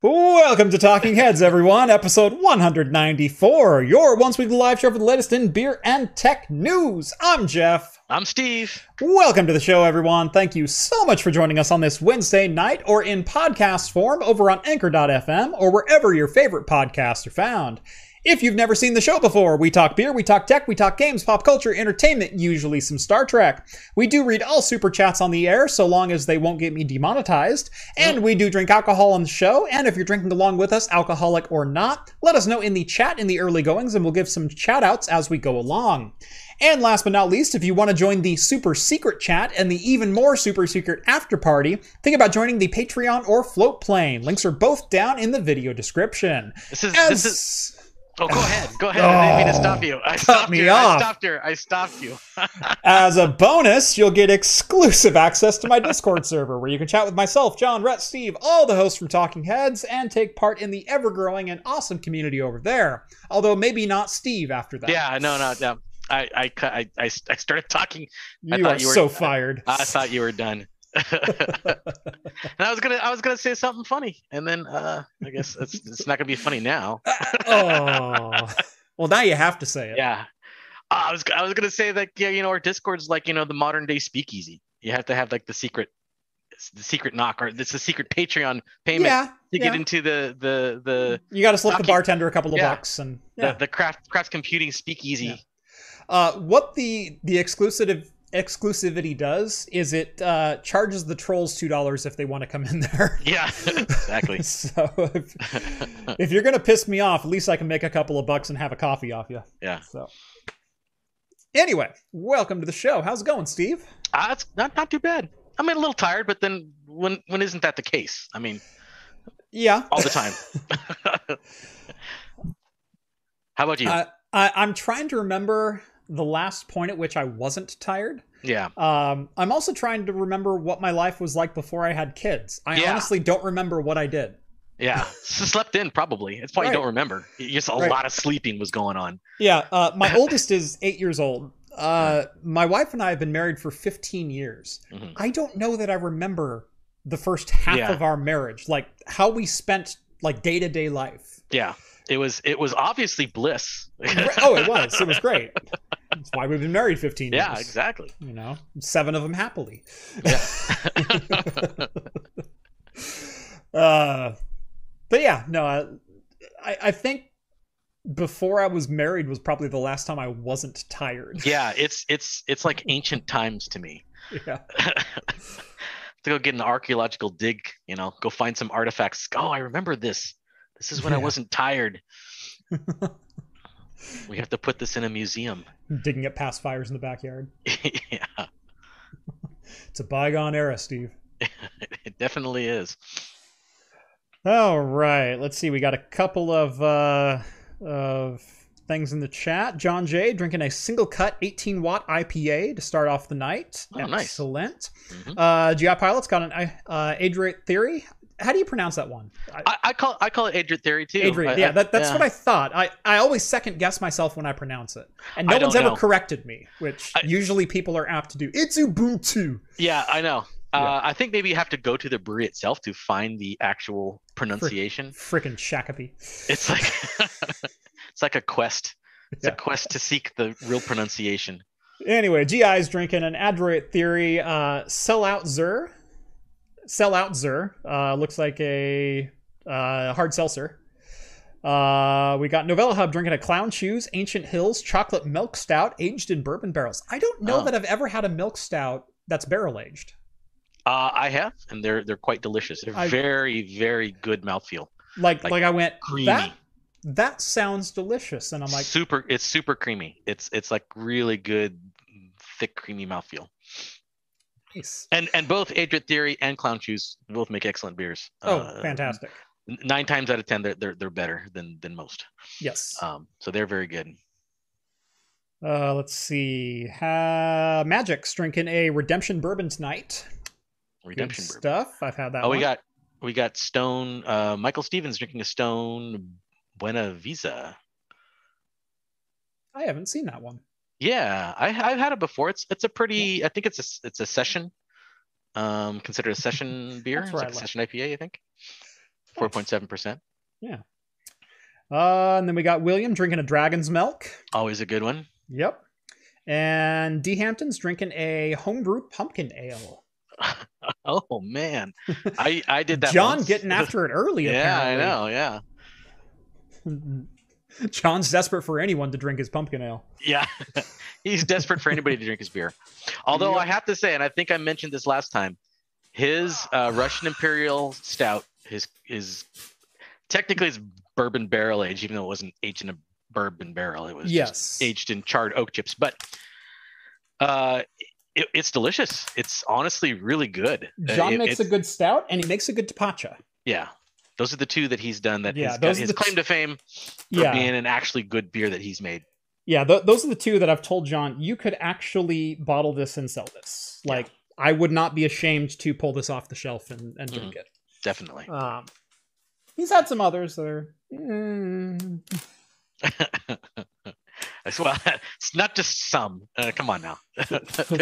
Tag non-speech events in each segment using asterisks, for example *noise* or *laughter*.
Welcome to Talking Heads, everyone, episode 194, your once weekly live show for the latest in beer and tech news. I'm Jeff. I'm Steve. Welcome to the show, everyone. Thank you so much for joining us on this Wednesday night or in podcast form over on Anchor.fm or wherever your favorite podcasts are found. If you've never seen the show before, we talk beer, we talk tech, we talk games, pop culture, entertainment, usually some Star Trek. We do read all super chats on the air so long as they won't get me demonetized. And we do drink alcohol on the show. And if you're drinking along with us, alcoholic or not, let us know in the chat in the early goings and we'll give some shout outs as we go along. And last but not least, if you want to join the super secret chat and the even more super secret after party, think about joining the Patreon or float plane. Links are both down in the video description. This is As- this is. Oh, go ahead. Go ahead. I didn't mean to stop you. I *laughs* stopped me you. off. I stopped her. I stopped you. *laughs* As a bonus, you'll get exclusive access to my Discord server where you can chat with myself, John, Rhett, Steve, all the hosts from Talking Heads, and take part in the ever growing and awesome community over there. Although maybe not Steve after that. yeah. No. No. No. I I I I, I started talking. I You thought are you were- so fired. I thought you were done. And I was gonna I was gonna say something funny, and then uh I guess it's it's not gonna be funny now. *laughs* oh. Well, now you have to say it. Yeah. Uh, I was I was gonna say that yeah you know our Discord's like you know the modern day speakeasy. You have to have like the secret the secret knock or it's a secret Patreon payment Yeah. to yeah. get into the the the You got to slip the bartender a couple of Yeah. bucks and the, the craft craft computing speakeasy. Uh, what the the exclusive exclusivity does is it uh, charges the trolls two dollars if they want to come in there. Yeah, *laughs* exactly. *laughs* so if, if you're gonna piss me off, at least I can make a couple of bucks and have a coffee off you. yeah, So anyway, welcome to the show. How's it going, Steve? uh, it's not not too bad. I mean, a little tired, but then when when isn't that the case? I mean, Yeah, all the time. *laughs* How about you? I, I, I'm trying to remember the last point at which I wasn't tired. yeah, Um, I'm also trying to remember what my life was like before I had kids. I Yeah. honestly don't remember what I did. yeah. *laughs* Slept in probably. It's why Right. you don't remember. Just a Right. lot of sleeping was going on. Yeah, uh, my *laughs* oldest is eight years old. Uh, my wife and I have been married for 15 years. Mhm. I don't know that I remember the first half Yeah. of our marriage, like how we spent like day to day life. Yeah, it was it was obviously bliss. oh, it was. It was great. *laughs* That's why we've been married 15 years. yeah, exactly. You know, seven of them happily. Yeah. *laughs* *laughs* Uh, but yeah, no, I, I, I think before I was married was probably the last time I wasn't tired. yeah, it's it's it's like ancient times to me. yeah. *laughs* to go get an archaeological dig, you know, go find some artifacts. Oh, I remember this. This is when I wasn't tired. We have to put this in a museum. Digging up past fires in the backyard. *laughs* yeah, *laughs* It's a bygone era, Steve. *laughs* it definitely is. All right, let's see. We got a couple of uh, of things in the chat. John J drinking a single cut 18 watt IPA to start off the night. Oh, nice. Excellent. Mhm. Uh, GI Pilot's got an uh, Adriate Theory. How do you pronounce that one? I, I, I call I call it Adrian theory too. Adriate. I- Yeah, I- that, that's yeah. what I thought. I, I always second guess myself when I pronounce it, and I no one's ever know. corrected me, which I- usually people are apt to do. It's Ubuntu. Yeah, I know. Yeah. Uh, I think maybe you have to go to the brewery itself to find the actual pronunciation. Frickin' Shakopee. It's like *laughs* it's like a quest. It's Yeah. a quest to seek the real pronunciation. Anyway, GI's drinking an Adroit Theory uh, Sell Out Zur. Sell Out Zur. Uh, looks like a uh, hard seltzer. Uh, we got Novella Hub drinking a Clown Shoes Ancient Hills Chocolate Milk Stout aged in bourbon barrels. I don't know Oh. that I've ever had a milk stout that's barrel aged. Uh, I have, and they're they're quite delicious. They're I- very very good mouthfeel. Like, Like like, I went, creamy. that that sounds delicious, and I'm like, super. It's super creamy. It's it's like really good, thick, creamy mouthfeel. Nice. And and both Adrian Theory and Clown Shoes both make excellent beers. Oh, Uh, fantastic! Nine times out of ten, they're they're, they're better than than most. Yes. Um, so they're very good. Uh, let's see. Ha- Magic's drinking a Redemption Bourbon tonight. Redemption Good bourbon. stuff. I've had that. Oh, we got we got Stone. Uh, Michael Stevens drinking a Stone Buenaveza. I haven't seen that one. Yeah, I, I've had it before. It's it's a pretty. I think it's a it's a session. Um, considered a session beer. That's It's like a session IPA. I think. four point seven percent. Yeah. Uh, and then we got William drinking a dragon's milk. Always a good one. Yep. And D Hampton's drinking a homebrew pumpkin ale. *laughs* Oh man, I I did that. John once. getting after it early. *laughs* yeah, I know. Yeah, *laughs* *laughs* John's desperate for anyone to drink his pumpkin ale. yeah. *laughs* He's desperate for anybody to drink his beer. Although I have to say, and I think I mentioned this last time, his uh, Russian Imperial Stout, his is technically it's bourbon barrel aged, even though it wasn't aged in a bourbon barrel. It was just Yes. aged in charred oak chips, but uh, it, it's delicious. It's honestly really good. John it- makes a good stout and he makes a good tepache. yeah. Those are the two that he's done that Yeah, those his claim t- to fame for Yeah. being an actually good beer that he's made. Yeah, th- those are the two that I've told John you could actually bottle this and sell this. Yeah. Like, I would not be ashamed to pull this off the shelf and, and drink it. Definitely. Um, he's had some others that are. mm, *laughs* well, *laughs* it's not just some. Uh, come on now. *laughs*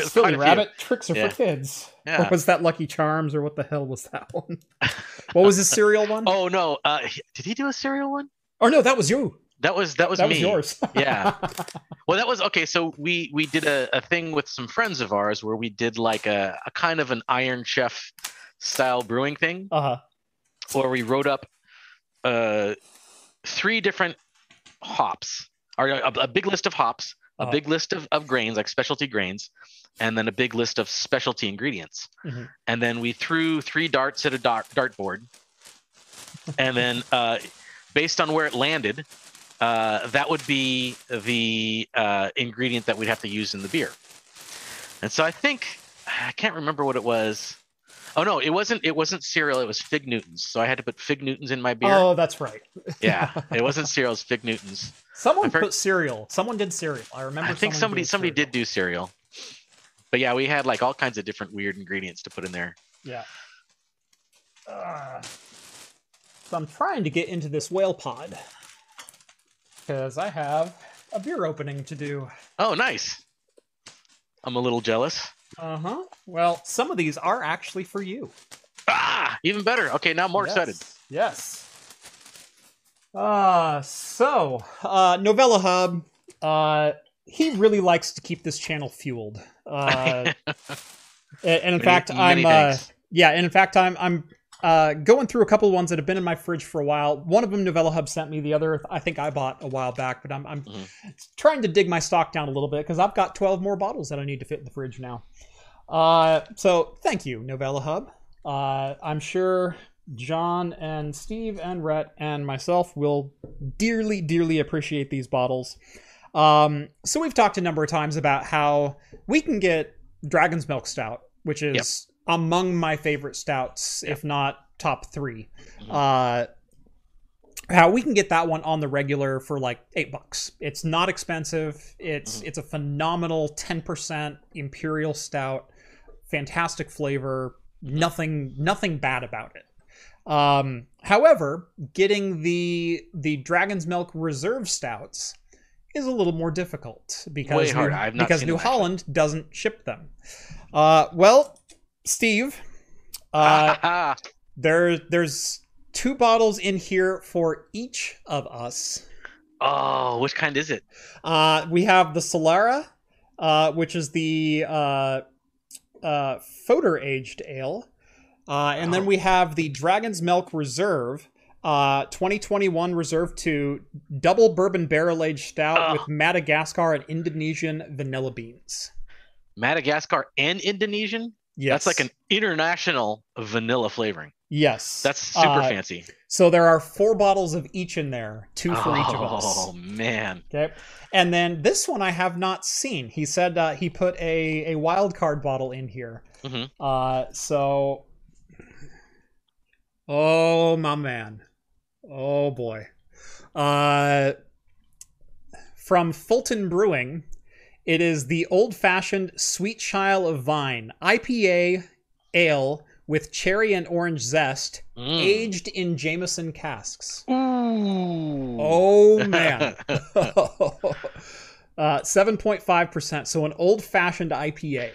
Silly rabbit tricks are Yeah. for kids. Yeah. Was that Lucky Charms or what the hell was that one? what was the cereal *laughs* one? Oh no! Uh, did he do a cereal one? Or no, that was you. That was that was that me. was yours. Yeah. Well, that was okay. So we we did a, a thing with some friends of ours where we did like a, a kind of an Iron Chef style brewing thing, uh huh. where we wrote up uh, three different hops, or a, a big list of hops, a Uh-huh. big list of, of grains like specialty grains, and then a big list of specialty ingredients. Mhm. And then we threw three darts at a dart dartboard, *laughs* and then uh, based on where it landed, uh, that would be the uh, ingredient that we'd have to use in the beer. And so I think I can't remember what it was. Oh no, it wasn't. It wasn't cereal. It was fig Newtons. So I had to put fig Newtons in my beer. Oh, that's right. Yeah, *laughs* it wasn't cereal. It was fig Newtons. Someone I've heard- put cereal. Someone did cereal. I remember. I think somebody did somebody cereal. did do cereal. But yeah, we had like all kinds of different weird ingredients to put in there. Yeah. Uh, so I'm trying to get into this whale pod because I have a beer opening to do. Oh, nice. I'm a little jealous. Uh huh. Well, some of these are actually for you. Ah, even better. Okay, now I'm more Yes. excited. Yes. Uh, so, uh, Novella Hub, uh, he really likes to keep this channel fueled. Uh, *laughs* and, in Many- fact, many I'm, uh, yeah, and in fact, I'm, I'm, uh, going through a couple of ones that have been in my fridge for a while. One of them Novella Hub sent me. The other, I think I bought a while back, but I'm, I'm Mhm. trying to dig my stock down a little bit because I've got 12 more bottles that I need to fit in the fridge now. Uh, so thank you, Novella Hub. Uh, I'm sure John and Steve and Rhett and myself will dearly, dearly appreciate these bottles. Um, so we've talked a number of times about how we can get Dragon's Milk Stout, which is among my favorite stouts, if not top 3 Mhm. Uh, how we can get that one on the regular for like eight bucks. It's not expensive. It's Mhm. it's a phenomenal ten percent imperial stout, fantastic flavor. Nothing nothing bad about it. Um, however, getting the the Dragon's Milk Reserve stouts is a little more difficult because New, harder. I've not because New. Holland doesn't ship them. Uh, well, Steve, uh, *laughs* there there's two bottles in here for each of us. oh, which kind is it? Uh, we have the Solara, uh, which is the uh, uh, aged ale, uh, and then Oh. we have the Dragon's Milk Reserve. Uh, 2021 Reserve 2 double bourbon barrel aged stout Oh. with Madagascar and Indonesian vanilla beans. Madagascar and Indonesian? Yes, That's like an international vanilla flavoring. yes. That's super Uh, fancy. So there are four bottles of each in there, two for each of us. Oh man. Okay. And then this one I have not seen. He said uh, he put a, a wild card bottle in here. Mhm. Uh, so, oh my man, oh boy. Uh, from Fulton Brewing, it is the old fashioned Sweet Child of Vine IPA ale with cherry and orange zest, Mm. aged in Jameson casks. Ooh. Oh *laughs* man. *laughs* uh, 7.5%. So an old fashioned IPA.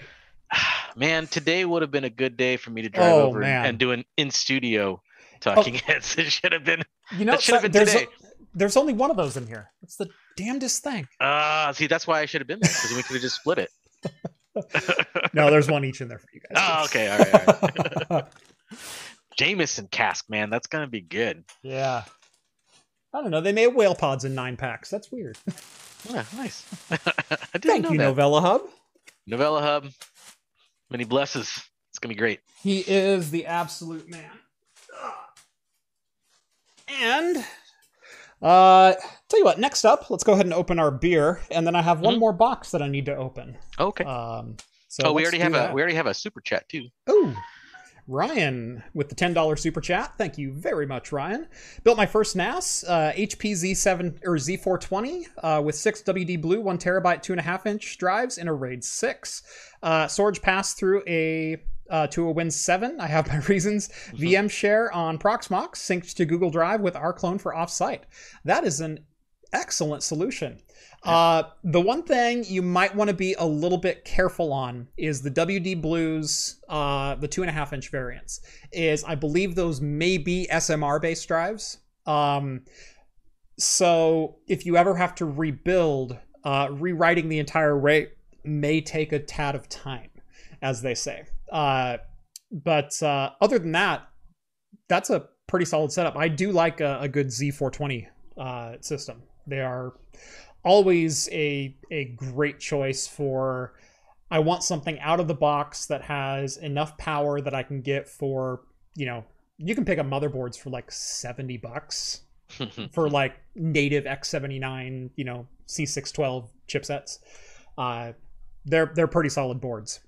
*sighs* man, today would have been a good day for me to drive Oh, over man. and do an in studio Talking Heads. *laughs* It should have been. You know, That should have been there's, today. there's only one of those in here. It's the damnedest thing. Ah, see, that's why I should have been there because we could have just split it. *laughs* No, there's one each in there for you guys. Oh, okay, all right, all right. *laughs* Jameson cask, man, that's gonna be good. yeah. I don't know. They made whale pods in nine packs. That's weird. *laughs* Yeah, nice. I didn't Thank know you, that. Novella Hub. Novella Hub. Many blesses. It's gonna be great. He is the absolute man. And uh tell you what, next up, let's go ahead and open our beer, and then I have one Mhm. more box that I need to open. Okay. Um so oh, we already have that. a we already have a super chat too. Oh, Ryan with the ten dollars super chat. Thank you very much, Ryan. Built my first NAS, uh, HP Z7 or Z420 uh, with six WD Blue, one terabyte, two and a half inch drives in a RAID six. Uh, storage passed through a uh, to a Win 7. I have my *laughs* reasons. VM share on Proxmox synced to Google Drive with rclone for offsite. That is an excellent solution. Uh, the one thing you might want to be a little bit careful on is the WD Blues, uh, the two and a half inch variants. Is I believe those may be SMR based drives. Um, so if you ever have to rebuild, uh, rewriting the entire RAID may take a tad of time, as they say. Uh, but uh, other than that, that's a pretty solid setup. I do like a, a good Z420 uh, system. They are always a a great choice for. I want something out of the box that has enough power that I can get for you know you can pick up motherboards for like seventy bucks *laughs* for like native X79 you know C612 chipsets. Uh, they're they're pretty solid boards.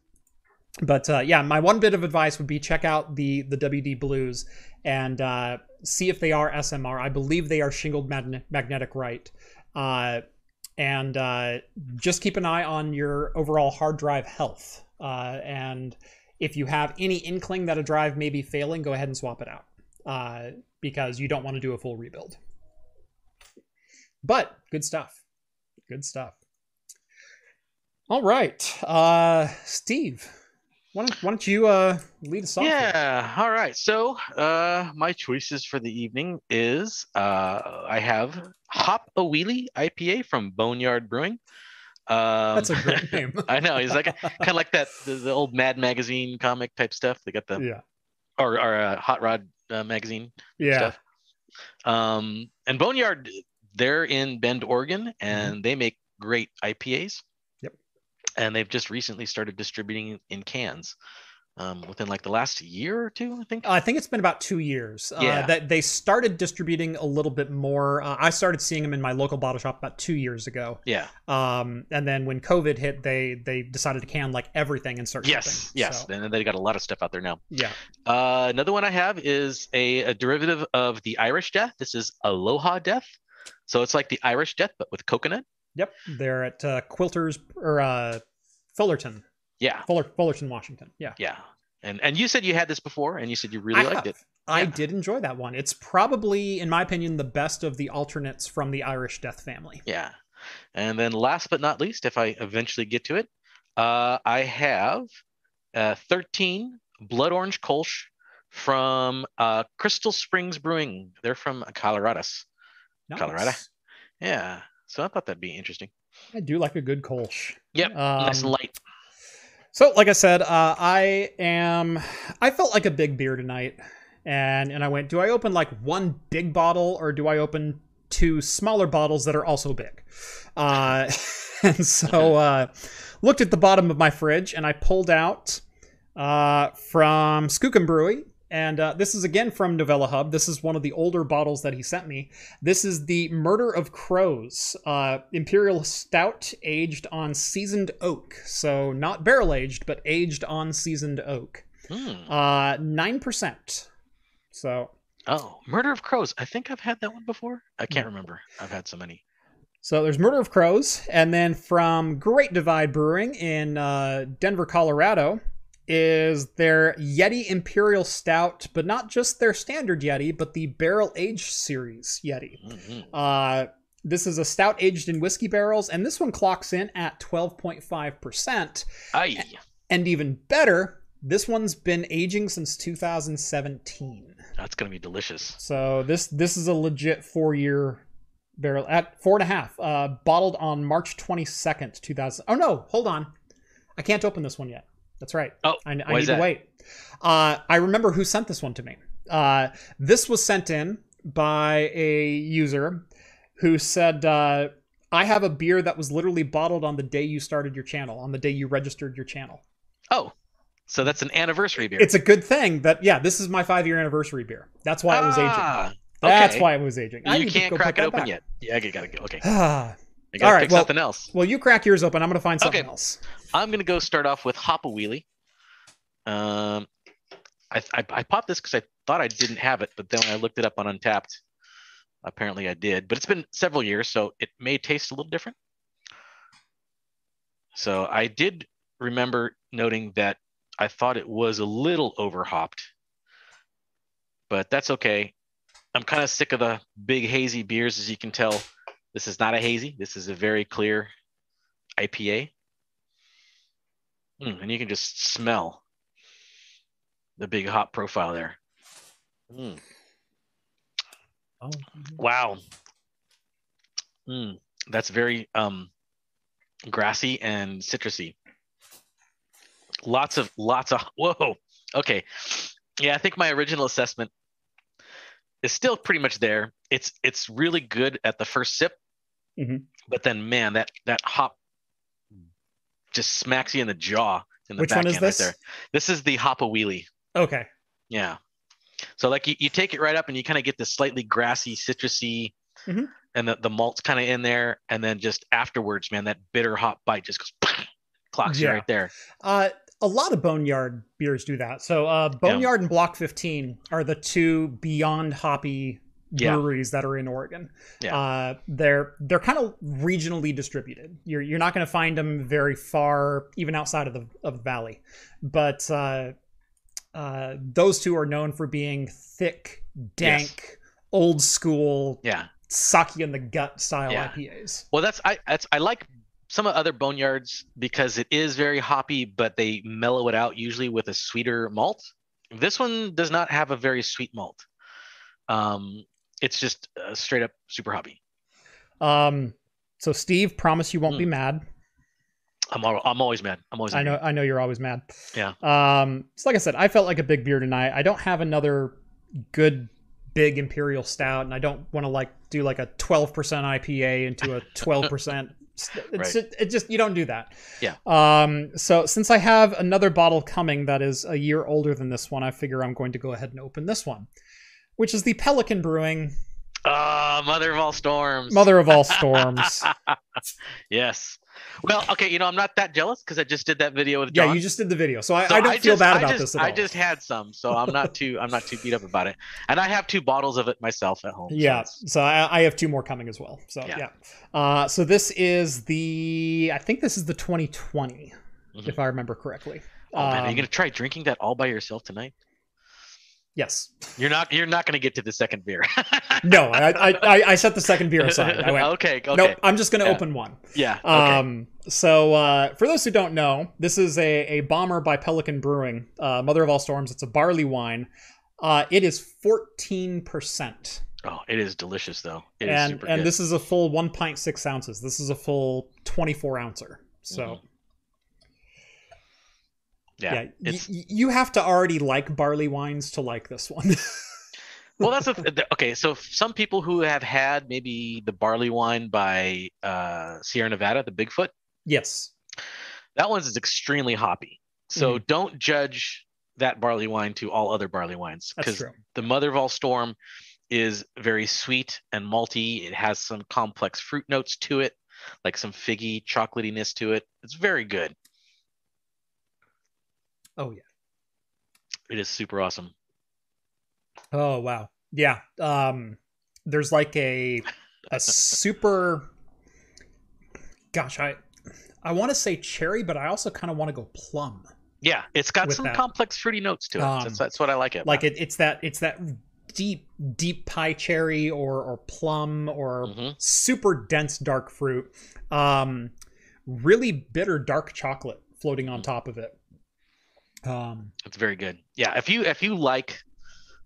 But uh, yeah, my one bit of advice would be check out the the WD Blues and uh, see if they are SMR. I believe they are shingled magne- magnetic right. Uh, and uh, just keep an eye on your overall hard drive health. Uh, and if you have any inkling that a drive may be failing, go ahead and swap it out uh, because you don't want to do a full rebuild. But good stuff. Good stuff. All right, Steve, why don't, why don't you uh, lead us off? here? Yeah. All right. So, uh, my choices for the evening is uh, I have Hop a Wheelie IPA from Boneyard Brewing. Um, That's a great *laughs* name. I know. He's like kind of like that the, the old Mad Magazine comic type stuff. They got the yeah, or or uh, Hot Rod uh, magazine yeah. stuff. Um, and Boneyard, they're in Bend, Oregon, and they make great IPAs. And they've just recently started distributing in cans. Um, within like the last year or two, I think. I think it's been about two years. Uh, Yeah. that they started distributing a little bit more. Uh, I started seeing them in my local bottle shop about two years ago. Yeah. Um, and then when COVID hit, they they decided to can like everything and start Yes. shipping. Yes. So, And they got a lot of stuff out there now. yeah. Uh, another one I have is a, a derivative of the Irish Death. This is Aloha Death. So it's like the Irish Death, but with coconut. Yep. They're at uh, Quilters or uh, Fullerton, Yeah. Fuller, Fullerton, Washington. Yeah. Yeah. And and you said you had this before, and you said you really I liked have. it. I Yeah. did enjoy that one. It's probably, in my opinion, the best of the alternates from the Irish Death family. Yeah. And then last but not least, if I eventually get to it, uh, I have uh, 13 Blood Orange Kolsch from uh, Crystal Springs Brewing. They're from Colorado. Colorado. Yeah. So I thought that'd be interesting. I do like a good Kolsch. Yep. nice Um, light. So, like I said, uh, I am. I felt like a big beer tonight, and and I went. Do I open like one big bottle, or do I open two smaller bottles that are also big? Uh, *laughs* and so, uh, looked at the bottom of my fridge, and I pulled out uh, from Skookum Brewery. And uh, this is again from Novella Hub. This is one of the older bottles that he sent me. This is the Murder of Crows uh, Imperial Stout aged on seasoned oak. So not barrel aged, but aged on seasoned oak. Hmm. Uh, 9%. So Oh, Murder of Crows. I think I've had that one before. I can't remember. I've had so many. So there's Murder of Crows, and then from Great Divide Brewing in uh, Denver, Colorado, is their Yeti Imperial Stout, but not just their standard Yeti, but the Barrel Age Series Yeti. Mhm. Uh, this is a stout aged in whiskey barrels, and this one clocks in at 12.5%. Aye. And even better, this one's been aging since 2017. That's gonna be delicious. So this this is a legit four year barrel at four and a half. Uh, bottled on March twenty second, two thousand. Oh no, hold on, I can't open this one yet. That's right. Oh, I, I need to wait. Uh, I remember who sent this one to me. Uh, this was sent in by a user who said, uh, "I have a beer that was literally bottled on the day you started your channel, on the day you registered your channel." Oh, so that's an anniversary beer. It's a good thing that yeah, this is my five year anniversary beer. That's why it was aging. Ah, That's okay. why it was aging. I you can't go crack it open back. yet. Yeah, I gotta go. Okay, Ah. *sighs* I gotta All right, pick well- something else. well, you crack yours open. I'm gonna find something Okay. else. I'm gonna go start off with Hop a Wheelie. Um, I I, I popped this because I thought I didn't have it, but then when I looked it up on Untappd, apparently I did. But it's been several years, so it may taste a little different. So I did remember noting that I thought it was a little overhopped, but that's okay. I'm kind of sick of the big hazy beers, as you can tell. This is not a hazy. This is a very clear IPA. Mm, and you can just smell the big hop profile there. Mm, Oh. wow. Mm, that's very um, grassy and citrusy. Lots of lots of *laughs* whoa. Okay. Yeah, I think my original assessment is still pretty much there. It's it's really good at the first sip, Mhm. but then man, that that hop just smacks you in the jaw in the Which back one is end this? right there. This is the hop a wheelie. Okay. Yeah. So like you, you take it right up and you kind of get this slightly grassy, citrusy, Mhm. and the, the malt's kind of in there. And then just afterwards, man, that bitter hop bite just goes *laughs* clocks you right there. Uh, a lot of Boneyard beers do that. So uh, Boneyard and Block 15 are the two beyond hoppy Yeah. breweries that are in Oregon. Yeah. Uh, they're they're kind of regionally distributed. You're you're not going to find them very far, even outside of the of the valley. But uh, uh, those two are known for being thick, dank, old school, Yeah. you in the gut style Yeah. IPAs. Well, that's I that's I like some of other boneyards because it is very hoppy, but they mellow it out usually with a sweeter malt. This one does not have a very sweet malt. Um, it's just uh, straight up super hobby. Um, so Steve, promise you won't be Mm. mad. I'm al- I'm always mad. I'm always I know. I know you're always mad. Yeah. Um so like I said, I felt like a big beer tonight. I don't have another good big imperial stout and I don't want to like do like a 12% IPA into a *laughs* 12% it's Right. just, it just you don't do that. Yeah. Um so since I have another bottle coming that is a year older than this one, I figure I'm going to go ahead and open this one, which is the Pelican Brewing Ah, mother of all storms. Mother of All *laughs* Storms. yes. Well, okay. You know, I'm not that jealous because I just did that video with John. yeah, you just did the video. So I, So I don't feel just- bad I about just, this at all. I just had some, so I'm not too I'm not too beat up about it. And I have two bottles of it myself at home. Yeah, it's- so I, I have two more coming as well. So yeah, Yeah. Uh, so this is the I think this is the 2020, Mhm. if I remember correctly. Oh man, are you Um, gonna try drinking that all by yourself tonight? Yes. You're not. You're not gonna get to the second beer. *laughs* No, I, I I set the second beer aside. I went. okay. Okay. Nope, I'm just gonna Yeah. open one. Yeah. Okay. Um, so uh, for those who don't know, this is a, a bomber by Pelican Brewing, uh, Mother of All Storms. It's a barley wine. Uh, it is 14%. oh, it is delicious though. It is and and good. this is a full 1.6 ounces. This is a full 24 ouncer. So Mhm. Yeah. yeah, y- you have to already like barley wines to like this one. *laughs* well. That's a, th- okay. So some people who have had maybe the barley wine by uh, Sierra Nevada, the Bigfoot, yes. that one is extremely hoppy. So Mm-hmm. don't judge that barley wine to all other barley wines because the Mother of All Storm is very sweet and malty. It has some complex fruit notes to it, like some figgy chocolatiness to it. It's very good. Oh yeah. It is super awesome. Oh wow. Yeah. Um there's like a a super gosh, I I want to say cherry, but I also kind of want to go plum. Yeah, it's got some that. complex fruity notes to it. Um, that's, that's what I like it. Like it, it's that it's that deep deep pie cherry or or plum or hmm super dense dark fruit. Um really bitter dark chocolate floating on top of it. Um It's very good. Yeah, if you if you like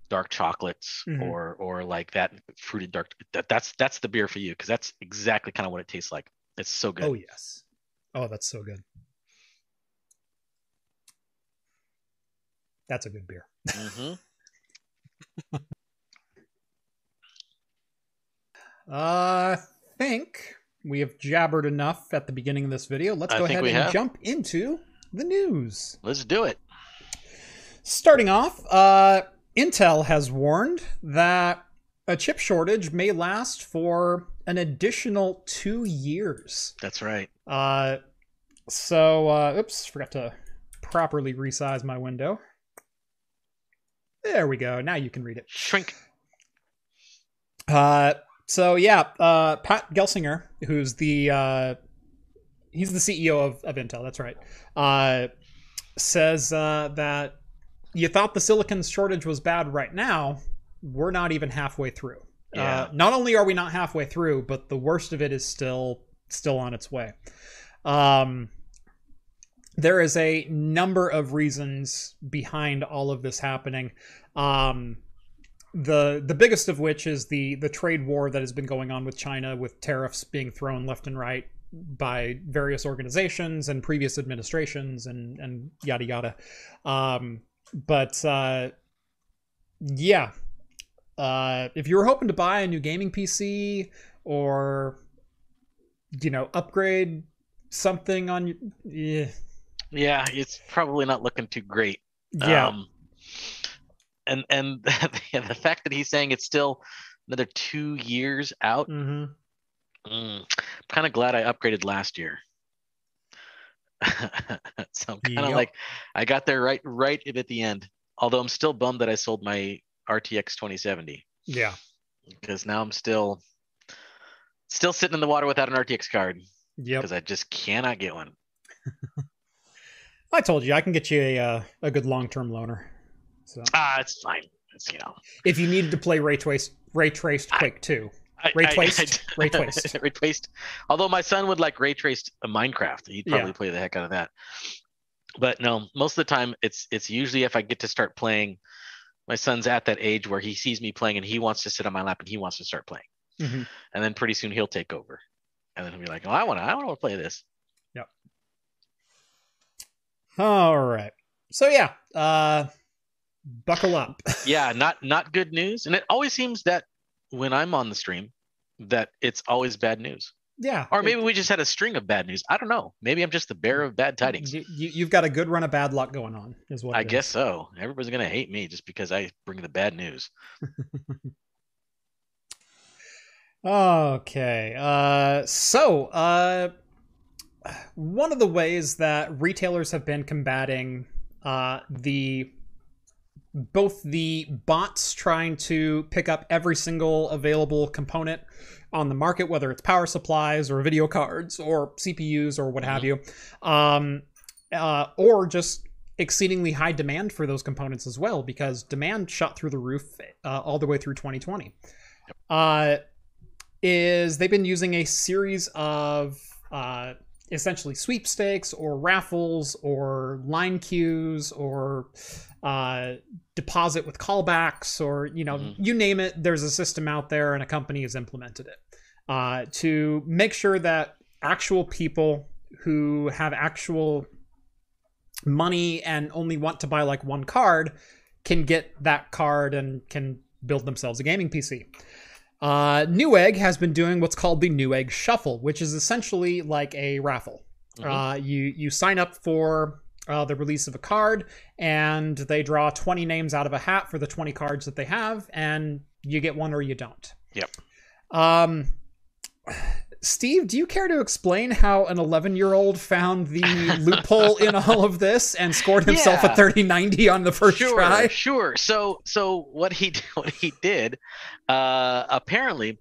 dark chocolates Mhm. or or like that fruited dark that, that's that's the beer for you because that's exactly kind of what it tastes like it's so good Oh yes. Oh, that's so good. That's a good beer. hmm I *laughs* think we have jabbered enough at the beginning of this video. Let's go ahead and have. jump into the news. let's do it Starting off, uh, Intel has warned that a chip shortage may last for an additional two years. that's right Uh, so, uh, oops, forgot to properly resize my window. There we go. Now you can read it. shrink Uh, so yeah, uh, Pat Gelsinger, who's the uh, he's the CEO of, of Intel. That's right. Uh, says uh, that you thought the silicon shortage was bad right now. We're not even halfway through. Yeah. Uh, not only are we not halfway through, but the worst of it is still still on its way. Um, there is a number of reasons behind all of this happening. Um, the the biggest of which is the the trade war that has been going on with China, with tariffs being thrown left and right by various organizations and previous administrations and and yada yada. Um, but uh, yeah, uh, if you were hoping to buy a new gaming PC or you know upgrade something on your yeah yeah it's probably not looking too great yeah Um, and and *laughs* the fact that he's saying it's still another two years out, Mm-hmm. mm, I'm kind of glad I upgraded last year. *laughs* so I'm kind of Yep. like, I got there right right at the end. Although I'm still bummed that I sold my RTX 2070 yeah because now I'm still still sitting in the water without an RTX card Yeah. because I just cannot get one. *laughs* I told you I can get you a uh, a good long term loaner. So Ah, it's fine. It's you know. if you needed to play ray traced ray traced Quake two, I, Ray traced? *laughs* Ray traced. *laughs* ray traced. Although my son would like ray traced Minecraft, he'd probably Yeah. play the heck out of that. But no, most of the time it's it's usually if I get to start playing. My son's at that age where he sees me playing and he wants to sit on my lap and he wants to start playing. Mhm. And then pretty soon he'll take over, and then he'll be like, "Oh, I want to, I want to play this." Yep. All right. So yeah, uh, buckle up. *laughs* yeah, not not good news. And it always seems that when I'm on the stream, that it's always bad news. yeah. Or maybe we just had a string of bad news. I don't know. Maybe I'm just the bearer of bad tidings. You, you've got a good run of bad luck going on, is what I it is. guess so. Everybody's gonna hate me just because I bring the bad news. *laughs* Okay. Uh, so, uh, one of the ways that retailers have been combating uh, the both the bots trying to pick up every single available component on the market, whether it's power supplies or video cards or CPUs or what have you, um, uh, or just exceedingly high demand for those components as well, because demand shot through the roof uh, all the way through 2020. Uh, is they've been using a series of uh, essentially sweepstakes or raffles or line queues or uh, deposit with callbacks or you know Mhm. you name it there's a system out there and a company has implemented it uh, to make sure that actual people who have actual money and only want to buy like one card can get that card and can build themselves a gaming pc uh, Newegg has been doing what's called the Newegg Shuffle, which is essentially like a raffle. Mhm. Uh, you you sign up for uh, the release of a card, and they draw 20 names out of a hat for the 20 cards that they have, and you get one or you don't. Yep. Um, Steve, do you care to explain how an 11 year old found the *laughs* loophole in all of this and scored himself Yeah. a 3090 on the first sure, try? sure. So, so what he *laughs* what he did, uh, apparently,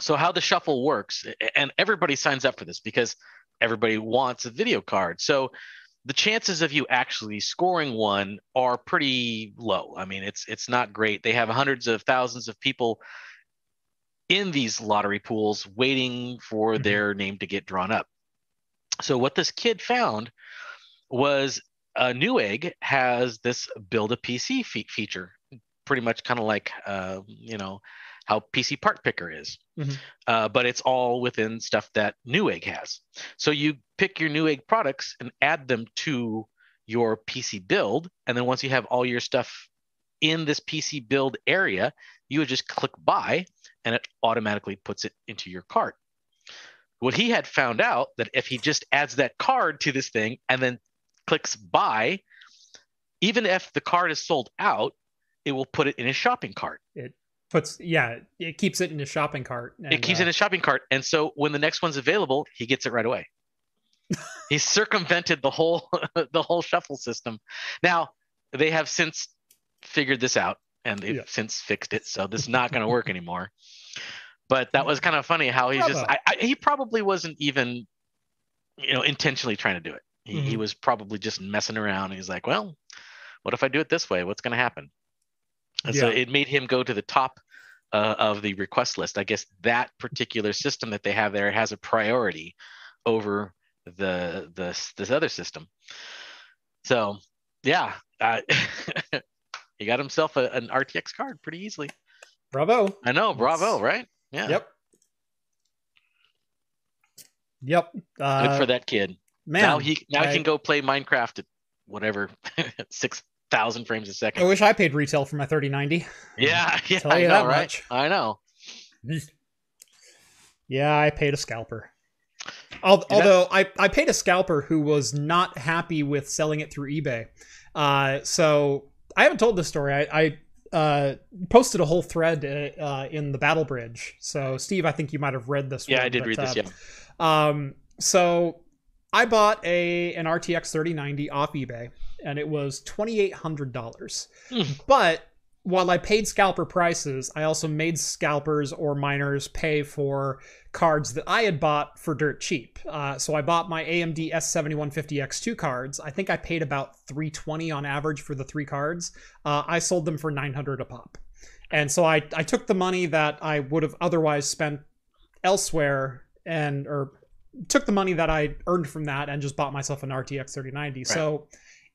so how the shuffle works, and everybody signs up for this because everybody wants a video card. So, the chances of you actually scoring one are pretty low. I mean, it's it's not great. They have hundreds of thousands of people in these lottery pools waiting for Mhm. their name to get drawn up. So, what this kid found was uh, Newegg has this build a PC fe- feature pretty much kind of like uh, you know how PC Part Picker is, Mhm. uh, but it's all within stuff that Newegg has. So you pick your Newegg products and add them to your PC build, and then once you have all your stuff in this PC build area, you would just click buy, and it automatically puts it into your cart. What he had found out that if he just adds that card to this thing and then clicks buy, even if the card is sold out, it will put it in his shopping cart. Puts yeah, it keeps it in his shopping cart. it keeps uh, it in his shopping cart, and so when the next one's available, he gets it right away. *laughs* he circumvented the whole *laughs* the whole shuffle system. Now they have since figured this out, and they've Yeah. since fixed it, so this is not going to work *laughs* anymore. But that was kind of funny how he's just I, I, he probably wasn't even you know intentionally trying to do it. He, he Mhm. was probably just messing around. He's like, well, what if I do it this way? What's going to happen? And so it made him go to the top uh, of the request list. I guess that particular system that they have there has a priority over the the this other system. So yeah, uh, *laughs* he got himself a, an RTX card pretty easily. Bravo. I know, bravo, That's- right? Yeah, Yep. Yep. Uh, good for that kid. Man, now he now I, he can go play Minecraft at whatever *laughs* six thousand frames a second. I wish I paid retail for my 3090. yeah, *laughs* yeah, Tell I you know, that right? much. I know. Yeah, I paid a scalper. Although I, I paid a scalper who was not happy with selling it through eBay. Uh, so I haven't told this story. I, I uh, posted a whole thread uh, uh, in the Battle Bridge. So Steve, I think you might have read this. Yeah, one, I did but, read this. uh, Yeah, Um, so I bought a an RTX 3090 off eBay, and it was twenty eight hundred dollars. Hmm. But while I paid scalper prices, I also made scalpers or miners pay for cards that I had bought for dirt cheap. Uh, so I bought my AMD S7150X2 cards. I think I paid about 320 on average for the three cards. Uh, I sold them for 900 a pop. And so I, I took the money that I would have otherwise spent elsewhere and or took the money that I earned from that and just bought myself an RTX 3090. So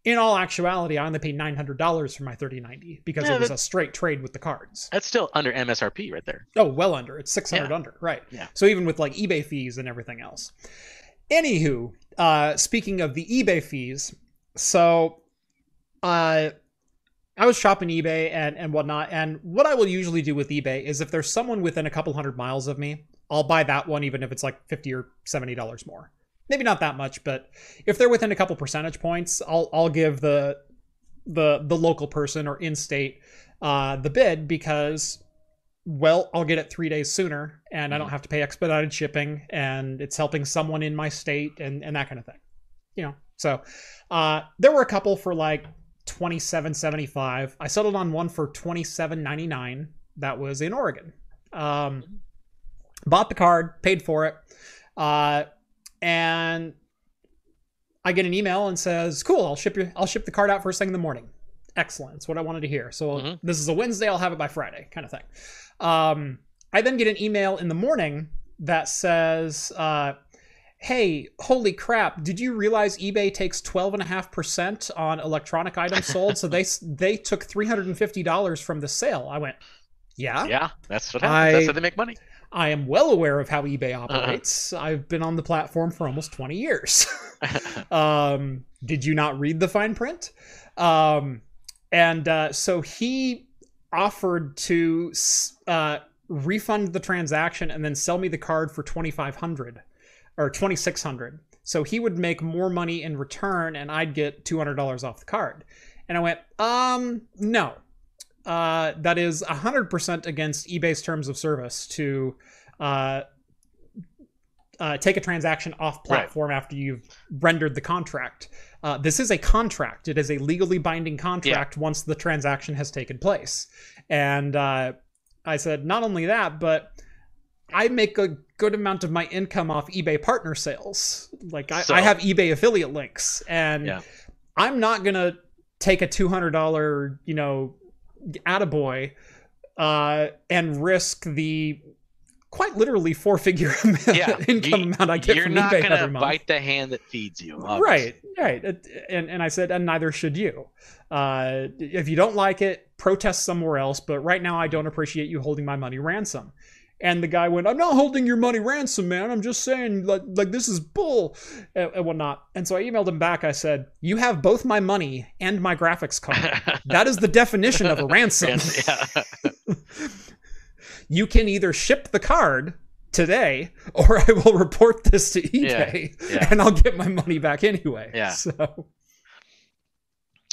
in all actuality, I only paid $900 for my 3090 because Yeah, it was a straight trade with the cards. that's still under MSRP right there. Oh, well under. It's 600 Yeah. under. Right. Yeah. So even with like eBay fees and everything else. Anywho, uh, speaking of the eBay fees, so uh, I was shopping eBay and, and whatnot. And what I will usually do with eBay is if there's someone within a couple hundred miles of me, I'll buy that one even if it's like 50 or $70 more. Maybe not that much, but if they're within a couple percentage points, I'll I'll give the the the local person or in-state uh, the bid because well, I'll get it three days sooner and I don't have to pay expedited shipping and it's helping someone in my state and, and that kind of thing. You know, so uh, there were a couple for like 27.75. I settled on one for 27.99. That was in Oregon. Um, bought the card, paid for it. Uh, and I get an email and says, "Cool, I'll ship you. I'll ship the card out first thing in the morning." Excellent. That's what I wanted to hear. So Mhm. this is a Wednesday. I'll have it by Friday, kind of thing. Um, I then get an email in the morning that says, uh, "Hey, holy crap! Did you realize eBay takes twelve and a half percent on electronic items sold? so they *laughs* they took three hundred and fifty dollars from the sale." I went, "Yeah." Yeah, that's what happens. That's how they make money. I am well aware of how eBay Uh-huh. operates. I've been on the platform for almost 20 years. *laughs* *laughs* um, did you not read the fine print? Um, and uh, so he offered to uh, refund the transaction and then sell me the card for 2500 or 2600 so he would make more money in return and i'd get $200 off the card and i went um no uh, that is 100% against eBay's terms of service to uh, uh, take a transaction off platform after you've rendered the contract. Uh, this is a contract. It is a legally binding contract once the transaction has taken place. And uh, I said, not only that, but I make a good amount of my income off eBay partner sales. Like I, So- I have eBay affiliate links, and Yeah. I'm not gonna take a two hundred dollar, you know, attaboy, uh, and risk the quite literally four figure *laughs* Yeah, income you- amount I get from eBay. You're from not gonna bite the hand that feeds you. obviously. Right, right. And and I said, and neither should you. Uh, if you don't like it, protest somewhere else, but right now I don't appreciate you holding my money ransom. And the guy went, I'm not holding your money ransom, man. I'm just saying, like, like this is bull and, and whatnot. And so I emailed him back. I said, You have both my money and my graphics card. *laughs* that is the definition of a ransom. *laughs* yeah. *laughs* you can either ship the card today or I will report this to eBay yeah. and I'll get my money back anyway. Yeah. So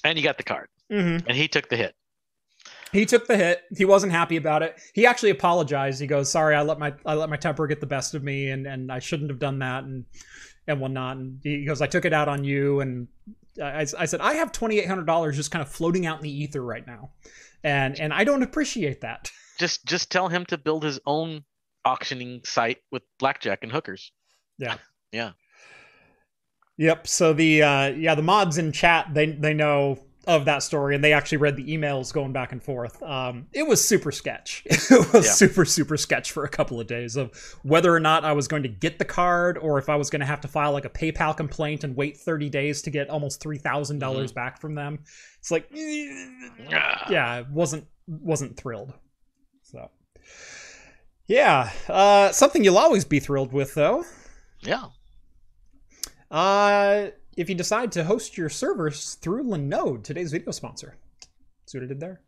and you got the card, mhm. and he took the hit. He took the hit. He wasn't happy about it. He actually apologized. He goes, "Sorry, I let my I let my temper get the best of me, and and I shouldn't have done that, and and whatnot." And he goes, "I took it out on you." And I, I said, "I have twenty eight hundred dollars just kind of floating out in the ether right now, and and I don't appreciate that." Just just tell him to build his own auctioning site with blackjack and hookers. Yeah. yeah. Yep. So the uh, yeah the mods in chat they they know of that story and they actually read the emails going back and forth. Um, it was super sketch. *laughs* It was Yeah. super super sketch for a couple of days of whether or not I was going to get the card or if I was going to have to file like a PayPal complaint and wait 30 days to get almost $3000 back from them. It's like Ah. yeah, I wasn't wasn't thrilled. So yeah, uh, something you'll always be thrilled with though. Yeah. Uh, if you decide to host your servers through Linode, today's video sponsor. See what I did there?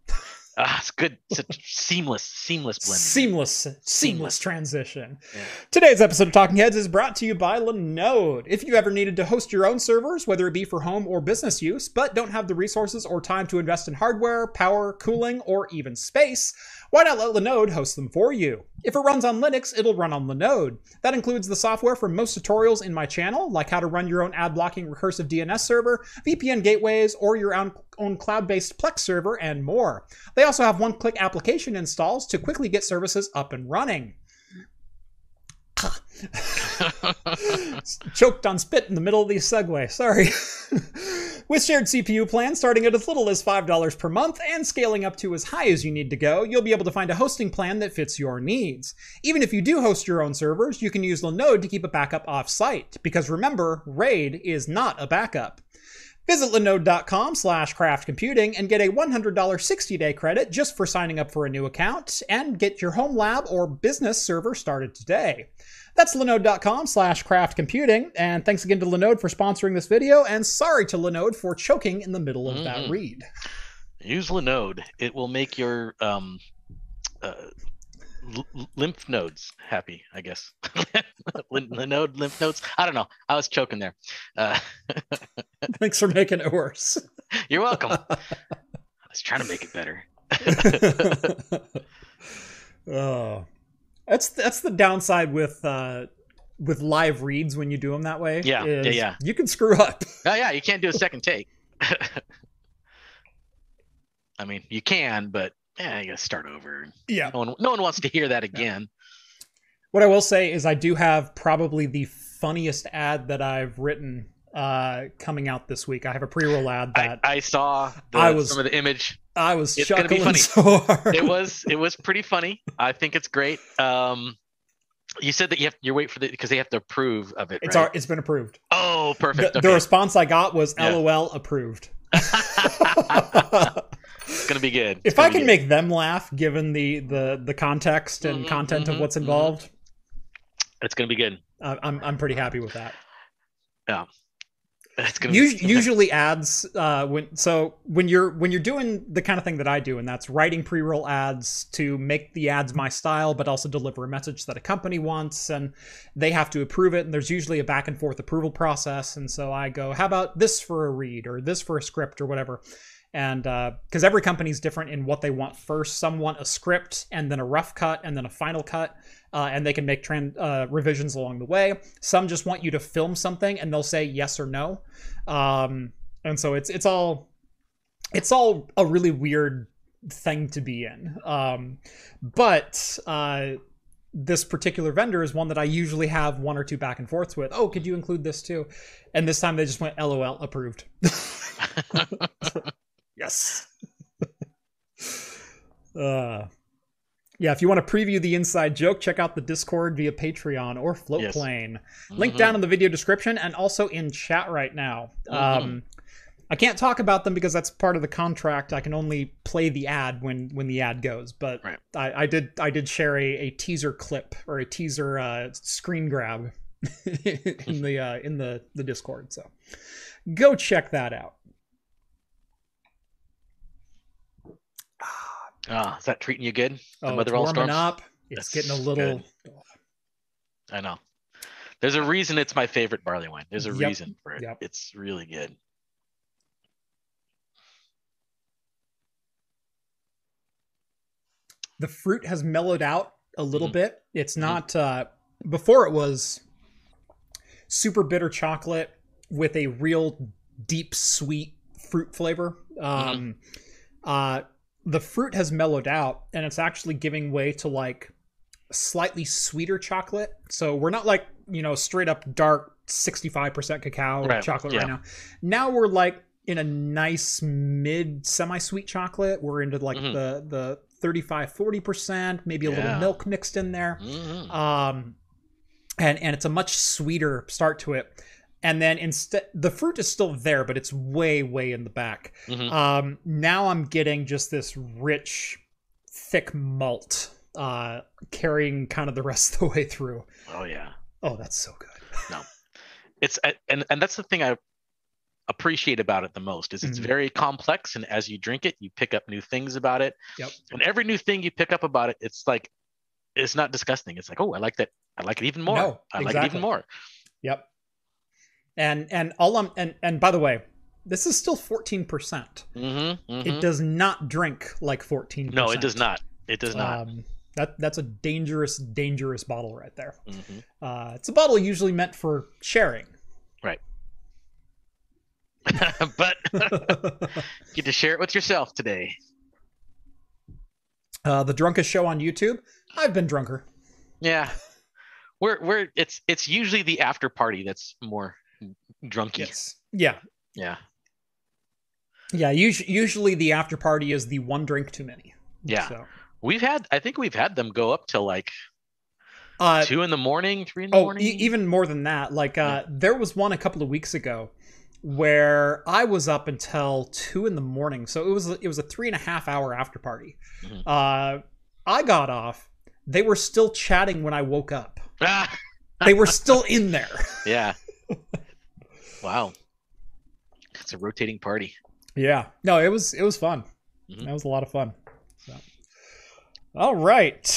Ah, it's good. Such seamless, seamless blending. Seamless, seamless, Seamless. transition. Yeah. Today's episode of Talking Heads is brought to you by Linode. If you ever needed to host your own servers, whether it be for home or business use, but don't have the resources or time to invest in hardware, power, cooling, or even space, why not let Linode host them for you? If it runs on Linux, it'll run on Linode. That includes the software for most tutorials in my channel, like how to run your own ad blocking recursive DNS server, VPN gateways, or your own, own cloud based Plex server, and more. They also have one click application installs to quickly get services up and running. *laughs* Choked on spit in the middle of the segue. Sorry. *laughs* With shared CPU plans starting at as little as $5 per month and scaling up to as high as you need to go, you'll be able to find a hosting plan that fits your needs. Even if you do host your own servers, you can use Linode to keep a backup off-site, because remember, RAID is not a backup. Visit linode.com slash craftcomputing and get a $100 60-day credit just for signing up for a new account and get your home lab or business server started today. That's linode.com slash craft computing. And thanks again to Linode for sponsoring this video. And sorry to Linode for choking in the middle of that Mhm. read. Use Linode. It will make your um, uh, l- lymph nodes happy. I guess. *laughs* Lin- Linode lymph nodes. I don't know. I was choking there. Uh, *laughs* Thanks for making it worse. you're welcome. *laughs* I was trying to make it better. oh, that's that's the downside with uh, with live reads when you do them that way. Yeah, yeah, is yeah. You can screw up. *laughs* Oh yeah, you can't do a second take. *laughs* I mean, you can, but yeah, you gotta start over. Yeah. No one, no one wants to hear that again. What I will say is I do have probably the funniest ad that I've written uh, coming out this week. I have a pre-roll ad I, that I saw the, I was- some of the image. I, was it's gonna be *laughs* funny. so hard. It was it was pretty funny. I think it's great. Um, you said that you have you're wait for the because they have to approve of it. It's right? our, it's been approved. oh, perfect. the Okay. response I got was Yeah. LOL approved. it's *laughs* *laughs* gonna be good. It's if I can good. make them laugh, given the the the context and Mhm, content of mhm, what's mhm. involved, it's gonna be good. I'm I'm pretty happy with that. *laughs* It's gonna Us- be, *laughs* usually ads uh, when so when you're when you're doing the kind of thing that I do, and that's writing pre-roll ads to make the ads my style, but also deliver a message that a company wants, and they have to approve it. And there's usually a back and forth approval process. And so I go, how about this for a read or this for a script or whatever. And because every company's different in what they want first, some want a script and then a rough cut and then a final cut, uh, and they can make tran- uh, revisions along the way. Some just want you to film something and they'll say yes or no. Um, and so it's it's all it's all a really weird thing to be in. Um, but uh, this particular vendor is one that I usually have one or two back and forths with. Oh, could you include this too? And this time they just went LOL approved. *laughs* *laughs* yes. *laughs* uh, yeah, if you want to preview the inside joke, check out the Discord via Patreon or Floatplane. Link Mhm. down in the video description and also in chat right now. Mhm. Um, I can't talk about them because that's part of the contract. I can only play the ad when when the ad goes. But Right. I, I did I did share a, a teaser clip or a teaser uh, screen grab *laughs* in the uh, in the the Discord. So go check that out. Ah, is that treating you good? The Oh, Mother it's all warming storms? up. It's That's getting a little. good. I know. There's a reason it's my favorite barley wine. There's a Yep. reason for it. Yep. It's really good. the fruit has mellowed out a little Mhm. bit. It's not uh before it was super bitter chocolate with a real deep sweet fruit flavor. Um uh the fruit has mellowed out and it's actually giving way to like slightly sweeter chocolate. So we're not like, you know, straight up dark 65% cacao Right, chocolate yeah. right now. Now we're like in a nice mid semi-sweet chocolate. We're into like Mhm. the the 35 40%, maybe a little milk mixed in there. Mhm. Um and and it's a much sweeter start to it. And then instead the fruit is still there, but it's way way in the back. Mhm. Um now I'm getting just this rich thick malt uh carrying kind of the rest of the way through. Oh yeah. Oh, that's so good. No. It's and and that's the thing I appreciate about it the most is it's Mhm. very complex and as you drink it you pick up new things about it. Yep. And every new thing you pick up about it it's like it's not disgusting. It's like, "Oh, I like that. I like it even more. No, I like it even more." Yep. And and all I'm and and by the way, this is still 14%. percent Mhm. It mhm. does not drink like 14%. No, it does not. It does not. Um, that that's a dangerous, dangerous bottle right there. Mhm. Uh, it's a bottle usually meant for sharing. Right. *laughs* But *laughs* get to share it with yourself today. uh, the drunkest show on YouTube. I've been drunker. Yeah. We're we're it's it's usually the after party that's more drunky. Yes. Yeah. Yeah. Yeah. Usually, usually the after party is the one drink too many. Yeah. So, We've had I think we've had them go up to like uh, two in the morning, three in the oh, morning. e- even more than that. Like, uh, there was one a couple of weeks ago where I was up until two in the morning. So it was it was a three and a half hour after party. Mhm. Uh, I got off. They were still chatting when I woke up. Ah, They were still in there. *laughs* yeah. *laughs* wow. It's a rotating party. Yeah. No, it was it was fun. Mhm. That was a lot of fun. So. All right.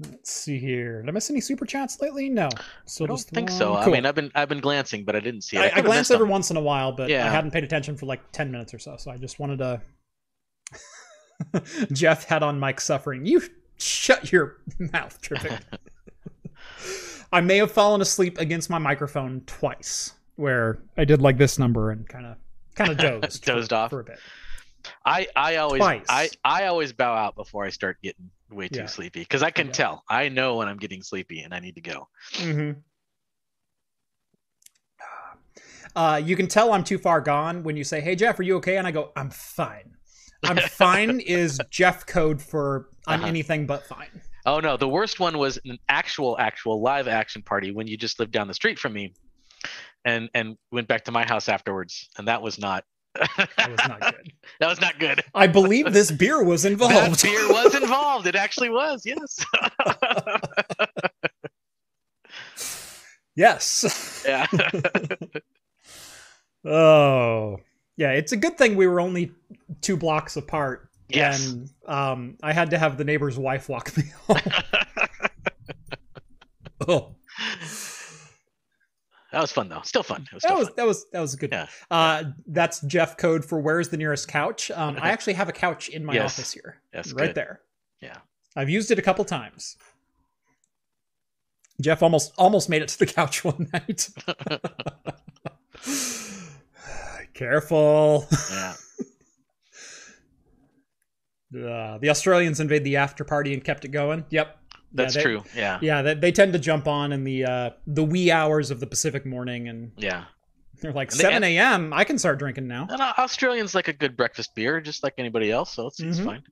Let's see here. Did I miss any super chats lately? No. So I don't just think one. so. I mean, I've been I've been glancing, but I didn't see it. I, I could've glance every them. once in a while, but I hadn't paid attention for like ten minutes or so. So I just wanted to. *laughs* Jeff had on Mike suffering. You shut your *laughs* mouth, tripping. *laughs* I may have fallen asleep against my microphone twice, where I did like this number and kind of kind of *laughs* dozed, Dozed for, off. for a bit. I I always Twice. I I always bow out before I start getting way too Yeah. sleepy because I can Yeah. tell. I know when I'm getting sleepy and I need to go. hmm Uh, you can tell I'm too far gone when you say, "Hey Jeff, are you okay?" And I go, "I'm fine." I'm *laughs* fine is Jeff code for I'm Uh-huh. anything but fine. Oh no, the worst one was an actual actual live action party when you just lived down the street from me, and and went back to my house afterwards, and that was not. That was not good. *laughs* that was not good. I believe this beer was That involved. beer was involved. It actually was. Yes. *laughs* yes. yeah. *laughs* Oh. Yeah, it's a good thing we were only two blocks apart. Yes. And um, I had to have the neighbor's wife walk me *laughs* home. *laughs* oh. That was fun though. Still fun. It was That was fun. that was that was a good. Yeah. Uh, that's Jeff code for where's the nearest couch. Um, I *laughs* actually have a couch in my Yes. office here, That's right good. there. Yeah. I've used it a couple times. Jeff almost almost made it to the couch one night. *sighs* Careful. Yeah. Uh, the Australians invade the after party and kept it going. Yep. That's they- true. Yeah. Yeah, they, they tend to jump on in the uh, the wee hours of the Pacific morning, and Yeah. *laughs* they're like And seven a.m. I can start drinking now. And uh, Australians like a good breakfast beer, just like anybody else. So it's, it's Mhm. fine.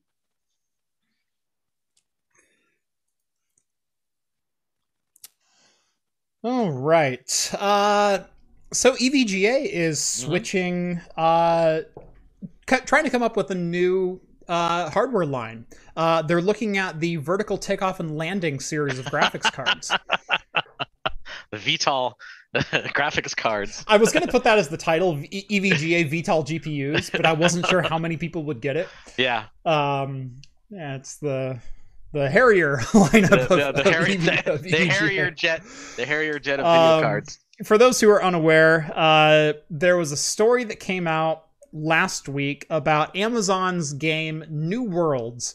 All right. Uh, so EVGA is switching, uh, cu- trying to come up with a new uh, hardware line. Uh, they're looking at the vertical takeoff and landing series of graphics cards. *laughs* The VTOL *laughs* graphics cards. I was going to put that as the title, EVGA VTOL GPUs, but I wasn't sure how many people would get it. Yeah, Um, yeah, it's the the Harrier *laughs* lineup the, of, the, of the, Harrier, EV the Harrier jet, the Harrier jet of video Um, cards. for those who are unaware, uh, there was a story that came out last week about Amazon's game New Worlds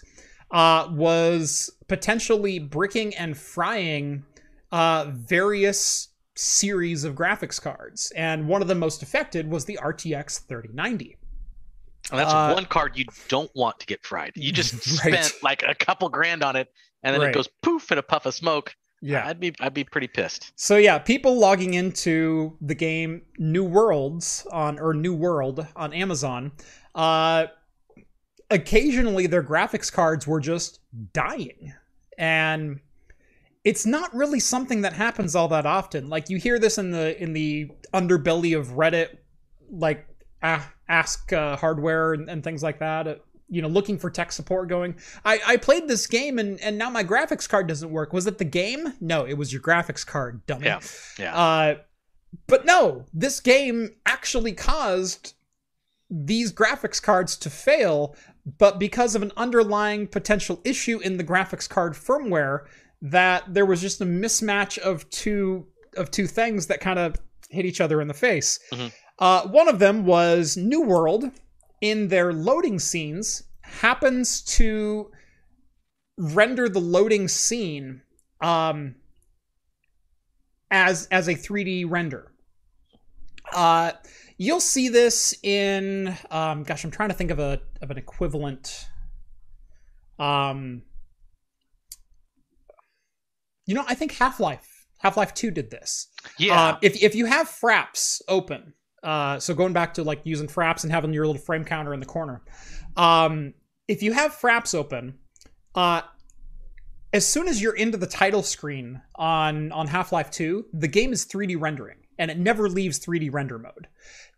uh, was potentially bricking and frying uh, various series of graphics cards, and one of the most affected was the RTX 3090. And that's uh, one card you don't want to get fried. You just *laughs* Right. spent like a couple grand on it, and then Right. it goes poof in a puff of smoke. Yeah. I'd be I'd be pretty pissed. So yeah, people logging into the game New Worlds on or New World on Amazon, uh occasionally their graphics cards were just dying. And it's not really something that happens all that often. Like you hear this in the in the underbelly of Reddit like ah, ask uh, hardware and, and things like that. You know, looking for tech support going, I, I played this game and, and now my graphics card doesn't work. Was it the game? No, it was your graphics card, dummy. Yeah, yeah. Uh, but no, this game actually caused these graphics cards to fail, but because of an underlying potential issue in the graphics card firmware, that there was just a mismatch of two of two things that kind of hit each other in the face. Mhm. Uh, one of them was New World in their loading scenes happens to render the loading scene um, as as a 3D render. Uh, you'll see this in um, gosh, I'm trying to think of a of an equivalent. Um, you know, I think Half Life Half Life Two did this. yeah. Uh, if if you have fraps open, uh, so going back to like using fraps and having your little frame counter in the corner, um, if you have fraps open, uh, as soon as you're into the title screen on on Half Life Two, the game is 3D rendering and it never leaves 3D render mode.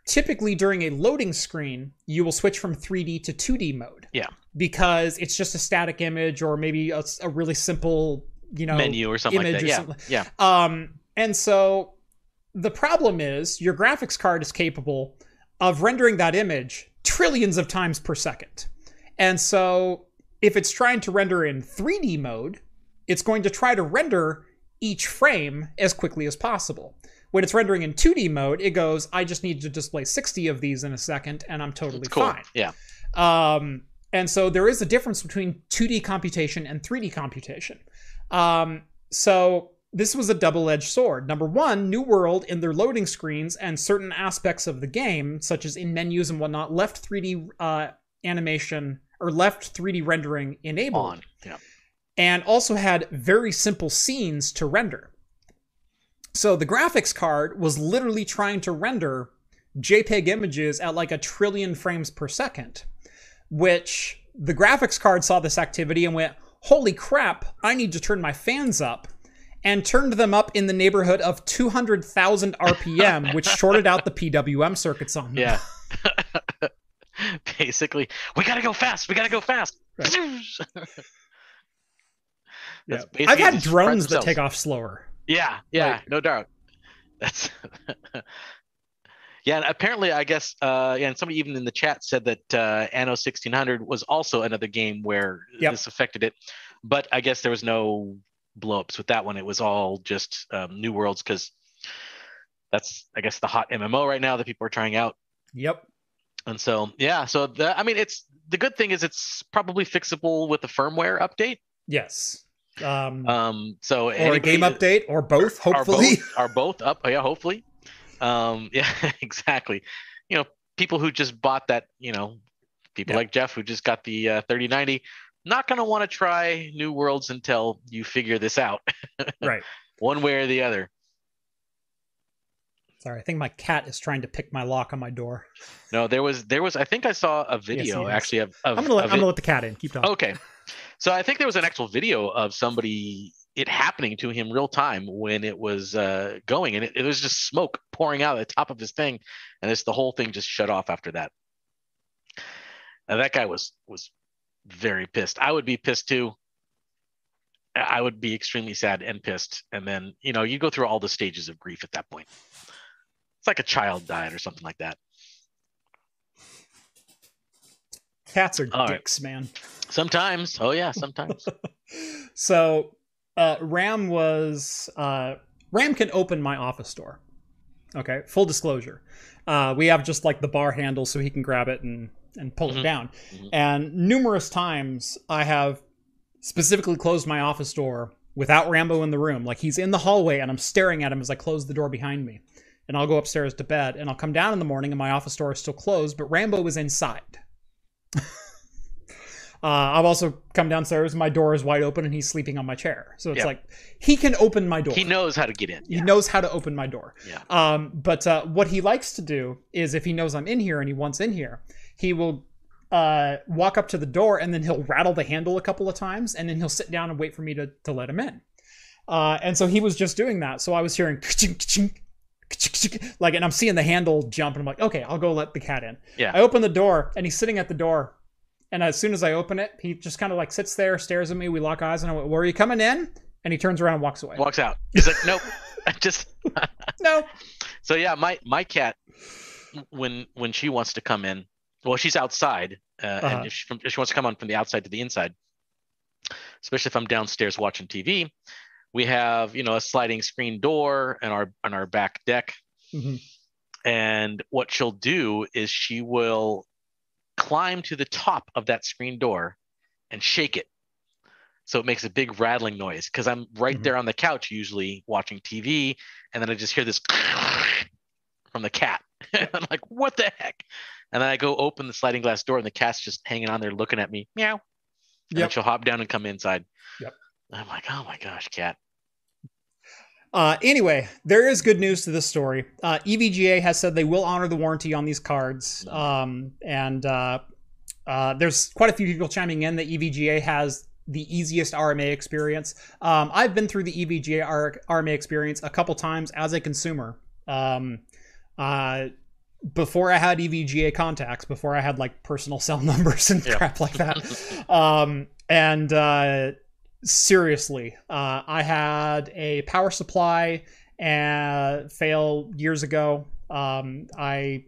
Typically, during a loading screen, you will switch from 3D to 2D mode. Yeah. Because it's just a static image or maybe a, a really simple, you know, menu or something like that. or Yeah, something. yeah. Um, and so the problem is your graphics card is capable of rendering that image trillions of times per second. And so if it's trying to render in 3D mode, it's going to try to render each frame as quickly as possible. When it's rendering in 2D mode, it goes, I just need to display 60 of these in a second and I'm totally Cool. fine. Yeah. Um, and so there is a difference between 2D computation and 3D computation. Um, so this was a double-edged sword. Number one, New World in their loading screens and certain aspects of the game, such as in menus and whatnot, left 3D uh, animation or left 3D rendering enabled, On. Yeah. and also had very simple scenes to render. So the graphics card was literally trying to render JPEG images at like a trillion frames per second, which the graphics card saw this activity and went, holy crap, I need to turn my fans up. And turned them up in the neighborhood of 200,000 RPM, which shorted out the PWM circuits on them. Yeah. *laughs* *laughs* Basically, we gotta go fast. We gotta go fast. Right. *laughs* That's I've had drones that take off slower. Yeah, yeah, Like- no doubt. That's yeah. And apparently, I guess, uh, yeah, and somebody even in the chat said that uh, Anno 1600 was also another game where Yep. this affected it, but I guess there was no blowups with that one. It was all just um, new worlds because that's, I guess, the hot MMO right now that people are trying out. Yep. And so, yeah, so the, I mean, it's the good thing is it's probably fixable with the firmware update. Yes. Um, Um, so or a game update, or both, hopefully. are both, *laughs* are both up. Oh, yeah, hopefully. Um, *laughs* yeah, exactly. You know, people who just bought that, you know, people Yeah. like Jeff who just got the uh, 3090, not going to want to try New Worlds until you figure this out, *laughs* right. one way or the other. Sorry, I think my cat is trying to pick my lock on my door. No, there was, there was. I think I saw a video is. actually of. of I'm gonna let, I'm gonna let the cat in. Keep talking. Okay. So I think there was an actual video of somebody it happening to him real time when it was uh, going, and it, it was just smoke pouring out of the top of his thing, and this the whole thing just shut off after that. And that guy was was very pissed. I would be pissed too. I would be extremely sad and pissed, and then you know you go through all the stages of grief at that point. It's like a child died or something like that. Cats are All right. dicks, man. Sometimes, oh yeah, sometimes. *laughs* So, uh, Ram was uh, Ram can open my office door. Okay, full disclosure. Uh, we have just like the bar handle so he can grab it and and pull it Mhm. down. Mhm. And numerous times I have specifically closed my office door without Rambo in the room. Like he's in the hallway and I'm staring at him as I close the door behind me. And I'll go upstairs to bed and I'll come down in the morning and my office door is still closed, but Rambo is inside. *laughs* Uh, I've also come downstairs and my door is wide open and he's sleeping on my chair. So it's Yeah. like he can open my door. he knows how to get in. He knows how to open my door. Yeah. Um, but uh, what he likes to do is if he knows I'm in here and he wants in here, he will uh, walk up to the door and then he'll rattle the handle a couple of times and then he'll sit down and wait for me to, to let him in. Uh, and so he was just doing that. So I was hearing ka-chink, ka-chink, ka-chink, ka-chink, like, and I'm seeing the handle jump and I'm like, okay, I'll go let the cat in. Yeah. I open the door and he's sitting at the door. And as soon as I open it, he just kind of like sits there, stares at me. We lock eyes and I went, "Are you coming in? And he turns around and walks away. Walks out. He's like, nope. *laughs* I just No. *laughs* so yeah. My my cat when when she wants to come in, well, she's outside, uh, Uh-huh. and if she, from, if she wants to come on from the outside to the inside, especially if I'm downstairs watching TV, we have you know a sliding screen door and our on our back deck, Mhm. and what she'll do is she will climb to the top of that screen door and shake it so it makes a big rattling noise because i'm right Mhm. there on the couch usually watching tv and then i just hear this *laughs* from the cat *laughs* i'm like what the heck and then i go open the sliding glass door and the cat's just hanging on there looking at me meow and Yep. she'll hop down and come inside Yep. i'm like oh my gosh cat Uh, anyway, there is good news to this story. Uh, EVGA has said they will honor the warranty on these cards, um, and uh, uh, there's quite a few people chiming in that EVGA has the easiest RMA experience. Um, I've been through the EVGA R- RMA experience a couple times as a consumer. Um, uh, before I had EVGA contacts, before I had like personal cell *laughs* numbers and Yeah. crap like that. *laughs* um, and uh, seriously, uh, I had a power supply and fail years ago. Um, I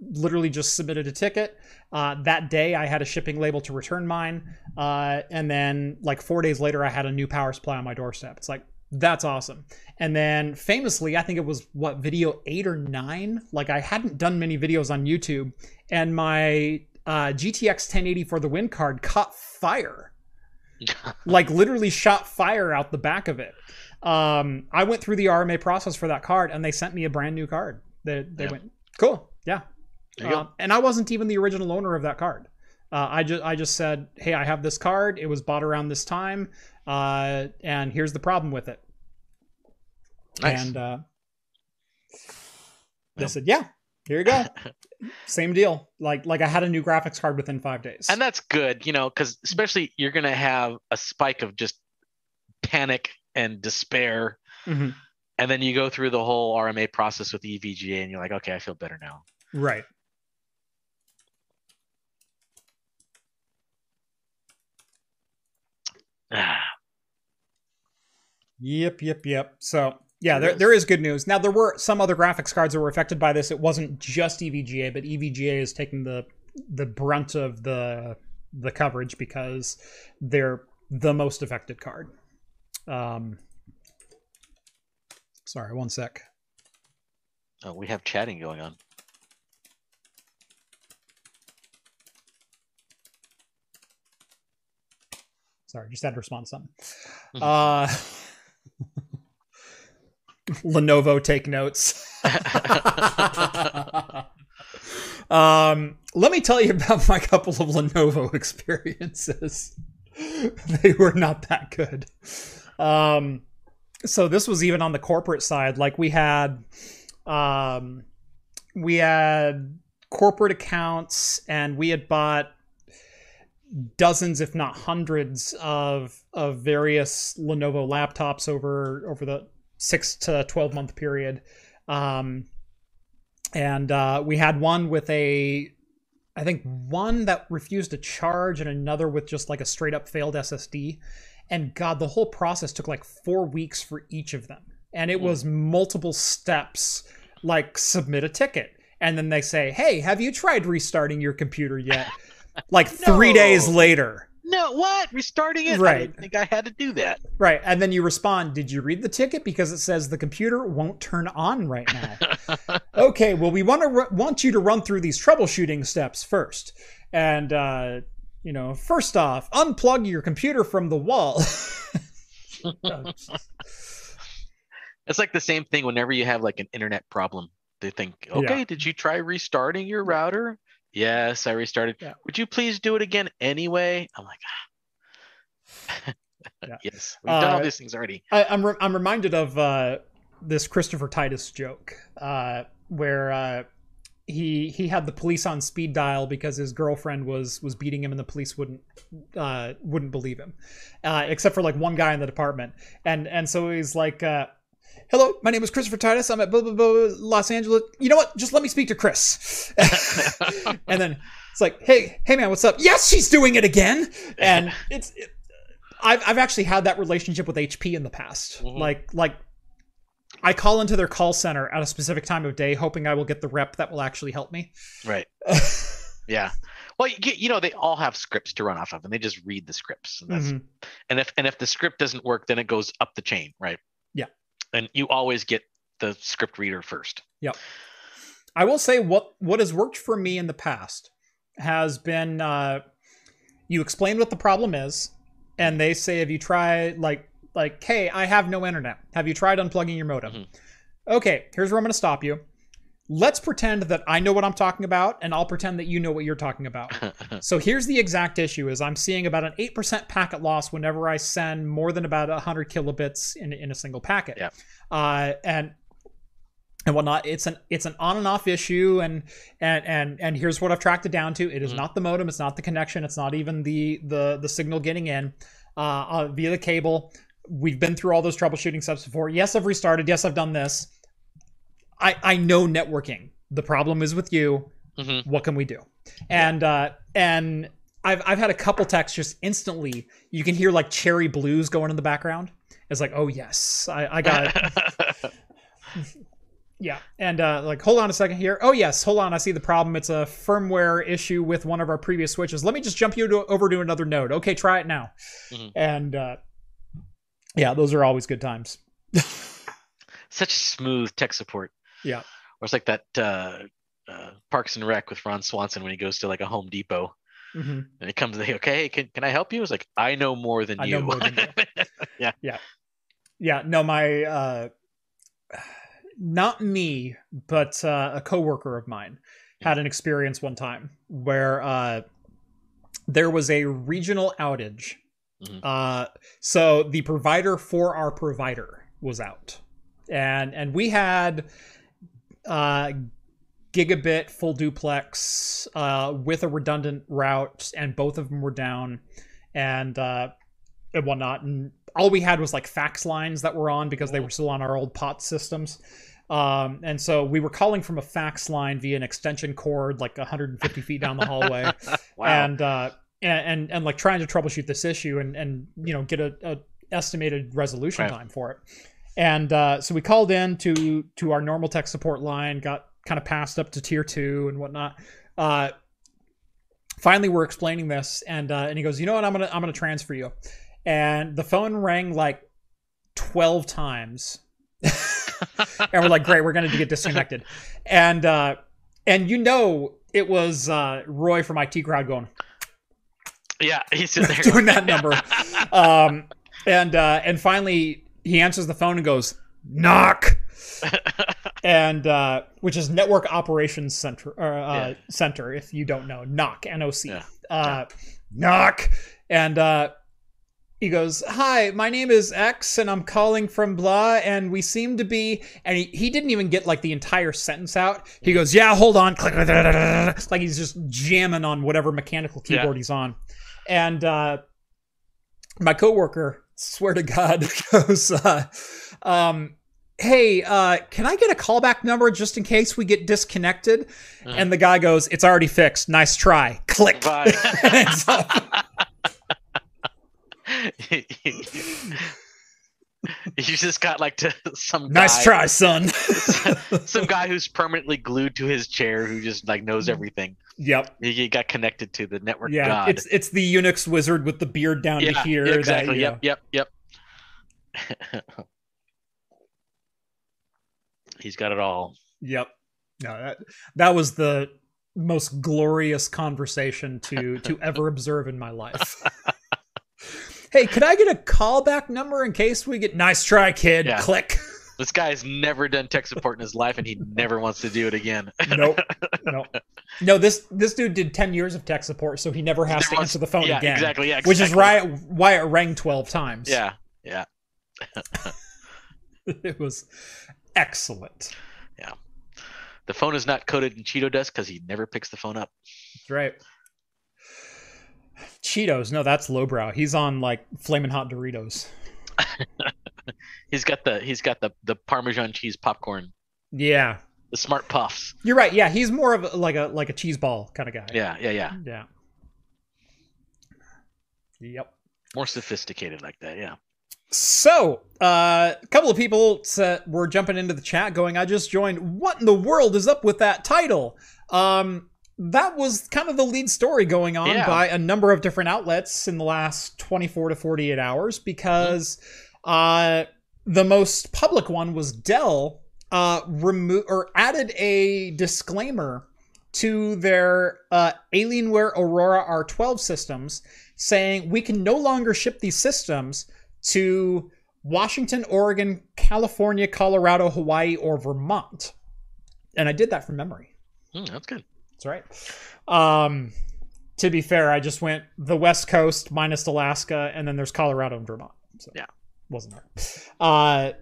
literally just submitted a ticket. Uh, that day, I had a shipping label to return mine, uh, and then like four days later, I had a new power supply on my doorstep. It's like that's awesome. And then famously, I think it was what video eight or nine. Like I hadn't done many videos on YouTube, and my uh, GTX 1080 for the win card caught fire *laughs* like literally shot fire out the back of it. Um, I went through the RMA process for that card, and they sent me a brand new card. They they Yeah. went cool, yeah. Uh, and I wasn't even the original owner of that card. Uh, I just I just said, hey, I have this card. It was bought around this time, uh, and here's the problem with it. nice And uh, they said, yeah, here you go. *laughs* Same deal. Like like I had a new graphics card within five days. and that's good you know because especially you're gonna have a spike of just panic and despair Mhm. and then you go through the whole rma process with evga and you're like okay i feel better now Right. Yep, yep, yep. So yeah, There there, is. good news. Now there were some other graphics cards that were affected by this. It wasn't just EVGA, but EVGA is taking the the brunt of the the coverage because they're the most affected card. Um, sorry, one sec. oh, we have chatting going on Sorry, just had to respond to something. Uh, *laughs* Lenovo take notes. *laughs* um, let me tell you about my couple of Lenovo *laughs* experiences. they were not that good. Um, so this was even on the corporate side. Like we had, um, we had corporate accounts, and we had bought dozens, if not hundreds, of of various Lenovo laptops over over the six to twelve month period. Um, and uh, we had one with a I think one that refused to charge and another with just like a straight up failed SSD. And God, the whole process took like four weeks for each of them. And it was multiple steps, like submit a ticket. And then they say, Hey, have you tried restarting your computer yet? *laughs* like three days later. No, what? Restarting it? I Right. didn't think I had to do that. Right. And then you respond, Did you read the ticket? Because it says the computer won't turn on right now. *laughs* okay, well, we want to ru- want you to run through these troubleshooting steps first. And, uh, you know, first off, unplug your computer from the wall. Oh, *laughs* It's like the same thing whenever you have like an internet problem. They think, okay, Yeah. did you try restarting your router? Yes, I restarted. Yeah. Would you please do it again anyway? I'm like, ah. Yeah. *laughs* yes, we've done all Uh, these things already. I, I'm re- I'm reminded of uh, this Christopher Titus joke uh, where uh, he he had the police on speed dial because his girlfriend was was beating him and the police wouldn't uh, wouldn't believe him, uh, except for like one guy in the department and and so he's like. Uh, Hello, my name is Christopher Titus. I'm at blah, blah, blah, Los Angeles. You know what? Just let me speak to Chris. *laughs* and then it's like, hey, hey, man, what's up? Yes, she's doing it again. And it's, it, I've, I've actually had that relationship with HP in the past. Mhm. Like, like I call into their call center at a specific time of day, hoping I will get the rep that will actually help me. Right. *laughs* Yeah. Well, you, you know, they all have scripts to run off of, and they just read the scripts. And, that's, Mhm. and if and if the script doesn't work, then it goes up the chain, right? Yeah. And you always get the script reader first. Yep. I will say what what has worked for me in the past has been uh, you explain what the problem is, and they say, "Have you tried like like Hey, I have no internet. Have you tried unplugging your modem?" Mhm. Okay, here's where I'm going to stop you. Let's pretend that I know what I'm talking about, and I'll pretend that you know what you're talking about. *laughs* so here's the exact issue: is I'm seeing about an eight percent packet loss whenever I send more than about hundred kilobits in in a single packet. Yeah. Uh, and and whatnot. It's an it's an on and off issue, and and and and here's what I've tracked it down to. It is Mhm. not the modem. It's not the connection. It's not even the the the signal getting in uh, uh, via the cable. We've been through all those troubleshooting steps before. Yes, I've restarted. Yes, I've done this. I I know networking. The problem is with you. Mhm. What can we do? And uh, and I've I've had a couple texts just instantly. You can hear like cherry blues going in the background. It's like, oh yes, I, I got it. *laughs* Yeah, and uh, like, hold on a second here. Oh yes, hold on. I see the problem. It's a firmware issue with one of our previous switches. Let me just jump you to, over to another node. Okay, try it now. Mhm. And uh, yeah, those are always good times. *laughs* Such smooth tech support. Yeah. Or it's like that uh, uh, Parks and Rec with Ron Swanson when he goes to like a Home Depot hmm and he comes, hey, okay, can, can I help you? It's like, I know more than I you. know more than *laughs* Yeah, no, my uh, not me, but uh, a coworker of mine had an experience one time where uh, there was a regional outage. Mhm. Uh, so the provider for our provider was out, and and we had uh, gigabit full duplex uh, with a redundant route, and both of them were down, and uh, and whatnot. And all we had was like fax lines that were on because they were still on our old POT systems. Um, and so we were calling from a fax line via an extension cord, like 150 feet down the hallway, *laughs* wow. and, uh, and and and like trying to troubleshoot this issue and and you know get a, a estimated resolution Right. time for it. And uh, so we called in to to our normal tech support line, got kind of passed up to tier two and whatnot. Uh, finally, we're explaining this, and uh, and he goes, "You know what? I'm gonna I'm gonna transfer you." And the phone rang like twelve times, *laughs* and we're like, "Great, we're gonna get disconnected." And uh, and you know it was uh, Roy from IT Crowd going yeah, he's *laughs* doing that number. *laughs* Um, and uh, and finally he answers the phone and goes knock, *laughs* and uh, which is Network Operations Center. Uh, uh, Yeah. Center, if you don't know, knock, N O C, Yeah. uh, knock, and uh, he goes, "Hi, my name is X, and I'm calling from blah, and we seem to be." And he, he didn't even get like the entire sentence out. He goes, "Yeah, hold on," click, like he's just jamming on whatever mechanical Yeah. keyboard he's on. and uh, my coworker, swear to God, *laughs* goes, uh, um, "Hey, uh, can I get a callback number just in case we get disconnected?" Mhm. And the guy goes, "It's already fixed. Nice try." Click. Bye. *laughs* *laughs* You just got like to some nice guy, try, son. some guy who's permanently glued to his chair who just like knows Mm. everything. Yep. He, got connected to the network Yeah, god. it's it's the Unix wizard with the beard down yeah, to here. yeah, exactly. know. Yep, yep, yep. *laughs* He's got it all. Yep. No, that that was the most glorious conversation to to *laughs* ever observe in my life. *laughs* hey, could I get a callback number in case we get nice try, kid? Yeah. Click. This guy has never done tech support in his life, and he never wants to do it again. Nope. *laughs* No. No, this this dude did 10 years of tech support, so he never has Never to answer the phone yeah, again. exactly. Yeah, Which is exactly. why why it rang 12 times. Yeah, yeah. *laughs* it was excellent. Yeah. The phone is not coated in Cheeto dust because he never picks the phone up. That's right. Cheetos, no, that's lowbrow. He's on like flaming hot Doritos. *laughs* *laughs* He's got the he's got the the Parmesan cheese popcorn, Yeah, the smart puffs. You're right. Yeah, he's more of like a like a cheese ball kind of guy. Yeah, yeah, yeah. Yeah. Yep. More sophisticated like that. Yeah. So, uh, a couple of people said, were jumping into the chat going, I just joined. What in the world is up with that title? Um, that was kind of the lead story going on Yeah. by a number of different outlets in the last 24 to 48 hours because uh, the most public one was Dell uh, remo- or added a disclaimer to their uh, Alienware Aurora R12 systems saying we can no longer ship these systems to Washington, Oregon, California, Colorado, Hawaii, or Vermont. And I did that from memory. Hmm, that's good. That's right. Um, to be fair, I just went the West Coast minus Alaska, and then there's Colorado and Vermont. So Yeah. Wasn't there. Uh,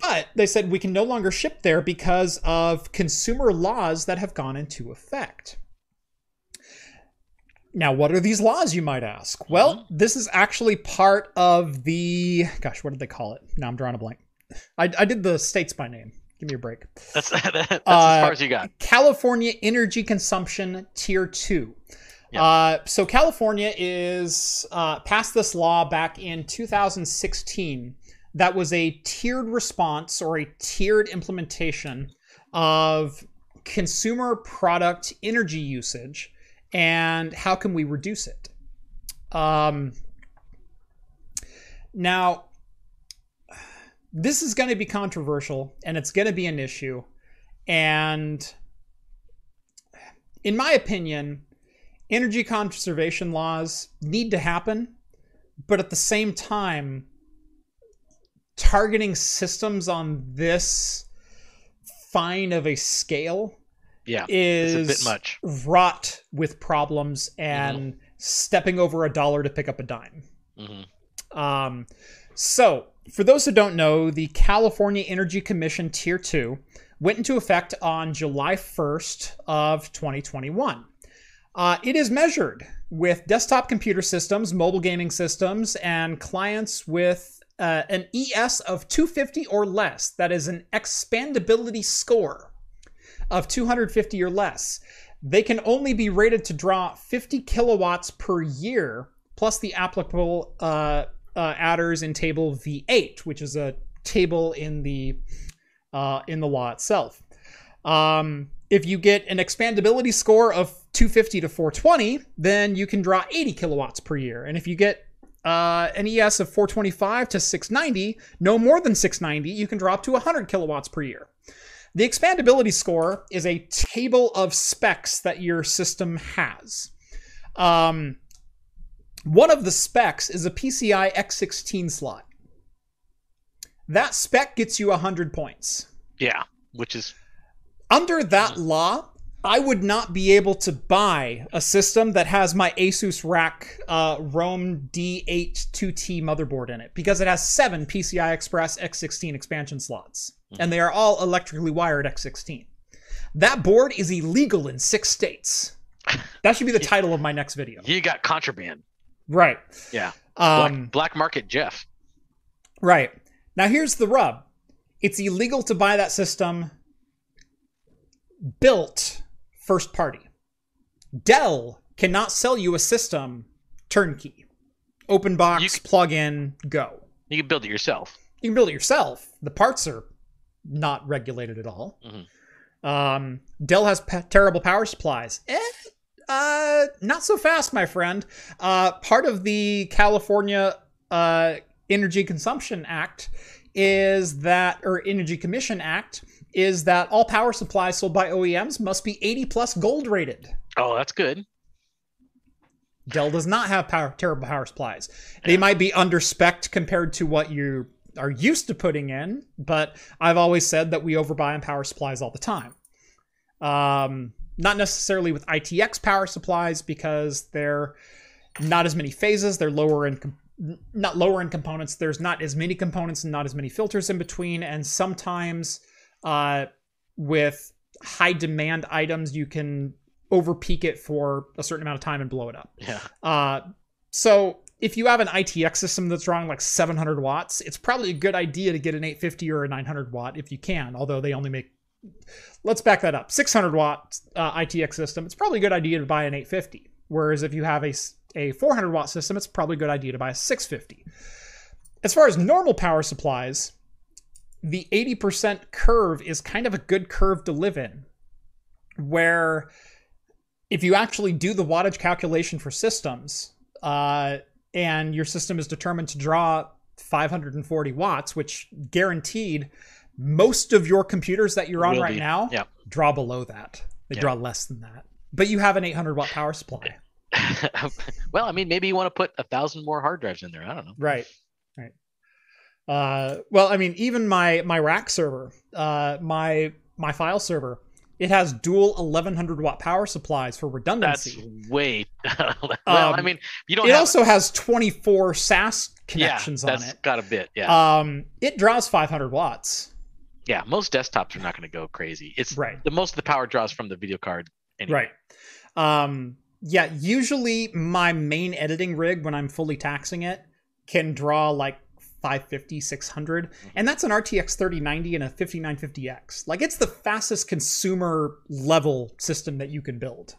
but they said we can no longer ship there because of consumer laws that have gone into effect. Now, what are these laws, you might ask? Well, this is actually part of the. Gosh, what did they call it? Now I'm drawing a blank. I, I did the states by name. Give me a break. That's *laughs* that's as Uh, far as you got. California Energy Consumption Tier 2. Uh, so California is uh, passed this law back in 2016 that was a tiered response or a tiered implementation of consumer product energy usage and how can we reduce it. Um, now, this is going to be controversial and it's going to be an issue. And in my opinion, energy conservation laws need to happen, but at the same time, targeting systems on this fine of a scale Yeah. is a bit much. wrought with problems and stepping over a dollar to pick up a dime. hmm Um, so, for those who don't know, the California Energy Commission Tier 2 went into effect on July 1st of 2021. Uh, it is measured with desktop computer systems, mobile gaming systems, and clients with uh, an ES of 250 or less. That is an expandability score of 250 or less. They can only be rated to draw 50 kilowatts per year, plus the applicable uh, uh, adders in Table V8, which is a table in the uh, in the law itself. Um, if you get an expandability score of 250 to 420, then you can draw 80 kilowatts per year. And if you get uh, an ES of 425 to 690, no more than 690, you can draw up to 100 kilowatts per year. The expandability score is a table of specs that your system has. Um, one of the specs is a PCI X16 slot. That spec gets you 100 points. Yeah. Which is Under that law, I would not be able to buy a system that has my ASRock Rack uh, Rome D8 2T motherboard in it because it has seven PCI Express X16 expansion slots, and they are all electrically wired X16. That board is illegal in six states. That should be the *laughs* title of my next video. you got contraband. Right. Yeah. Black, Um, black market Jeff. right. Now here's the rub. It's illegal to buy that system built first party. Dell cannot sell you a system turnkey. Open box, You c- plug in, go. You can build it yourself. You can build it yourself. The parts are not regulated at all. Mhm. Um, Dell has pe- terrible power supplies. Eh, uh, not so fast, my friend. Uh, part of the California uh, Energy Consumption Act is that, or Energy Commission Act, is that all power supplies sold by OEMs must be 80 plus gold rated. Oh, that's good. Dell does not have power, terrible power supplies. They might be under spec compared to what you are used to putting in, but I've always said that we overbuy on power supplies all the time. Um, not necessarily with ITX power supplies because they're not as many phases. They're lower in, com- not lower in components. There's not as many components and not as many filters in between. And sometimes uh, with high demand items, you can overpeak it for a certain amount of time and blow it up. Yeah. Uh, so if you have an ITX system that's drawing like 700 watts, it's probably a good idea to get an 850 or a 900 watt if you can. Although they only make, let's back that up, 600 watt uh, ITX system. It's probably a good idea to buy an 850. Whereas if you have a a 400 watt system, it's probably a good idea to buy a 650. As far as normal power supplies, the 80% curve is kind of a good curve to live in, where if you actually do the wattage calculation for systems, uh, and your system is determined to draw 540 watts, which guaranteed most of your computers that you're on right be. now draw below that. They Yeah. draw less than that. But you have an 800 watt power supply. *laughs* well, I mean, maybe you want to put a thousand more hard drives in there. I don't know. Right. Uh, well, I mean, even my my rack server, uh, my my file server, it has dual 1100 watt power supplies for redundancy. That's way. *laughs* well, I Um, mean, you don't It have. also has 24 SAS connections yeah, on that's it. got a bit. Yeah. Um, it draws 500 watts. yeah. Most desktops are not going to go crazy. It's Right. the most of the power draws from the video card. Anyway. Right. Um, yeah, usually my main editing rig, when I'm fully taxing it, can draw like 550, 600. And that's an RTX 3090 and a 5950X. Like, it's the fastest consumer level system that you can build.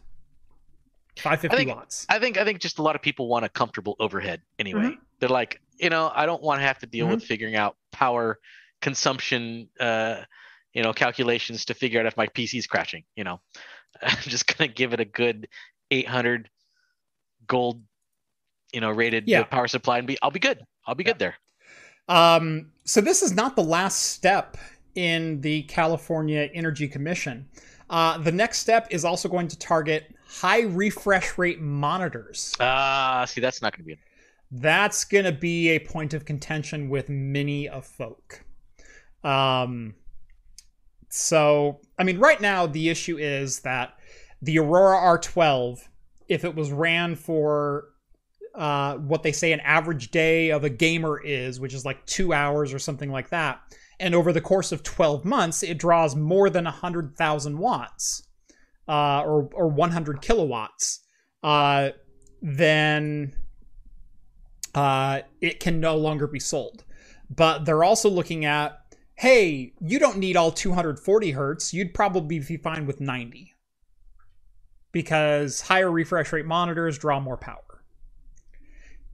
550 I think- watts. I think I think just a lot of people want a comfortable overhead anyway. Mm-hmm. They're like, you know, I don't want to have to deal with figuring out power consumption uh you know calculations to figure out if my PC's crashing, you know. *laughs* I'm just going to give it a good 800 gold you know rated Yeah. power supply and be I'll be good. I'll be Yeah. good there. Um, so this is not the last step in the California Energy Commission. Uh, the next step is also going to target high refresh rate monitors. Ah, see that's not going to be That's going to be a point of contention with many of folk. Um, so, I mean, right now the issue is that the Aurora R12, if it was ran for uh, what they say an average day of a gamer is, which is like two hours or something like that, and over the course of 12 months, it draws more than 100,000 watts uh, or, or 100 kilowatts, uh, then uh, it can no longer be sold. But they're also looking at hey, you don't need all 240 hertz. You'd probably be fine with 90 because higher refresh rate monitors draw more power.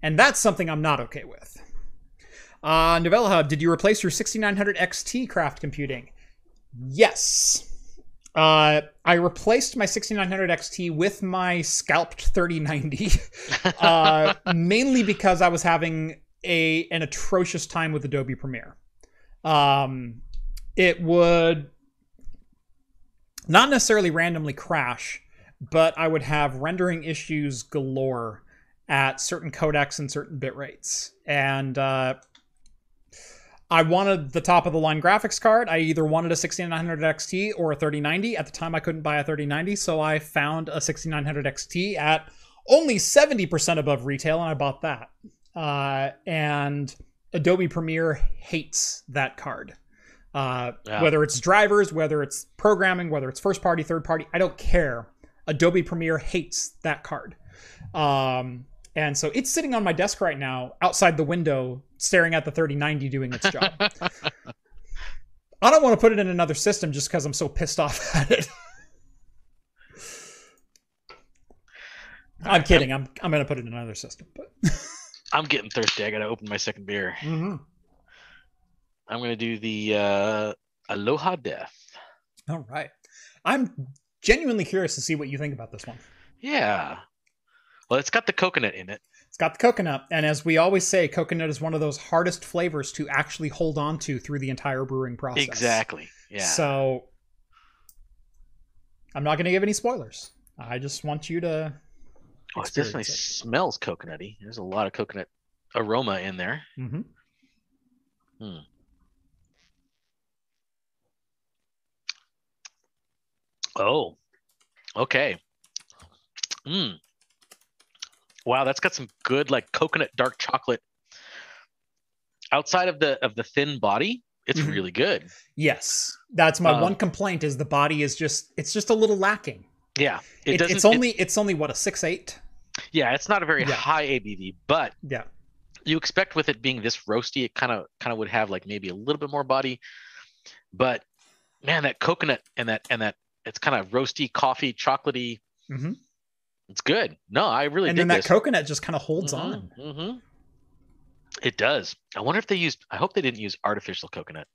And that's something I'm not okay with. Uh, Novella Hub, did you replace your 6900 XT craft computing? Yes. Uh, I replaced my 6900 XT with my scalped 3090, *laughs* uh, mainly because I was having a an atrocious time with Adobe Premiere. Um, it would not necessarily randomly crash, but I would have rendering issues galore at certain codecs and certain bit rates. And uh, I wanted the top of the line graphics card. I either wanted a 6900 XT or a 3090. At the time, I couldn't buy a 3090, so I found a 6900 XT at only 70% above retail, and I bought that. Uh, and Adobe Premiere hates that card. Uh, Yeah. Whether it's drivers, whether it's programming, whether it's first party, third party, I don't care. Adobe Premiere hates that card. Um, And so it's sitting on my desk right now, outside the window, staring at the 3090 doing its job. *laughs* I don't want to put it in another system just because I'm so pissed off *laughs* at it. I'm kidding. I'm I'm gonna put it in another system, but *laughs* I'm getting thirsty. I gotta open my second beer. Mhm. I'm gonna do the uh, Aloha Death. all right. I'm genuinely curious to see what you think about this one. Yeah. Well, it's got the coconut in it. It's got the coconut, and as we always say, coconut is one of those hardest flavors to actually hold on to through the entire brewing process. Exactly. Yeah. So I'm not going to give any spoilers. I just want you to. oh, it definitely it. smells coconutty. There's a lot of coconut aroma in there. Mm-hmm. Oh. Okay. Mm. Wow, that's got some good like coconut dark chocolate. Outside of the of the thin body, it's Mhm. really good. Yes, that's my Um, one complaint. Is the body is just it's just a little lacking. Yeah. It It, doesn't it's it- only it's only what a six eight. yeah, it's not a very Yeah. high ABV, but Yeah. you expect with it being this roasty, it kind of kind of would have like maybe a little bit more body. But man, that coconut and that and that it's kind of roasty, coffee, chocolatey. Mm-hmm. It's good. No, I really and then that this. coconut just kind of holds Mhm, on. mhm. It does. I wonder if they used. I hope they didn't use artificial coconut.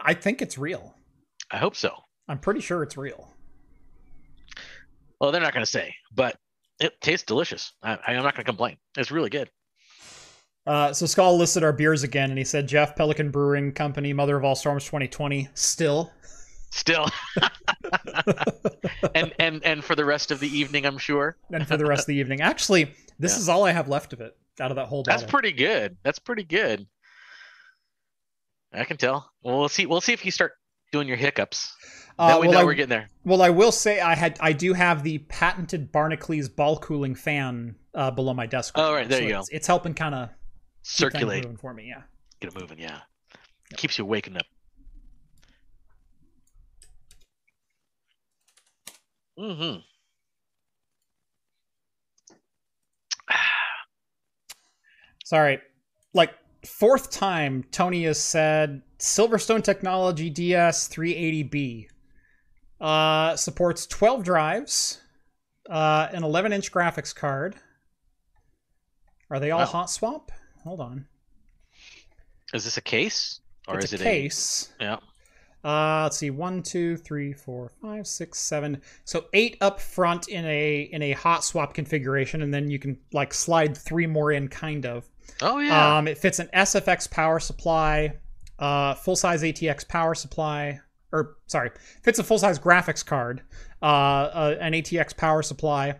I think it's real. I hope so. I'm pretty sure it's real. Well, they're not going to say, but it tastes delicious. I, I'm not going to complain. It's really good. Uh, so Skull listed our beers again, and he said Jeff Pelican Brewing Company, Mother of All Storms 2020. Still, Still, *laughs* and and and for the rest of the evening, I'm sure and for the rest of the evening. Actually, this Yeah. is all I have left of it out of that whole bottle. that's pretty good. That's pretty good. I can tell. Well, we'll see. We'll see if you start doing your hiccups. Uh, we well, know I, we're getting there. well, I will say I had I do have the patented Barnacles ball cooling fan uh, below my desk. Oh, right, there so you go. It's, it's helping kind of Circulate. for me. Yeah. Get it moving. Yeah. Keeps you waking up. Mm-hmm. *sighs* Sorry. Like fourth time, Tony has said Silverstone Technology DS 380B uh, supports 12 drives, uh, an 11 inch graphics card. Are they all Wow. hot swap? Hold on. Is this a case or it's is a it case. a? Yeah. Uh, let's see, one, two, three, four, five, six, seven. So eight up front in a in a hot swap configuration, and then you can like slide three more in, kind of. Oh yeah. Um, it fits an SFX power supply, uh, full size ATX power supply, or sorry, fits a full size graphics card, uh, uh, an ATX power supply.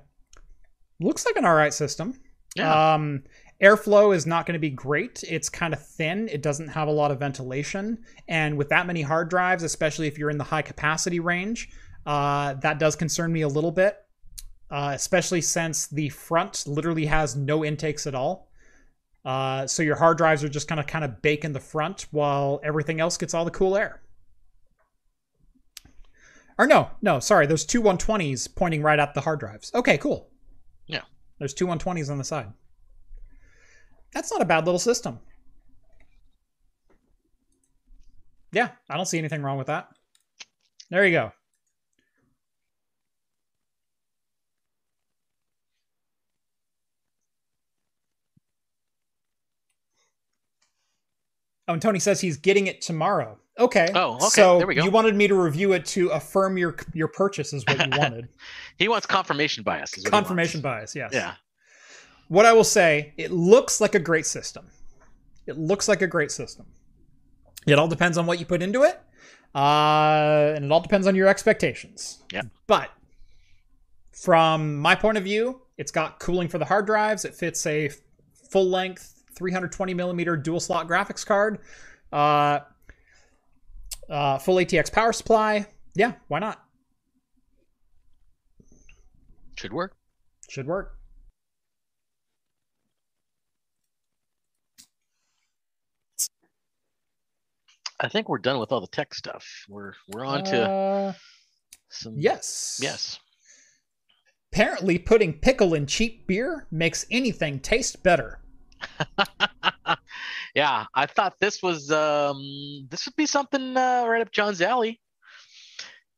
Looks like an alright system. yeah. Um, airflow is not going to be great. It's kind of thin. It doesn't have a lot of ventilation, and with that many hard drives, especially if you're in the high capacity range, uh, that does concern me a little bit. Uh, especially since the front literally has no intakes at all. Uh, so your hard drives are just kind of kind of bake in the front while everything else gets all the cool air. Or no, no, sorry, there's two 120s pointing right at the hard drives. Okay, cool. Yeah. There's two 120s on the side. That's not a bad little system. Yeah, I don't see anything wrong with that. There you go. Oh, and Tony says he's getting it tomorrow. Okay. Oh, okay, So there we go. you wanted me to review it to affirm your your purchase is what you *laughs* wanted. he wants confirmation bias. Confirmation bias, yes. Yeah. What I will say, it looks like a great system. It looks like a great system. It all depends on what you put into it, uh, and it all depends on your expectations. Yeah. But from my point of view, it's got cooling for the hard drives. It fits a full length 320 millimeter dual slot graphics card, uh, uh, full ATX power supply. Yeah, why not? Should work. Should work. I think we're done with all the tech stuff. We're we're on to Uh, some. yes. Yes. Apparently, putting pickle in cheap beer makes anything taste better. *laughs* yeah, I thought this was um this would be something uh, right up John's alley.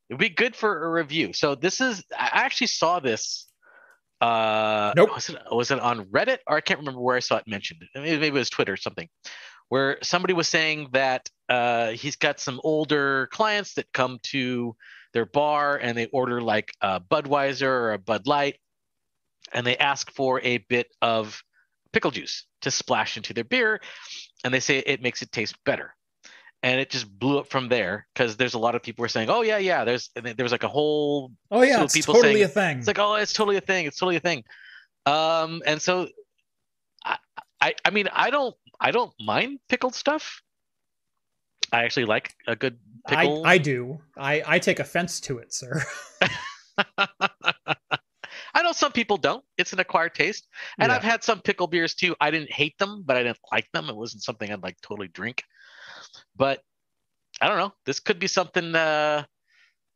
It'd be good for a review. So this is I actually saw this. Uh, Nope. Was it was it on Reddit or I can't remember where I saw it mentioned. Maybe, maybe it was Twitter or something, where somebody was saying that uh, he's got some older clients that come to their bar and they order like a Budweiser or a Bud Light, and they ask for a bit of pickle juice to splash into their beer, and they say it makes it taste better. And it just blew up from there because there's a lot of people were saying, "Oh yeah, yeah." There's there was like a whole Oh yeah, it's people totally saying- a thing. it's like, oh, it's totally a thing. It's totally a thing. Um, and so, I, I, I mean, I don't, I don't mind pickled stuff. I actually like a good I, pickle. I do. I, I take offense to it, sir. *laughs* *laughs* I know some people don't. It's an acquired taste, and Yeah. I've had some pickle beers too. I didn't hate them, but I didn't like them. It wasn't something I'd like totally drink. But I don't know. This could be something. Uh,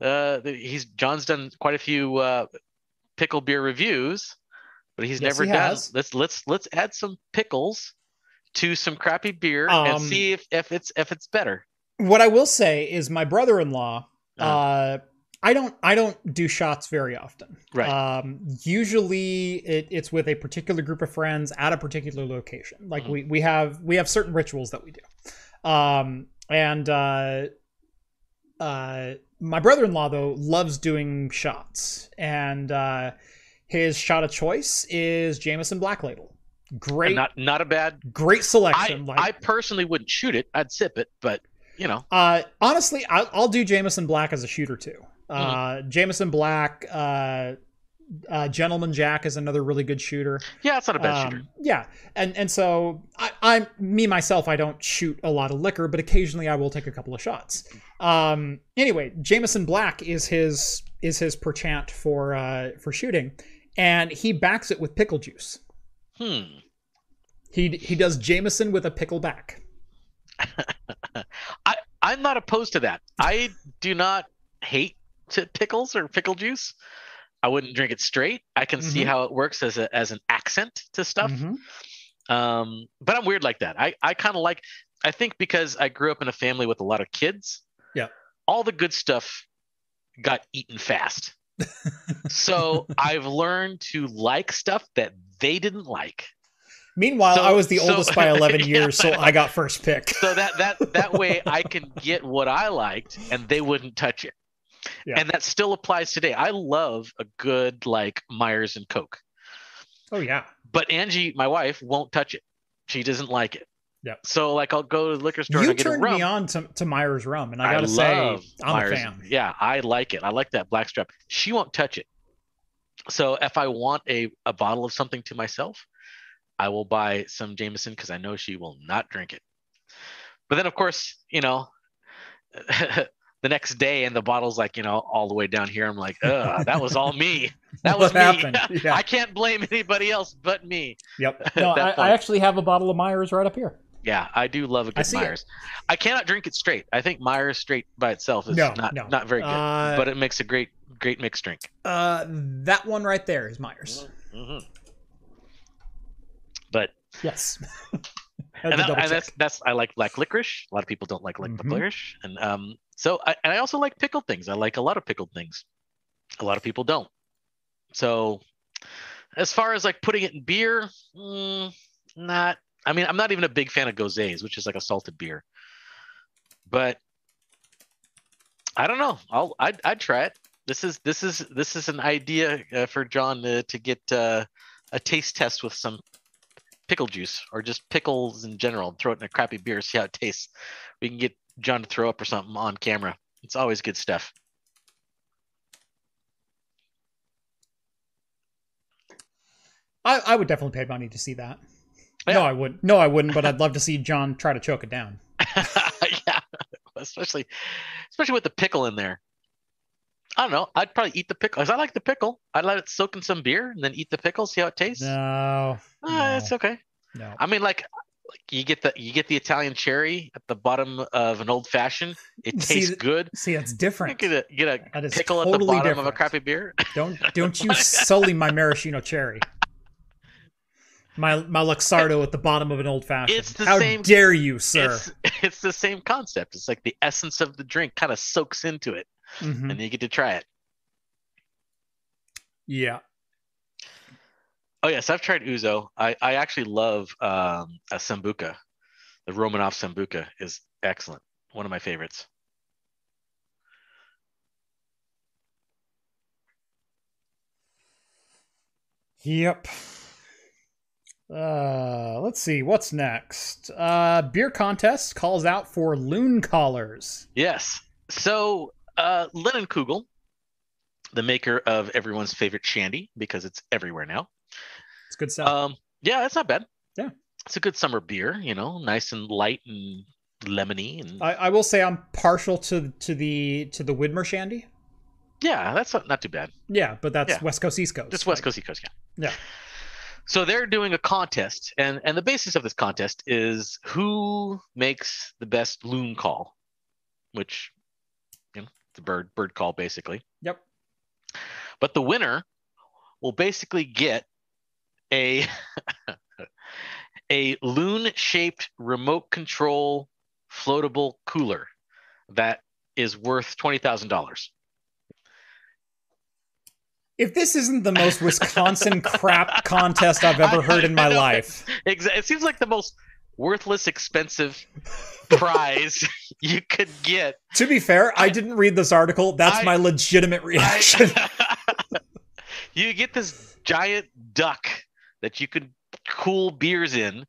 uh, he's John's done quite a few uh, pickle beer reviews, but he's Yes, never he done. has. Let's let's let's add some pickles to some crappy beer Um, and see if, if it's if it's better. what I will say is my brother-in-law. Uh, Uh, I don't. I don't do shots very often. Right. Um, usually, it, it's with a particular group of friends at a particular location. Like Mhm. we we have we have certain rituals that we do. Um, and uh, uh, my brother-in-law though loves doing shots, and uh, his shot of choice is Jameson Black Label. Great, not not a bad. great I selection. like, I personally wouldn't shoot it. I'd sip it, but you know. Uh, honestly, I'll, I'll do Jameson Black as a shooter too. Uh, Jameson Black, uh, uh, Gentleman Jack is another really good shooter. Yeah, it's not a bad shooter. Um, yeah, and and so I, I'm me myself. I don't shoot a lot of liquor, but occasionally I will take a couple of shots. Um, anyway, Jameson Black is his is his perchant for uh, for shooting, and he backs it with pickle juice. Hmm. He he does Jameson with a pickle back. *laughs* I I'm not opposed to that. I do not hate pickles or pickle juice. I wouldn't drink it straight. I can see Mhm. how it works as a as an accent to stuff. Mhm. Um, but I'm weird like that. I I kind of like. I think because I grew up in a family with a lot of kids. Yeah. All the good stuff got eaten fast. So *laughs* I've learned to like stuff that they didn't like. Meanwhile, So- I was the so- oldest by 11 *laughs* Yeah, years, so I. I got first pick. so that that that way I can get what I liked and they wouldn't touch it. Yeah. And that still applies today. I love a good like Myers and Coke. Oh yeah. But Angie, my wife, won't touch it. She doesn't like it. Yeah. So like I'll go to the liquor store You and I get a turned rum. me on to, to Myers rum, and I gotta say, love I'm Myers. a fan. Yeah, I like it. I like that blackstrap. She won't touch it. So if I want a, a bottle of something to myself, I will buy some Jameson because I know she will not drink it. But then of course, you know, *laughs* the next day and the bottle's like, you know, all the way down here. I'm like, ugh, that was all me. *laughs* That was me. happened? *laughs* Yeah. I can't blame anybody else but me. Yep. No, I, I actually have a bottle of Myers right up here. Yeah, I do love a good it. Myers. I cannot drink it straight. I think Myers straight by itself is No, not no. not very good, Uh, but it makes a great great mixed drink. Uh, that one right there is Myers. hmm But Yes. *laughs* and, that, and that's that's I like black licorice. A lot of people don't like Mhm. licorice, and um, so I, and I also like pickled things. I like a lot of pickled things. A lot of people don't. So, as far as like putting it in beer, mm, not. I mean, I'm not even a big fan of goses, which is like a salted beer. But I don't know. I'll I'd, I'd try it. This is this is this is an idea uh, for John uh, to get uh, a taste test with some pickle juice or just pickles in general. Throw it in a crappy beer, see how it tastes. We can get John to throw up or something on camera. It's always good stuff. I, I would definitely pay money to see that. Yeah. No, I wouldn't. No, I wouldn't. But I'd love to see John try to choke it down. *laughs* yeah, especially especially with the pickle in there. I don't know. I'd probably eat the pickle. Cause I like the pickle. I'd let it soak in some beer and then eat the pickle, see how it tastes. No, Ah, it's okay. no. I mean, like like you get the you get the Italian cherry at the bottom of an old fashioned. It *laughs* tastes th- good. See, that's You different. get a, you get a pickle at the totally bottom of a crappy beer. Don't don't you *laughs* sully my maraschino cherry. My my Luxardo at the bottom of an old fashioned. It's the How same- dare you, sir? It's *laughs* it's the same concept. It's like the essence of the drink kind of soaks into it, Mhm. and you get to try it. Yeah. Oh yes, I've tried Ouzo. I, I actually love um, a Sambuca. The Romanov Sambuca is excellent. One of my favorites. Yep. Uh, let's see what's next. Uh, beer contest calls out for loon collars. Yes. So uh, Leinenkugel, the maker of everyone's favorite shandy, because it's everywhere now. It's good stuff. Um, yeah, it's not bad. Yeah. It's a good summer beer. You know, nice and light and lemony, and I, I will say I'm partial to to the to the Widmer Shandy. yeah, that's not, not too bad. Yeah, but that's Yeah. West Coast East Coast. Just West Coast, East Coast, yeah. Yeah. So they're doing a contest, and and the basis of this contest is who makes the best loon call, which, you know, the bird bird call basically. Yep. But the winner will basically get a *laughs* a loon shaped remote control floatable cooler that is worth twenty thousand dollars. If this isn't the most *laughs* Wisconsin crap contest I've ever heard in my life, It seems like the most worthless, expensive prize *laughs* you could get. to be fair, I didn't read this article. That's I- my legitimate reaction. *laughs* you get this giant duck that you can cool beers in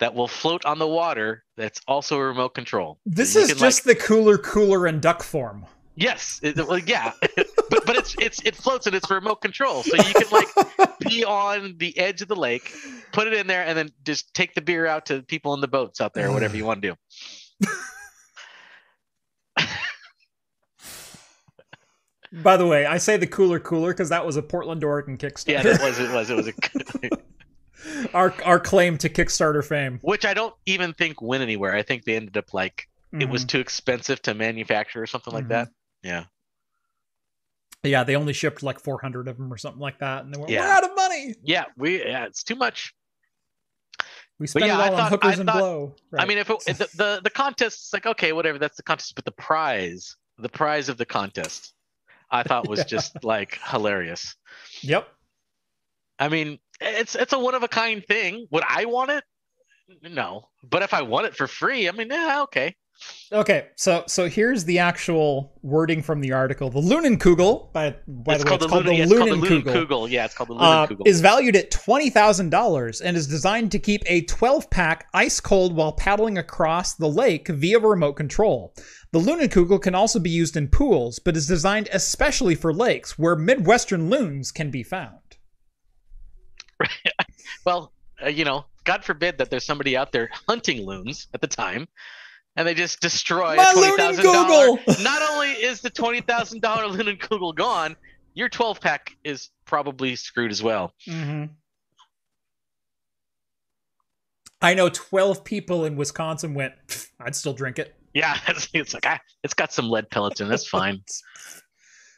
that will float on the water. That's also a remote control. This you is can, just the cooler, cooler and duck form. Like, yes, it- well, yeah, but but it's it's it floats and it's remote control, so you can like *laughs* be on the edge of the lake, put it in there, and then just take the beer out to people in the boats out there, whatever you want to do. *laughs* By the way, I say the cooler, cooler because that was a Portland, Oregon Kickstarter. Yeah, it was. It was. It was a. *laughs* our our claim to Kickstarter fame. which I don't even think went anywhere. I think they ended up like it was Mhm. too expensive to manufacture or something like Mhm. that. Yeah. Yeah, they only shipped like 400 of them or something like that, and they went, Yeah. "We're out of money. Yeah, we yeah, it's too much. We spent yeah, it I all on thought- hookers I and thought- blow." I mean, if it, *laughs* the, the the contest, it's like okay, whatever, that's the contest, but the prize, the prize of the contest, I thought was *laughs* Yeah. just like hilarious. yep. I mean, it's it's a one of a kind thing. Would I want it? No, but if I want it for free, I mean, yeah, okay. Okay, so so here's the actual wording from the article. The Lunenkugel, by by it's the way, called it's called the yeah, it's called the Lunenkugel. Yeah, it's called the uh, Lunenkugel. is valued at twenty thousand dollars and is designed to keep a twelve pack ice cold while paddling across the lake via remote control. The Lunenkugel can also be used in pools, but is designed especially for lakes where midwestern loons can be found. *laughs* Well, uh, you know, God forbid that there's somebody out there hunting loons at the time, and they just destroy My a twenty thousand dollar. *laughs* Not only is the twenty thousand dollar *laughs* Lunenkugel gone, your twelve pack is probably screwed as well. Mm-hmm. I know twelve people in Wisconsin went. I'd still drink it. Yeah, *laughs* it's, like ah, it's got some lead pellets in. it. That's fine.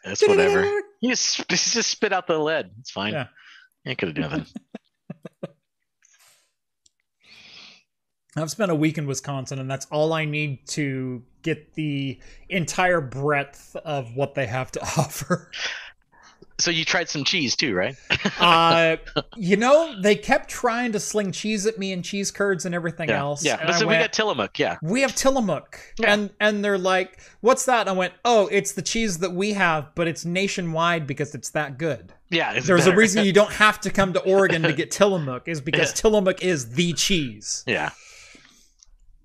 That's whatever. You just, just spit out the lead. It's fine. Yeah. Ain't gonna do nothing. I've spent a week in Wisconsin, and that's all I need to get the entire breadth of what they have to *laughs* offer. so you tried some cheese too, right? Uh, *laughs* you know, they kept trying to sling cheese at me and cheese curds and everything yeah. else. Yeah. I So we got Tillamook. Yeah. we have Tillamook, Yeah. and and they're like, "What's that?" And I went, "Oh, it's the cheese that we have, but it's nationwide because it's that good." Yeah. There's better. a reason you don't have to come to *laughs* Oregon to get Tillamook, is because Yeah. Tillamook is the cheese. Yeah.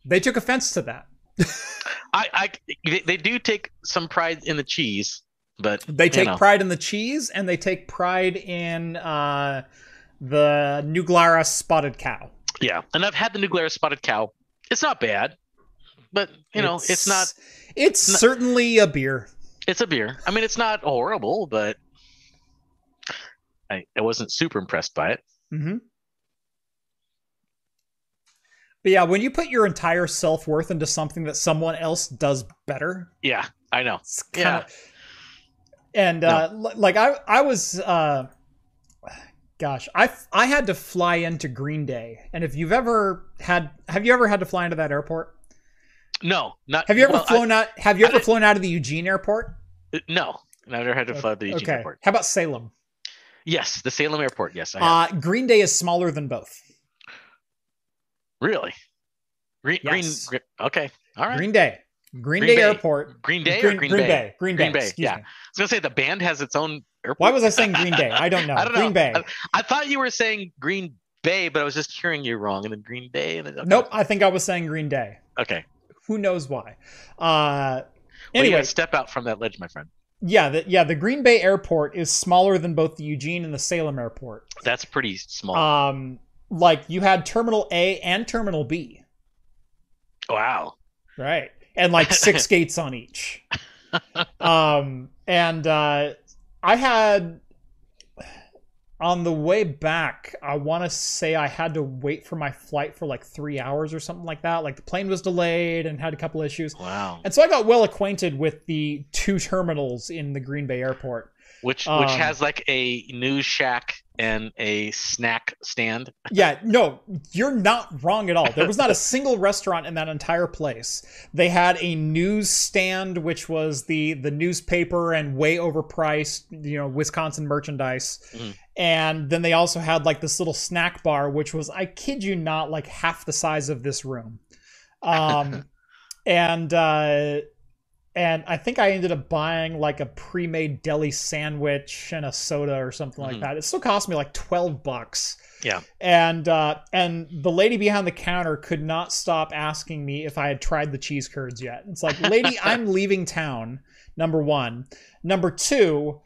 They took offense to that. I, I, they, do take some pride in the cheese, but They you take know. pride in the cheese, and they take pride in uh, the New Glarus spotted cow. Yeah, and I've had the New Glarus spotted cow. It's not bad, but you know, it's, not. It's not- certainly a beer. It's a beer. I mean, it's not horrible, but I, I wasn't super impressed by it. hmm But yeah, when you put your entire self worth into something that someone else does better, Yeah, I know. kind of. And uh, li- like I, I was, uh, gosh, I, I had to fly into Green Day, and if you've ever had, have you ever had to fly into that airport? No, not. Have you ever well, I- flown out? Have you ever did- flown out of the Eugene airport? uh, no, I never had to fly to the Eugene okay. airport. How about Salem? Yes, the Salem airport. Yes, I have. Uh, Green Day is smaller than both. Really. Green, yes. green, Okay. All right. Green Green, Day. Green, Green Day Bay. Airport. Green Day Green, or Green, Bay? Green, Green Bay. Bay, yeah. me. I was gonna say the band has its own airport. Why was I saying *laughs* Green Day? I don't know. I don't know. Green. Bay. I, I thought you were saying Green Bay, but I was just hearing you wrong, and then Green Day, and then, okay. Nope, I think I was saying Green Day. Okay. Who knows why? Uh, Well, you anyway, gotta step out from that ledge, my friend. yeah, the, yeah, the Green Bay Airport is smaller than both the Eugene and the Salem Airport. That's pretty small. Um, like you had Terminal A and Terminal B, wow. right? And like six *laughs* gates on each. Um, and uh, I had on the way back, I want to say I had to wait for my flight for like three hours or something like that. Like the plane was delayed and had a couple issues. Wow. And so I got well acquainted with the two terminals in the Green Bay airport. Which which Um, has like a news shack and a snack stand. *laughs* Yeah, no, you're not wrong at all. There was not a *laughs* single restaurant in that entire place. They had a news stand, which was the the newspaper and way overpriced, you know, Wisconsin merchandise. Mhm. And then they also had like this little snack bar, which was, I kid you not, like half the size of this room. *laughs* Um, and uh, and I think I ended up buying like a pre-made deli sandwich and a soda or something like Mhm. that. It still cost me like twelve bucks. Yeah. And uh, and the lady behind the counter could not stop asking me if I had tried the cheese curds yet. It's like, lady, *laughs* I'm leaving town. Number one. Number two,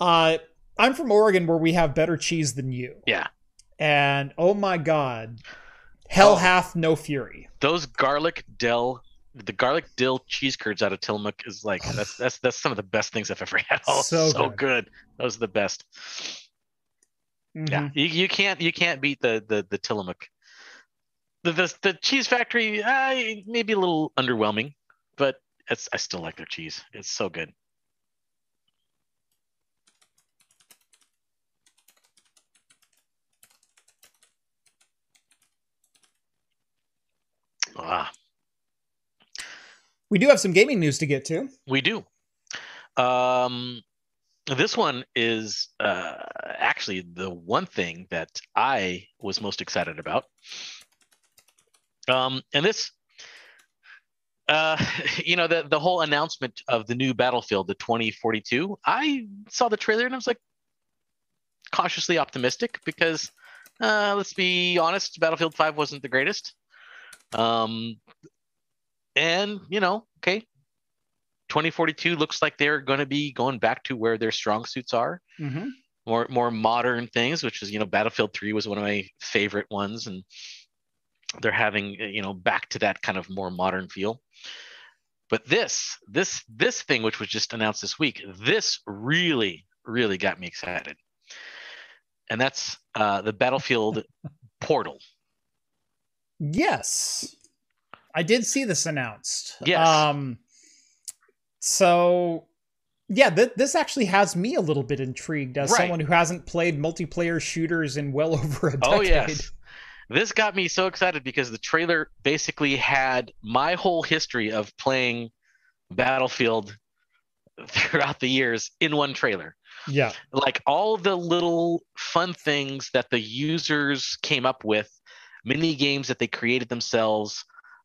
uh, I'm from Oregon where we have better cheese than you. Yeah. And oh my god, hell Oh. hath no fury. Those garlic dill the garlic dill cheese curds out of Tillamook is like *sighs* that's that's that's some of the best things I've ever had. *laughs* Oh, So so, good. good. Those are the best. Yeah, Mhm. you, you can't you can't beat the the the Tillamook. The the, the cheese factory uh, maybe a little underwhelming, but it's I still like their cheese. It's so good. Ah, We do have some gaming news to get to. we do. Um, this one is uh, actually the one thing that I was most excited about. Um, and this, uh, *laughs* you know, the the whole announcement of the new Battlefield, the 2042. I saw the trailer and I was like cautiously optimistic because, uh, let's be honest, Battlefield 5 wasn't the greatest. Um, and you know, okay, 2042 looks like they're going to be going back to where their strong suits are Mm-hmm. more more modern things which is you know battlefield 3 was one of my favorite ones and they're having you know back to that kind of more modern feel but this this this thing which was just announced this week this really really got me excited and that's uh the battlefield *laughs* portal Yes. I did see this announced. Yes. Um so yeah, th- this actually has me a little bit intrigued as Right. someone who hasn't played multiplayer shooters in well *laughs* over a decade. Oh yes. This got me so excited because the trailer basically had my whole history of playing Battlefield *laughs* throughout the years in one trailer. Yeah. Like all the little fun things that the users came up with, mini games that they created themselves,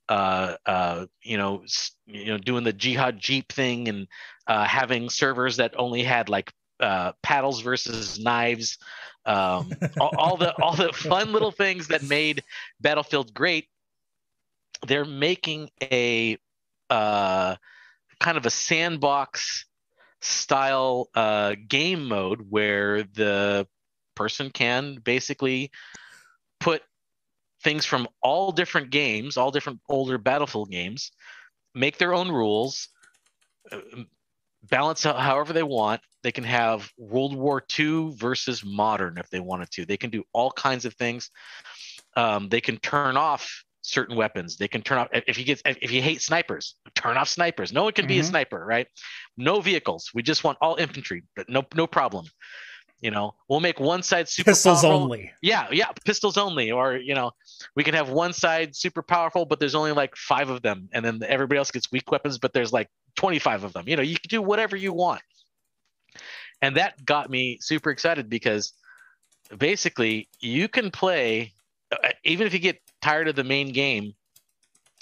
uh, uh, you know, you know, doing the jihad jeep thing and uh, having servers that only had like uh, paddles versus knives, um, *laughs* all, all the all the fun little things that made Battlefield great. They're making a uh, kind of a sandbox style uh, game mode where the person can basically put things from all different games, all different older Battlefield games, make their own rules, uh, balance out however they want. They can have World War II versus modern if they wanted to. They can do all kinds of things. Um, they can turn off certain weapons. They can turn off if you get if you hate snipers, turn off snipers. No one can be a Mhm. sniper, right? No vehicles. We just want all infantry, but no no problem. You know, we'll make one side super Pistols powerful. only. Yeah, yeah, pistols only, or you know, we can have one side super powerful, but there's only like five of them, and then everybody else gets weak weapons, but there's like 25 of them. You know, you can do whatever you want, and that got me super excited because basically you can play, uh, even if you get tired of the main game,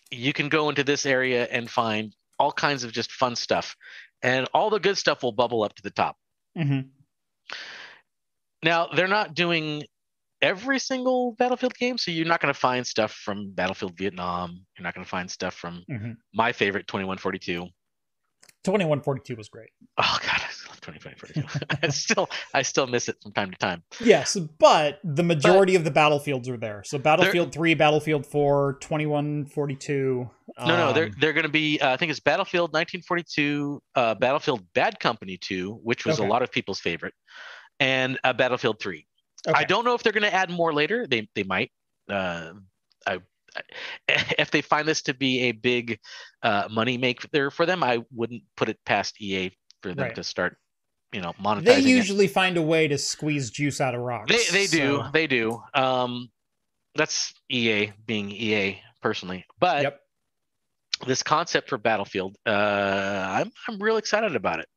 you can go into this area and find all kinds of just fun stuff, and all the good stuff will bubble up to the top. hmm Now they're not doing every single Battlefield game, so you're not going to find stuff from Battlefield Vietnam. You're not going to find stuff from hmm my favorite 2142. 2142 was great. Oh god, I love 2042. *laughs* I still I still miss it from time to time. Yes, but the majority of the battlefields are there. So Battlefield 3, Battlefield 4, 2142. No, no, they're um, they're going to be. Uh, I think it's Battlefield 1942, uh, Battlefield Bad Company 2, which was Okay. a lot of people's favorite, and uh, Battlefield 3. I don't know if they're going to add more later. They they might. Uh, I, I- *laughs* if they find this to be a big uh, money maker for them, I wouldn't put it past EA for them Right. to start, you know, monetizing. They it. usually find a way to squeeze juice out of rocks. They they do they do. Um, that's EA being EA personally, but Yep. this concept for Battlefield, uh, I'm I'm real excited about it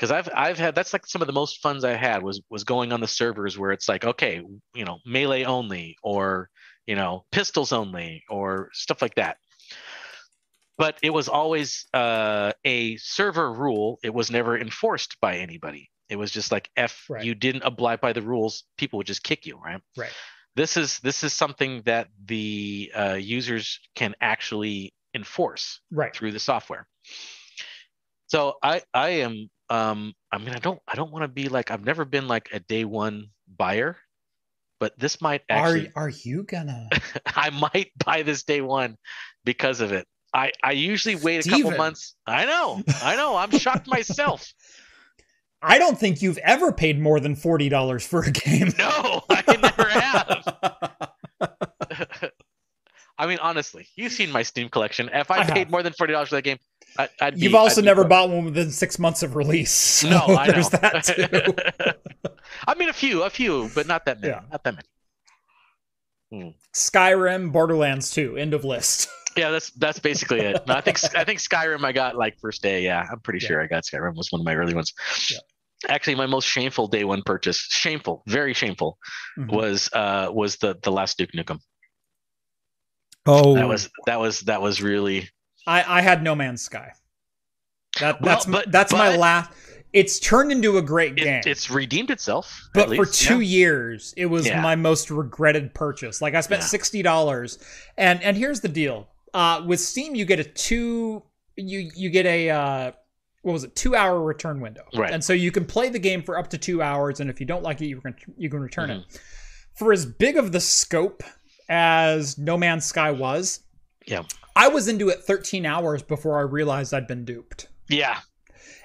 because I've I've had that's like some of the most funs I had was was going on the servers where it's like okay you know melee only or you know pistols only or stuff like that. But it was always uh, a server rule. It was never enforced by anybody. It was just like if Right. you didn't abide by the rules, people would just kick you, right? Right. This is this is something that the uh, users can actually enforce Right. through the software. So I I am um I mean I don't I don't want to be like I've never been like a day one buyer, but this might actually Are are you gonna *laughs* I might buy this day one because of it. I I usually wait a couple months. I know. I know. I'm shocked myself. *laughs* I don't think you've ever paid more than forty dollars for a game. *laughs* No, I never have. I mean, honestly, you've seen my Steam collection. If I, I paid have. more than forty dollars for that game, I, I'd be, You've also I'd never bought one within six months of release. so No, I *laughs* know. There's that too. *laughs* I mean, a few, a few, but not that many. Yeah. Not that many. Skyrim, Borderlands 2, end of list. *laughs* Yeah, that's that's basically it. No, I think I think Skyrim I got like first day. Yeah, I'm pretty Yeah. sure I got Skyrim was one of my early ones. Yeah. Actually, my most shameful day one purchase, shameful, very shameful, Mhm. was uh was the the last Duke Nukem. Oh, That was that was that was really I, I had No Man's Sky. That that's m- but- that's my but- last. It's turned into a great it, game, it's redeemed itself. at but for least, two yeah. years, it was Yeah. my most regretted purchase. Like I spent Yeah. sixty dollars, and and here's the deal: uh, with Steam, you get a two you you get a uh, what was it two hour return window, Right. And so you can play the game for up to two hours, and if you don't like it, you can you can return Mm-hmm. it. For as big of the scope as No Man's Sky was, Yeah. I was into it 13 hours before I realized I'd been duped. Yeah,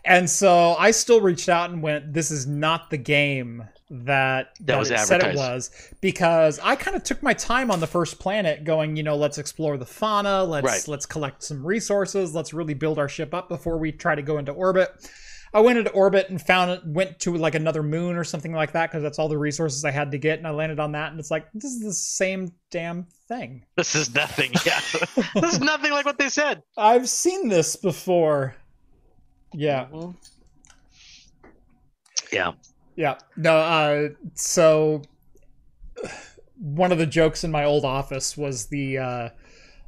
And so I still reached out and went, "This is not the game that that, was it said it was," because I kind of took my time on the first planet, going, you know, let's explore the fauna, let's Right. let's collect some resources, let's really build our ship up before we try to go into orbit. I went into orbit and found it, went to like another moon or something like that because that's all the resources I had to get, and I landed on that, and it's like this is the same damn thing. this is nothing. *laughs* Yeah, this is nothing like what they said. I've seen this before. Yeah. Mhm. Yeah. Yeah. No, uh so *sighs* one of the jokes in my old office was the uh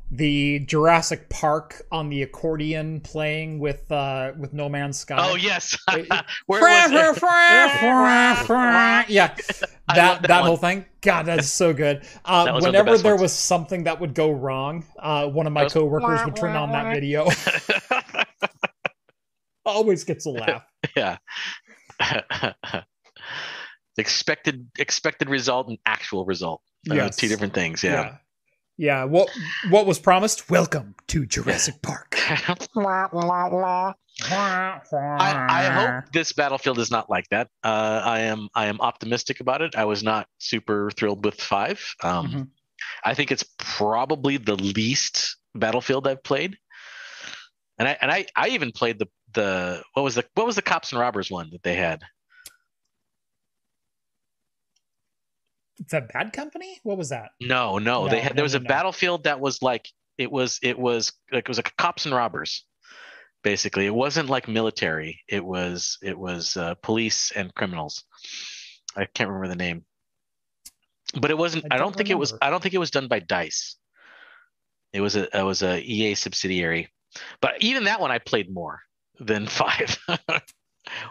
the Jurassic Park on the accordion playing with uh with No Man's Sky. Oh yes. It- *laughs* Where was *laughs* it? yeah. That that, that whole thing. God, that's so good. *laughs* Uh, one the whenever there ones. was something that would go wrong, uh, one of my coworkers would turn on that video. Always gets a laugh. yeah. expected expected result and actual result. Uh, Yes. two different things. Yeah. yeah. Yeah, what what was promised? Welcome to Jurassic *laughs* Park. I, I hope this battlefield is not like that. Uh, I am I am optimistic about it. I was not super thrilled with five. Um, Mhm. I think it's probably the least Battlefield I've played. And I and I, I even played the the what was the what was the cops and robbers one that they had? Is that Bad Company? What was that? No, no, they had no, there was no, a no. Battlefield that was like it was it was like it was like cops and robbers. Basically, it wasn't like military. It was it was uh, police and criminals. I can't remember the name, but it wasn't. I I, don't don't think it was. I don't think it was done by Dice. It was a it was a EA subsidiary, but even that one I played more than *laughs* five,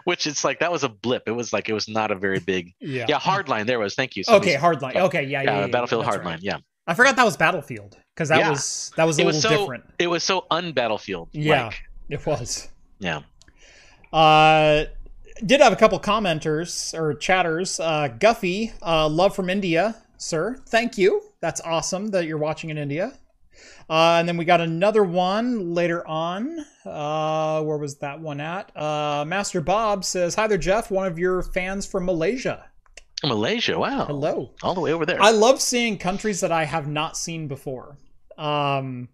which it's like that was a blip. It was like it was not a very big. Yeah. Yeah, Hardline. There was. Thank you. Okay, Somebody's- Hardline. Okay, yeah, yeah. Yeah, yeah, Battlefield Hardline. right. Yeah, I forgot that was Battlefield because that Yeah. was that was a It little was so- different. it was so unbattlefield. Yeah. It was. yeah. Uh, did have a couple commenters or chatters. Uh, Guffy, uh, love from India, sir. Thank you. That's awesome that you're watching in India. Uh, and then we got another one later on. Uh, where was that one at? Uh, Master Bob says, "Hi there, Jeff. One of your fans from Malaysia. Malaysia. Wow. Hello. All the way over there. I love seeing countries that I have not seen before. Um,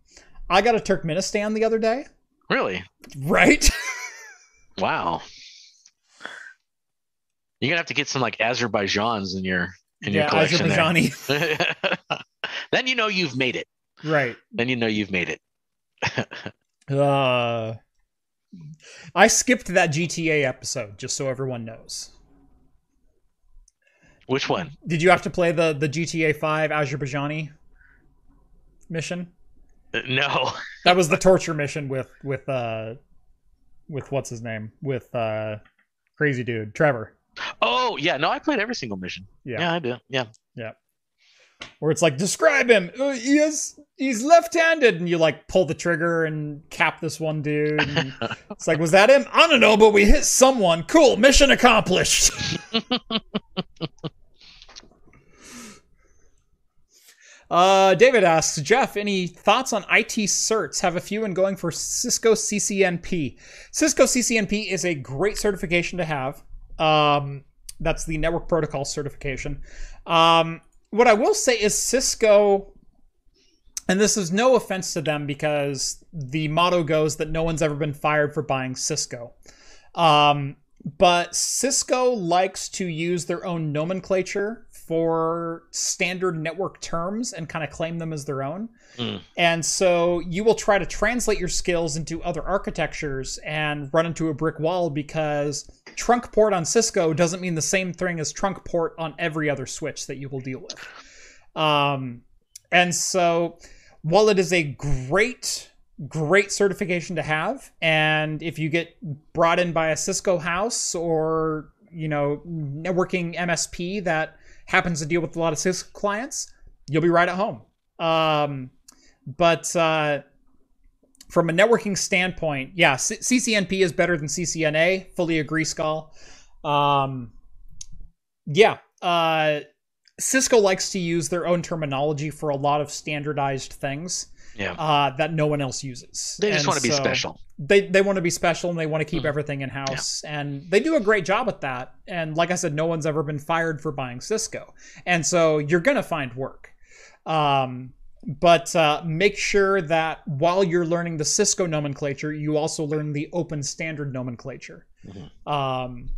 I got a Turkmenistan the other day. really? Right? *laughs* Wow. You're gonna have to get some like Azerbaijans in your in your yeah, collection. there. Azerbaijani. *laughs* *laughs* then you know you've made it. Right. Then you know you've made it. *laughs* Uh, I skipped that GTA episode just so everyone knows. Which one? Did you have to play the the GTA 5 Azerbaijani mission? Uh, No. *laughs* That was the torture mission with with uh with what's his name? With uh crazy dude, Trevor. Oh yeah. No, I played every single mission. Yeah. Yeah, I do. Yeah. Yeah. Where it's like describe him. Uh, he is he's left-handed and you like pull the trigger and cap this one dude. *laughs* it's like was that him? I don't know, but we hit someone. Cool, mission accomplished. *laughs* Uh, David asks Jeff, any thoughts on IT certs? Have a few and going for Cisco CCNP. Cisco CCNP is a great certification to have. Um, that's the network protocol certification. Um, what I will say is Cisco, and this is no offense to them because the motto goes that no one's ever been fired for buying Cisco. Um, but Cisco likes to use their own nomenclature for standard network terms and kind of claim them as their own. Mm. And so you will try to translate your skills into other architectures and run into a brick wall because trunk port on Cisco doesn't mean the same thing as trunk port on every other switch that you will deal with. Um, and so while it is a great great certification to have and if you get brought in by a cisco house or you know networking msp that happens to deal with a lot of cisco clients you'll be right at home um, but uh, from a networking standpoint yeah C- ccnp is better than ccna fully agree skull um, yeah uh, cisco likes to use their own terminology for a lot of standardized things Yeah. uh, that no one else uses. They just And want to be so special. They they want to be special and they want to keep Mhm. everything in house, and they do a great job at that. And like I said, no one's ever been fired for buying Cisco, and so you're gonna find work. Um, but uh, make sure that while you're learning the Cisco nomenclature, you also learn the open standard nomenclature. Mhm. Um,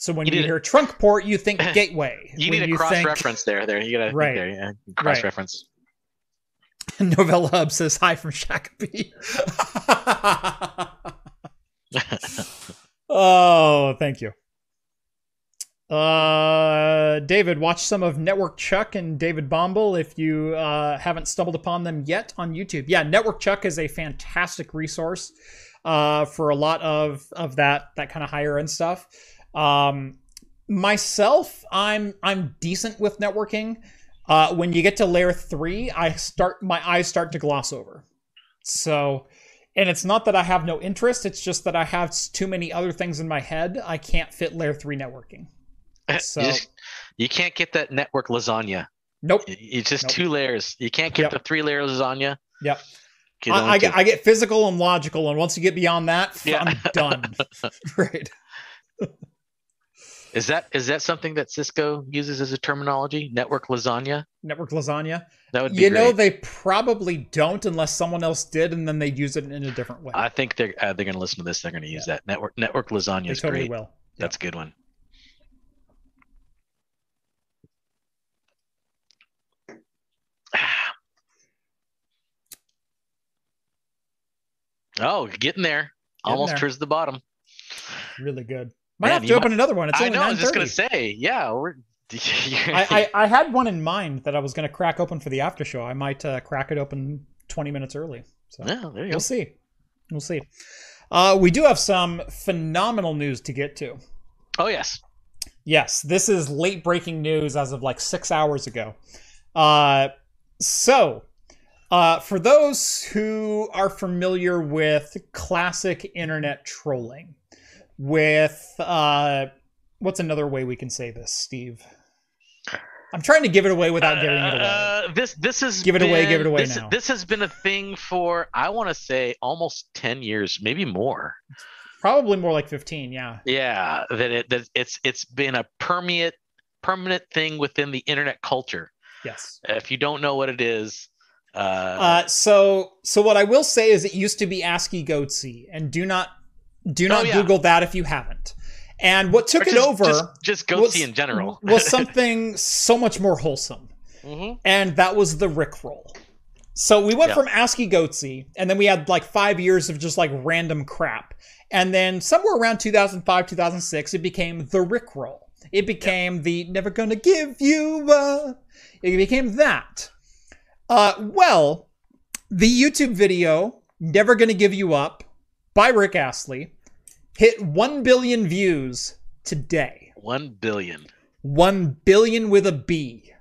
so when You you, need a- hear trunk port, you think *clears throat* gateway. You When need a think- cross reference there. There, you gotta Right. there. Yeah. Cross reference. *laughs* Novella Hub says hi from Shakopee. *laughs* *laughs* oh, thank you. Uh, David, watch some of Network Chuck and David Bombal if you uh, haven't stumbled upon them yet on YouTube. Yeah, Network Chuck is a fantastic resource uh, for a lot of of that that kind of higher end stuff. Um, myself, I'm I'm decent with networking. Uh, when you get to layer three, I start my eyes start to gloss over. So, and it's not that I have no interest; it's just that I have too many other things in my head. I can't fit layer three networking. *laughs* So- you, just, you can't get that network lasagna. Nope. It's just Nope. two layers. You can't get Yep. the three layer lasagna. Yep. I, I, get, I get physical and logical, and once you get beyond that, Yeah. I'm done. *laughs* *laughs* right. Is that is that something that Cisco uses as a terminology? Network lasagna. Network lasagna. That would be You great. know, they probably don't unless someone else did, and then they'd use it in a different way. I think they're uh, they're going to listen to this. They're going to use that network network lasagna they is totally great. will. That's a good one. Oh, getting there. Almost there. towards the bottom. Really good. Might Man, have to open another one. It's I only know. I was just gonna say, yeah. We're. *laughs* I, I, I had one in mind that I was going to crack open for the after show. I might uh, crack it open 20 minutes early. So yeah, there you we'll see. We'll see. Uh, we do have some phenomenal news to get to. Oh yes. Yes, this is late breaking news as of like six hours ago. Uh, so, uh, for those who are familiar with classic internet trolling, with uh, what's another way we can say this, Steve? I'm trying to give it away without giving it away. Uh, this this is Give it away, give it away this, now. This has been a thing for I want to say almost ten years, maybe more. Probably more like 15. Yeah. Yeah, that it that it's it's been a permeate permanent thing within the internet culture. Yes. If you don't know what it is, uh, Uh, so so what I will say is it used to be ASCII Goatse, and do not do not Oh, yeah. Google that if you haven't. And what took or it over just, just goatse was- in general. *laughs* was something so much more wholesome, Mhm. and that was the Rickroll. So we went Yeah. from ASCII Goatse, and then we had like five years of just like random crap, and then somewhere around 2005 2006 it became the Rickroll. It became the never gonna give you up. It became that. Uh, well, the YouTube video "Never Gonna Give You Up" by Rick Astley hit one billion views today. One billion. One billion with a B.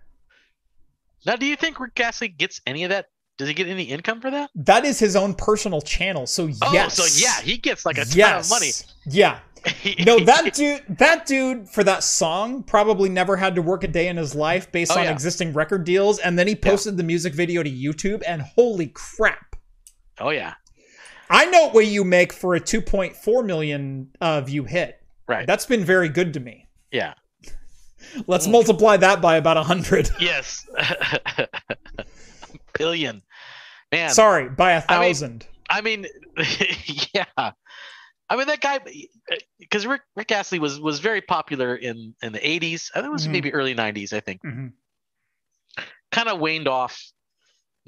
Now, do you think Rick Astley gets any of that? Does he get any income for that? That is his own personal channel. So yes. Oh, so yeah, he gets like a ton yes. of money. Yeah. *laughs* No, that dude that dude for that song probably never had to work a day in his life based Oh, on yeah. existing record deals. And then he posted the music video to YouTube and holy crap. Oh yeah, I know what you make for a 2.4 million uh, view hit. right. That's been very good to me. yeah. Let's Mm. multiply that by about a 100. Yes. *laughs* billion. Man. Sorry, by a thousand. I mean, *laughs* yeah. I mean that guy, because Rick Rick Astley was was very popular in in the '80s. I think it was Mhm. maybe early '90s. I think Mhm. kind of waned off.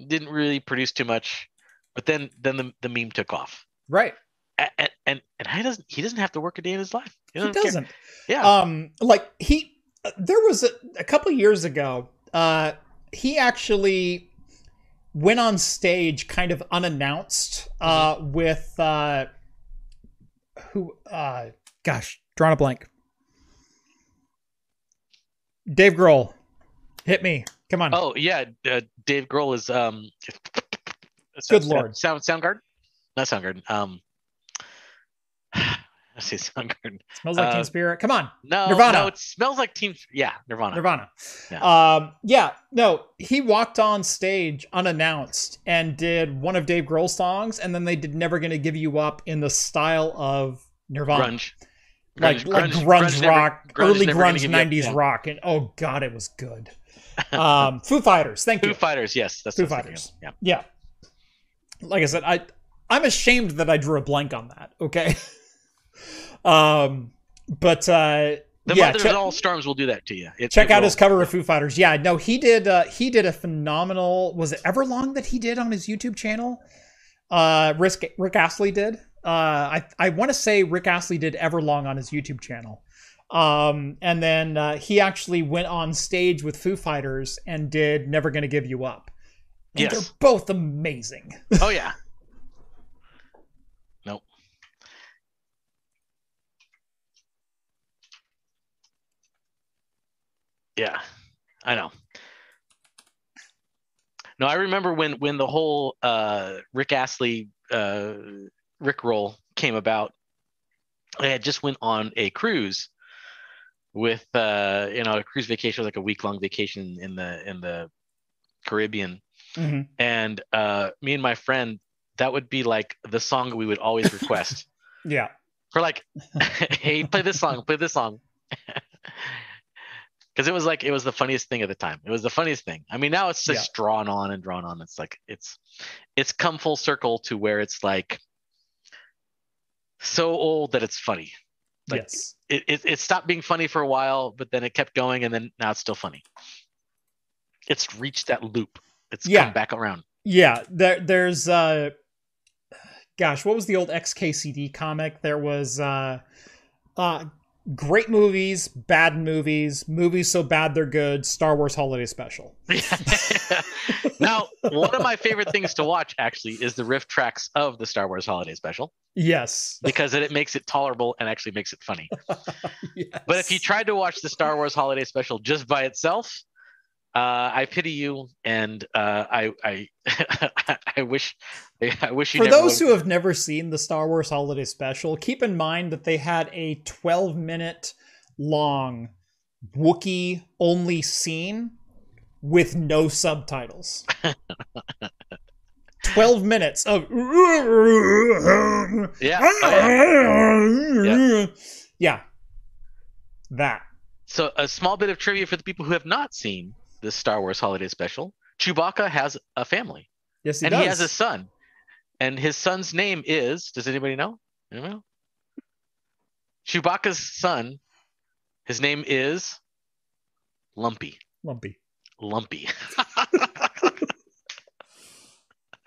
Didn't really produce too much, but then then the the meme took off. Right. And and and he doesn't he doesn't have to work a day in his life. He doesn't care. doesn't. Yeah. um like he there was a, a couple years ago uh he actually went on stage kind of unannounced uh Mm-hmm. with uh who uh gosh drawn a blank dave grohl hit me come on oh yeah, uh, Dave Grohl is um. Good lord. Sound Soundgarden, not Soundgarden. Um. I say Soundgarden. smells like uh, teen spirit come on No, Nirvana. No, it smells like Team. Yeah, Nirvana. Nirvana. Yeah. Um, yeah, no, he walked on stage unannounced and did one of Dave Grohl's songs, and then they did "Never Gonna Give You Up" in the style of Nirvana, Grunge. like Grunge- like grunge- grunge, grunge never- rock, grunge early grunge give you up, '90s yeah. rock, and oh god, it was good. *laughs* Um, Foo Fighters, thank Foo you. Foo Fighters. Yes, that's Foo what I was thinking Fighters. Yeah. Yeah, like I said, I I'm ashamed that I drew a blank on that. Okay, *laughs* um, but uh, The yeah, Mothers check- of All Storms will do that to you. It, check it out will. his cover of Foo Fighters. Yeah, no, he did. Uh, he did a phenomenal. Was it Everlong that he did on his YouTube channel? Uh, Rick Rick Astley did. Uh, I I want to say Rick Astley did Everlong on his YouTube channel. Um, and then uh, he actually went on stage with Foo Fighters and did "Never Gonna Give You Up." And Yes. they're both amazing. Oh yeah. *laughs* Yeah, I know. No, I remember when when the whole uh, Rick Astley uh, Rick roll came about. I had just went on a cruise with uh, you know a cruise vacation was like a week long vacation in the in the Caribbean, Mhm. and uh, me and my friend that would be like the song we would always request *laughs* Yeah, for like *laughs* hey play this song play this song *laughs* because it was like it was the funniest thing at the time. It was the funniest thing. I mean, now it's just drawn on and drawn on. It's like it's it's come full circle to where it's like so old that it's funny. Like, yes. It, it it stopped being funny for a while, but then it kept going, and then now it's still funny. It's reached that loop. It's Yeah. come back around. Yeah, there there's uh gosh, what was the old XKCD comic? There was uh uh great movies, bad movies, movies so bad they're good, Star Wars holiday special. *laughs* now, one of my favorite things to watch actually is the RiffTrax of the Star Wars Holiday Special Yes. because it, it makes it tolerable and actually makes it funny. *laughs* yes. But if you tried to watch the Star Wars Holiday Special just by itself, uh, I pity you, and uh, I I *laughs* I wish I wish you For those who have never seen the Star Wars holiday special, keep in mind that they had a 12 minute long Wookiee only scene with no subtitles. *laughs* 12 minutes of Yeah, oh, yeah. yeah. That. So, a small bit of trivia for the people who have not seen the Star Wars Holiday Special: Chewbacca has a family, Yes, he does. and does. he has a son, and his son's name is. Does anybody know? Anyone know? Chewbacca's son, his name is Lumpy. Lumpy. Lumpy. *laughs*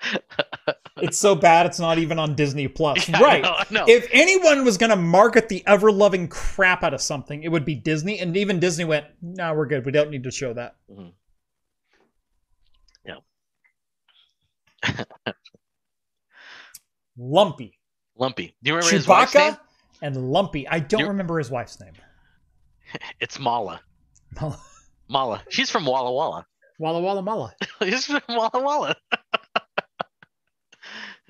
*laughs* It's so bad it's not even on Disney Plus. *laughs* Yeah, right. I know, I know. If anyone was going to market the ever loving crap out of something, it would be Disney. And even Disney went, no, we're good. We don't need to show that. Mhm. *laughs* Lumpy. Lumpy. Do you remember his wife's name? And Lumpy. I don't You're- remember his wife's name. *laughs* It's Malla. Walla Malla. She's from Walla Walla. Walla Walla Malla. She's from Walla Walla.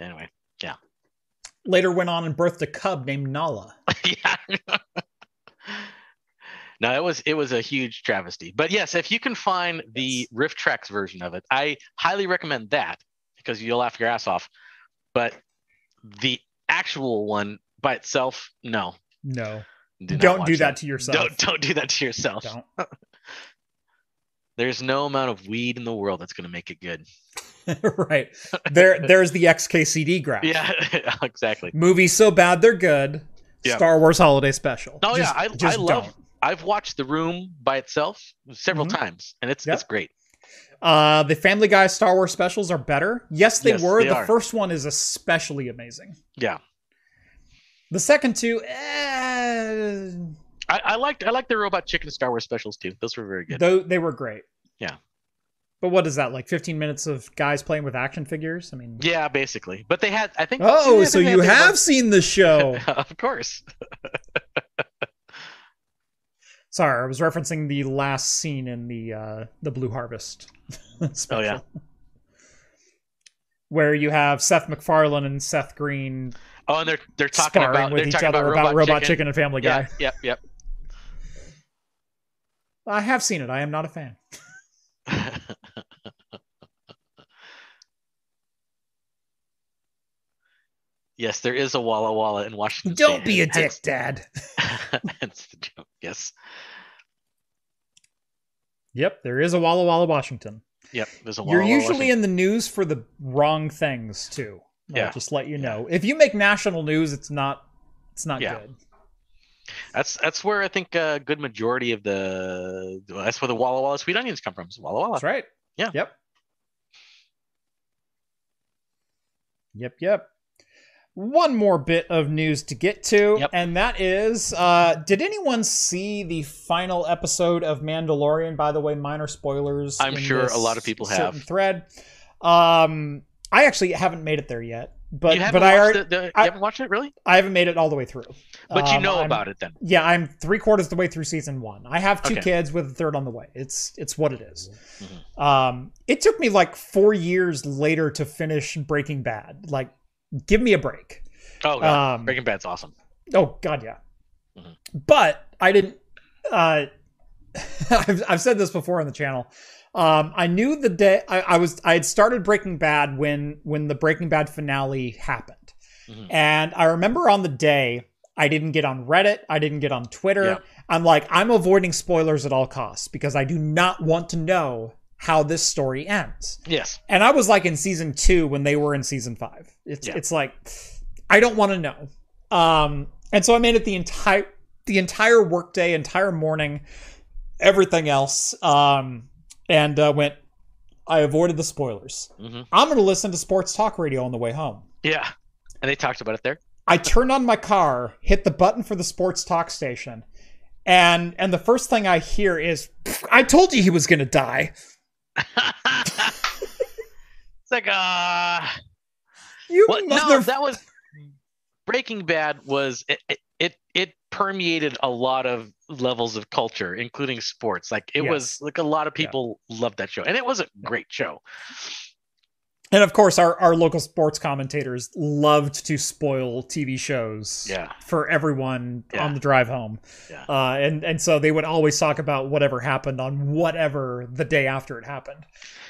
Anyway, yeah. Later went on and birthed a cub named Nala. *laughs* yeah. *laughs* no, it was it was a huge travesty. But yes, if you can find the Yes. RiffTrax version of it, I highly recommend that because you'll laugh your ass off. But the actual one by itself, no. No. Do not do that to yourself. Don't don't do that to yourself. Don't. *laughs* There's no amount of weed in the world that's going to make it good. *laughs* right. There, there's the XKCD graph. Yeah, *laughs* exactly. Movies so bad they're good. Yeah. Star Wars Holiday Special. Oh Just- yeah, I, I love. don't. I've watched The Room by itself several Mhm. times, and it's Yep. it's great. Uh, the Family Guy Star Wars specials are better. Yes, they Yes, were. they the are. first one is especially amazing. Yeah, The second two, eh, I, I liked I liked the Robot Chicken Star Wars specials too. Those were very good. though they were great. Yeah. But what is that like? 15 minutes of guys playing with action figures? I mean, Yeah, basically. But they had I think. oh, so you have seen the show? *laughs* of course. *laughs* Sorry, I was referencing the last scene in the uh, the Blue Harvest. special, *laughs* Oh, yeah. Where you have Seth MacFarlane and Seth Green Oh, and they're they're talking about with each talking other about, about Robot Chicken, and Family Guy. Yep, yep, I have seen it. I am not a fan. Yes, there is a Walla Walla in Washington. Don't State. be a dick, Hence- Dad. *laughs* that's the joke. Yes. Yep, there is a Walla Walla, Washington. Yep. There's a Walla Walla. You're Walla, usually Washington. in the news for the wrong things too. I'll Yeah. just let you know. If you make national news, it's not it's not Yeah. good. That's that's where I think a good majority of the that's where the Walla Walla sweet onions come from. Walla Walla. That's right. Yeah. Yep. Yep, yep. One more bit of news to get to, Yep. and that is uh, did anyone see the final episode of Mandalorian? By the way, minor spoilers. I'm sure a lot of people have. Thread. Um, I actually haven't made it there yet, but you but I already, it, the, you I- haven't watched it really, I haven't made it all the way through. but you Um, know I'm- about it then. Yeah, I'm three quarters of the way through season one. I have two Okay. kids with a third on the way. It's it's what it is. Mhm. Um, it took me like four years later to finish Breaking Bad. Like, give me a break. Oh, God. Um, Breaking Bad's awesome. Oh God, yeah. Mhm. But I didn't. Uh, *laughs* I've I've said this before on the channel. Um, I knew the day I, I was I had started Breaking Bad when when the Breaking Bad finale happened, Mhm. and I remember on the day I didn't get on Reddit. I didn't get on Twitter. Yeah. I'm like, I'm avoiding spoilers at all costs because I do not want to know how this story ends. Yes. And I was like in season two when they were in season five. It's Yeah. it's like I don't want to know. Um, and so I made it the entire the entire workday, entire morning, everything else. Um, and uh, went. I avoided the spoilers. hmm I'm going to listen to sports talk radio on the way home. Yeah. And they talked about it there. I turned on my car, hit the button for the sports talk station, and and the first thing I hear is, "I told you he was going to die." It's like ah. You What? No, that was Breaking Bad. Was it, it? It it permeated a lot of levels of culture, including sports. Like it Yes. was like a lot of people loved that show, and it was a great show. And of course, our, our local sports commentators loved to spoil TV shows Yeah. for everyone Yeah. on the drive home. Yeah. Uh, and, and so they would always talk about whatever happened on whatever the day after it happened.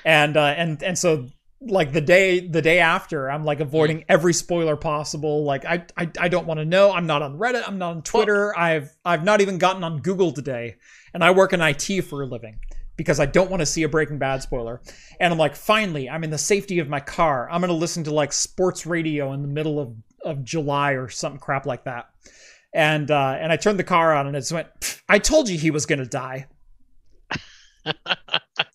And uh, and and so like the day the day after, I'm like avoiding every spoiler possible. Like I I, I don't want to know. I'm not on Reddit. I'm not on Twitter. I've I've not even gotten on Google today. And I work in IT for a living because I don't want to see a Breaking Bad spoiler. And I'm like, finally, I'm in the safety of my car. I'm going to listen to like sports radio in the middle of, of July or something crap like that. And uh, and I turned the car on and it just went, I told you he was going to die. *laughs*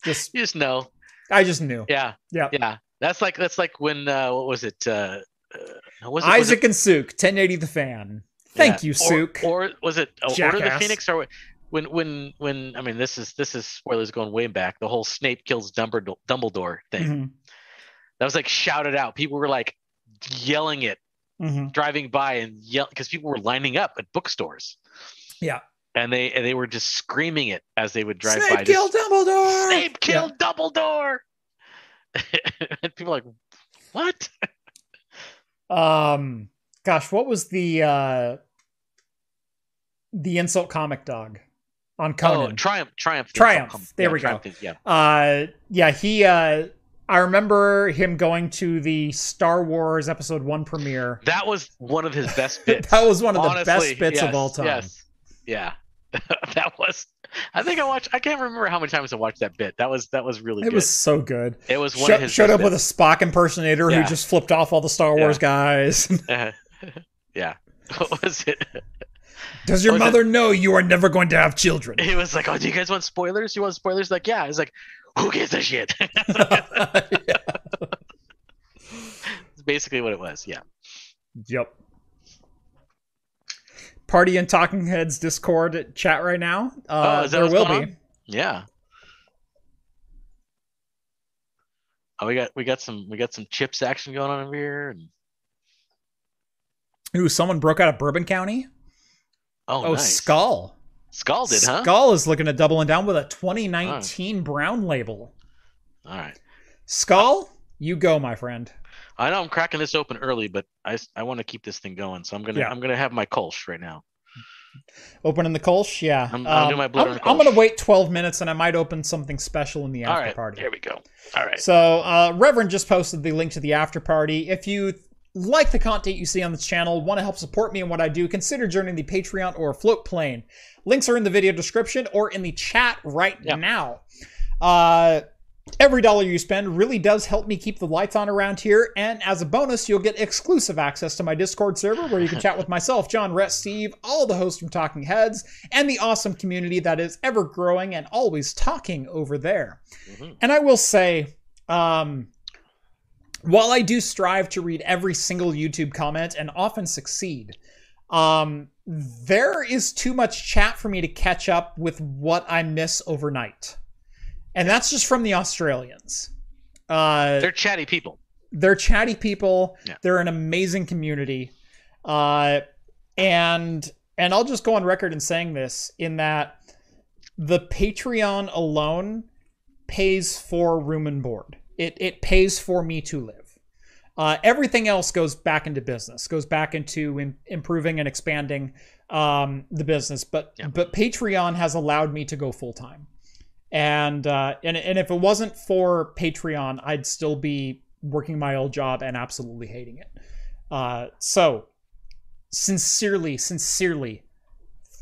just You just know. I just knew. Yeah. Yeah. Yeah. That's like that's like when uh, what was it? Uh, uh, was it was it Isaac and Suke, 1080 the fan. Thank Yeah. you, Or- Suke. Or, was it uh, Order of the Phoenix? Or when when when I mean this is this is spoilers going way back. The whole Snape kills Dumbledore, Dumbledore thing Mhm, that was like shouted out. People were like yelling it mhm. driving by and yell because people were lining up at bookstores. Yeah. And they and they were just screaming it as they would drive by. Snape just, Dumbledore. Snape killed Dumbledore. *laughs* and people like, what? *laughs* Um, gosh, what was the uh, the insult comic dog on Oh, Conan? Triumph, Triumph, Triumph. There Yeah, we go. Is- Yeah. Uh, yeah, he. Uh, I remember him going to the Star Wars Episode One premiere. That was one of his best *laughs* bits. that was one of the best bits of all time. Yes. Yeah. *laughs* that was I think I watched I can't remember how many times I watched that bit. That was that was really good. It good. was so good. it was one Sho- of his showed up with a. Spock impersonator Yeah. who just flipped off all the Star Wars guys. *laughs* Uh, yeah. What was it? Does your it- mother know you are never going to have children? He was like, "Oh, do you guys want spoilers? You want spoilers?" Like, yeah. He's like, "Who gives a shit?" *laughs* It's basically what it was. Yeah. Yep. Party and Talking Heads Discord chat right now. Uh, Oh, is that there will be. on? Yeah. Oh, we got we got some we got some chips action going on over here. And, Ooh, someone broke out of Bourbon County. Oh, Oh, nice. Skull. Skull did, huh? Skull is looking at doubling down with a 2019 Brown label. All right. Skull, you go, my friend. I know I'm cracking this open early, but I, I want to keep this thing going, so I'm gonna Yeah. I'm gonna have my Kolsch right now. Opening the Kolsch, yeah. I'm- my blood I'm, I'm gonna wait 12 minutes, and I might open something special in the All after right, party. here we go. All right. So, uh, Reverend just posted the link to the after party. If you like the content you see on this channel, want to help support me in what I do, consider joining the Patreon or Float Plane. Links are in the video description or in the chat right Yeah. now. Uh, every dollar you spend really does help me keep the lights on around here, and as a bonus, you'll get exclusive access to my Discord server where you can chat with myself, John, Rhett, Steve, all the hosts from Talking Heads, and the awesome community that is ever growing and always talking over there. Mhm. And I will say, um, while I do strive to read every single YouTube comment and often succeed, um, there is too much chat for me to catch up with what I miss overnight. And that's just from the Australians. Uh, They're chatty people. they're chatty people. Yeah. They're an amazing community. Uh, and and I'll just go on record in saying this in that the Patreon alone pays for room and board. It it pays for me to live. Uh, everything else goes back into business, goes back into im- improving and expanding um, the business. But Yeah. but Patreon has allowed me to go full time, and uh, and and if it wasn't for Patreon, I'd still be working my old job and absolutely hating it. Uh, so sincerely, sincerely,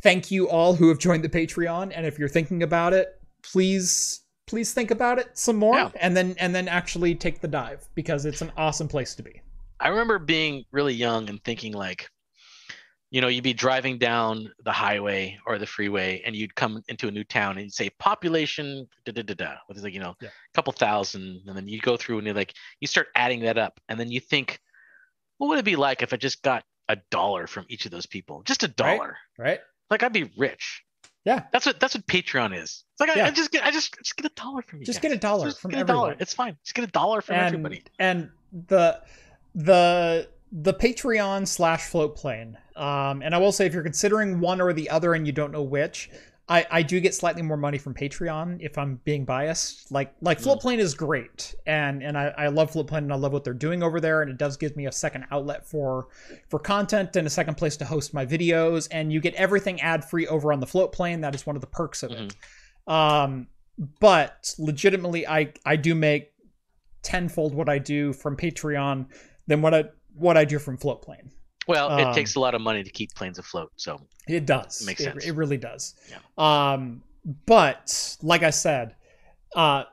thank you all who have joined the Patreon. And if you're thinking about it, please, please think about it some more, Yeah. and then and then actually take the dive because it's an awesome place to be. I remember being really young and thinking like, you know, you'd be driving down the highway or the freeway, and you'd come into a new town, and you'd say population da da da da, with like you know, Yeah. a couple thousand, and then you go through and you're like you start adding that up, and then you think, what would it be like if I just got a dollar from each of those people, just a Right. dollar? Right? Like I'd be rich. Yeah. That's what that's what Patreon is. It's like I, Yeah. I just get I just just get a dollar from you. Just guys. get a dollar Just from get a dollar. everyone. It's fine. Just get a dollar from and, everybody. And the the the Patreon slash float plane. Um, and I will say if you're considering one or the other and you don't know which, I, I do get slightly more money from Patreon if I'm being biased. Like like. Floatplane is great and and I, I love Floatplane and I love what they're doing over there and it does give me a second outlet for for content and a second place to host my videos and you get everything ad free over on the Floatplane. That is one of the perks of it. Um, but legitimately, I I do make tenfold what I do from Patreon than what I what I do from Floatplane. Well, it Um, takes a lot of money to keep planes afloat. So It does. Makes It- sense. It, really does. Yeah. Um, but like I said, uh,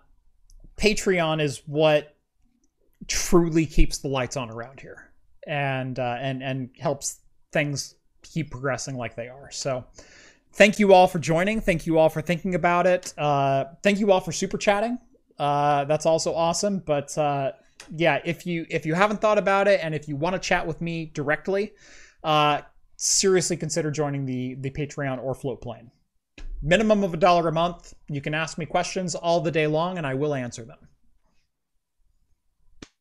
Patreon is what truly keeps the lights on around here, and uh, and and helps things keep progressing like they are. So. Thank you all for joining. Thank you all for thinking about it. Uh, thank you all for super chatting. Uh, that's also awesome. But uh, yeah, if you if you haven't thought about it and if you want to chat with me directly, uh, seriously consider joining the the Patreon or Float Plane. Minimum of a dollar a month. You can ask me questions all the day long, and I will answer them.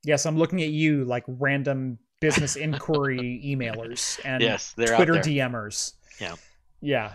Yes, I'm looking at you like random business *laughs* inquiry emailers and yes, they're Twitter. DMers. Yeah. Yeah,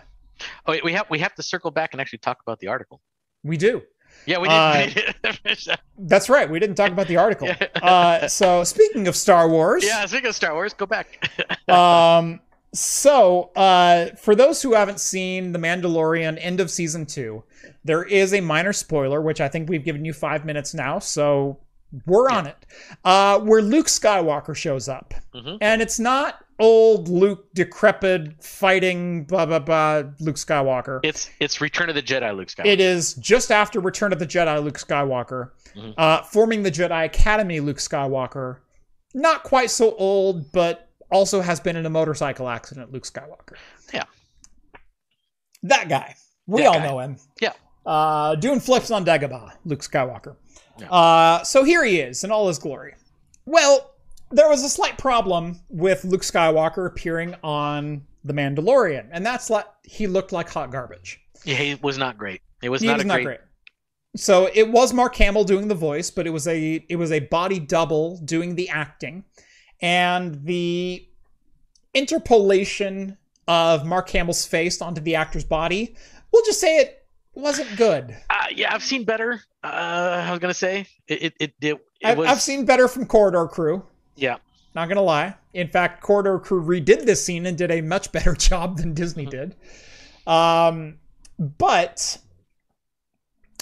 Oh, wait, we have we have to circle back and actually talk about the article. we do. Yeah, we Uh, did. we did finish. That's right. We didn't talk about the article. *laughs* Uh, so speaking of Star Wars, yeah, speaking of Star Wars, go back. *laughs* um, so uh, for those who haven't seen The Mandalorian end of season two, there is a minor spoiler, which I think we've given you five minutes now, so we're on it. Uh, where Luke Skywalker shows up, Mhm. and it's not old Luke decrepit fighting blah blah blah Luke Skywalker. it's it's Return of the Jedi, Luke Skywalker. It is just after Return of the Jedi Luke Skywalker, Mhm. uh, forming the Jedi Academy Luke Skywalker. Not quite so old, but also has been in a motorcycle accident Luke Skywalker. Yeah. That guy. We That all guy. know him. Yeah. Uh, doing flips on Dagobah, Luke Skywalker. Yeah. Uh, so here he is in all his glory. Well, there was a slight problem with Luke Skywalker appearing on The Mandalorian, and that's like he looked like hot garbage. yeah, he was not great. It was He not was not great. great. So it was Mark Hamill doing the voice, but it was a it was a body double doing the acting, and the interpolation of Mark Hamill's face onto the actor's body. We'll just say it wasn't good. Uh, yeah, I've seen better. Uh, I was gonna say it. It. It. it, it was. I've seen better from Corridor Crew. Yeah. Not gonna lie. In fact, Corridor Crew redid this scene and did a much better *laughs* job than Disney did. Um, but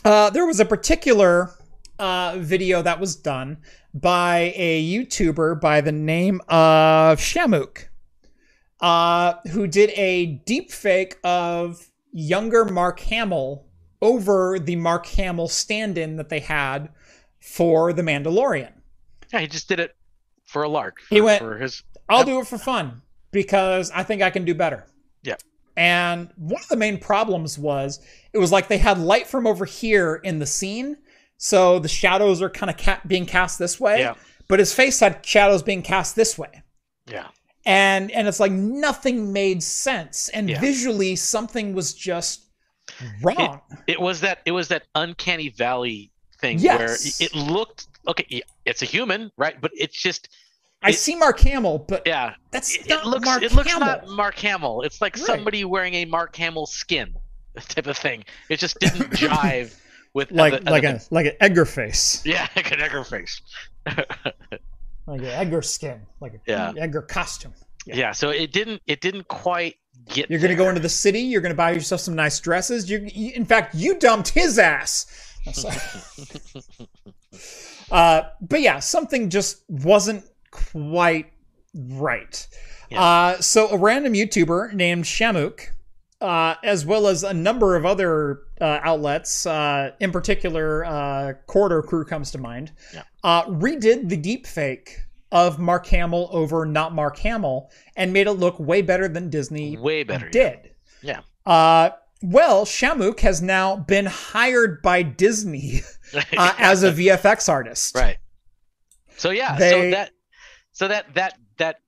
uh, there was a particular uh, video that was done by a YouTuber by the name of Shamook, uh, who did a deep fake of younger Mark Hamill over the Mark Hamill stand-in that they had for The Mandalorian. Yeah, he just did it for a lark. For, He went- for his. I'll Yep. do it for fun because I think I can do better. Yeah. And one of the main problems was it was like they had light from over here in the scene, so the shadows are kind of ca- being cast this way. Yeah. But his face had shadows being cast this way. Yeah. And and it's like nothing made sense and Yeah. visually something was just wrong. It was that. It was that uncanny valley thing Yes. where it looked okay. It's a human, right? But it's just. I it- see Mark Hamill, but Yeah. that's It, not it looks. Mark it looks Hamill. not Mark Hamill. It's like Right. somebody wearing a Mark Hamill skin, *laughs* type of thing. It just didn't *laughs* jive with like other- like other a like an Edgar face. Yeah, *laughs* like an Edgar face. Like an Edgar skin. Like a Yeah. Edgar costume. Yeah. yeah. so it didn't. It didn't quite get. You're going to there. go into the city. You're going to buy yourself some nice dresses. You, you, in fact, you dumped his ass. uh, but yeah, something just wasn't quite Right. Yeah. Uh, so a random YouTuber named Shamook, uh, as well as a number of other uh, outlets, uh, in particular, uh, Corridor Crew comes to mind, Yeah. uh, redid the deep fake of Mark Hamill over not Mark Hamill and made it look way better than Disney Way better. did. Yeah. Uh, well, Shamook has now been hired by Disney *laughs* uh, as a VFX artist. right. So yeah, They- so that so that that that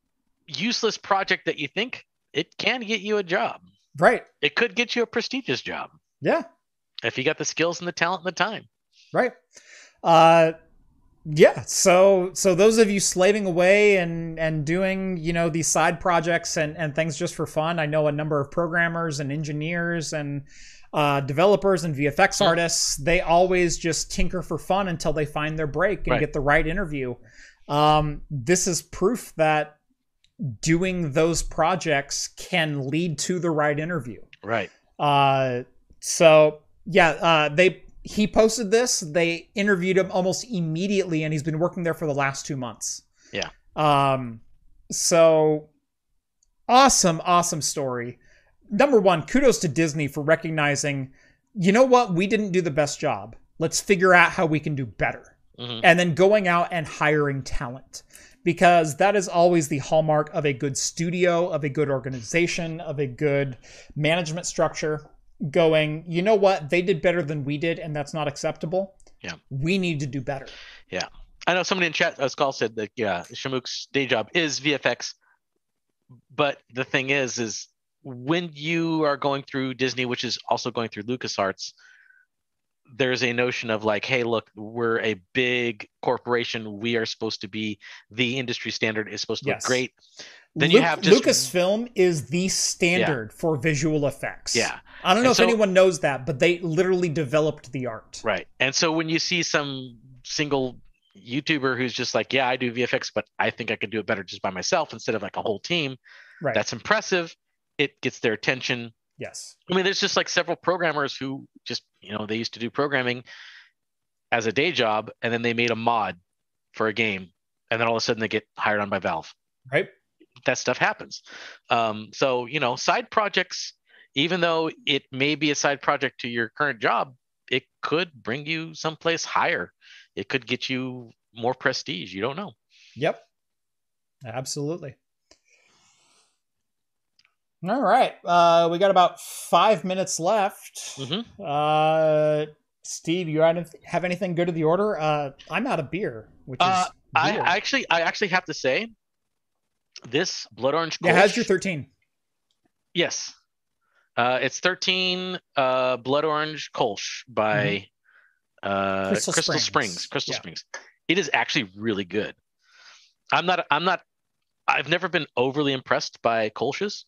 useless project that you think it can get you a job. Right. It could get you a prestigious job Yeah. if you got the skills and the talent and the time. Right. Uh yeah, so so those of you slaving away and and doing, you know, these side projects and and things just for fun. I know a number of programmers and engineers and uh, developers and VFX artists, they always just tinker for fun until they find their break and Right. get the right interview. Um, this is proof that doing those projects can lead to the right interview. Right. Uh, so yeah, uh, they he posted this. They interviewed him almost immediately, and he's been working there for the last two months. Yeah. Um. So awesome, awesome story. Number one, kudos to Disney for recognizing. You know what? We didn't do the best job. Let's figure out how we can do better Mhm. and then going out and hiring talent because that is always the hallmark of a good studio of a good organization of a good management structure going you know what they did better than we did and that's not acceptable Yeah. we need to do better Yeah, I know somebody in chat, uh, Skull said that yeah, Shamook's day job is VFX, but the thing is, is when you are going through Disney, which is also going through LucasArts, there's a notion of like, hey, look, we're a big corporation. We are supposed to be the industry standard is supposed to Yes. look great. Then you have just- lucasfilm is the standard for visual effects Yeah, i don't know And if so- anyone knows that but they literally developed the art right. And so when you see some single YouTuber who's just like, yeah, I do VFX, but I think I could do it better just by myself instead of like a whole team. right That's impressive. It gets their attention. yes I mean, there's just like several programmers who just, you know, they used to do programming as a day job and then they made a mod for a game and then all of a sudden they get hired on by Valve. right That stuff happens. Um, so, you know, side projects, even though it may be a side project to your current job, it could bring you someplace higher. It could get you more prestige. You don't know. Yep. Absolutely. All right. Uh, we got about five minutes left. Mhm. Uh, Steve, you have anything good to the order? Uh, I'm out of beer, which is Uh, I. I actually, I actually have to say, this blood orange. yeah. How's Kolsch- your 13? Yes. Uh, it's 13 uh, Blood Orange Kolsch by uh, Crystal Crystal, Springs. Springs. Crystal Yeah. Springs. It is actually really good. I'm not. I'm not. I've never been overly impressed by Kolsch's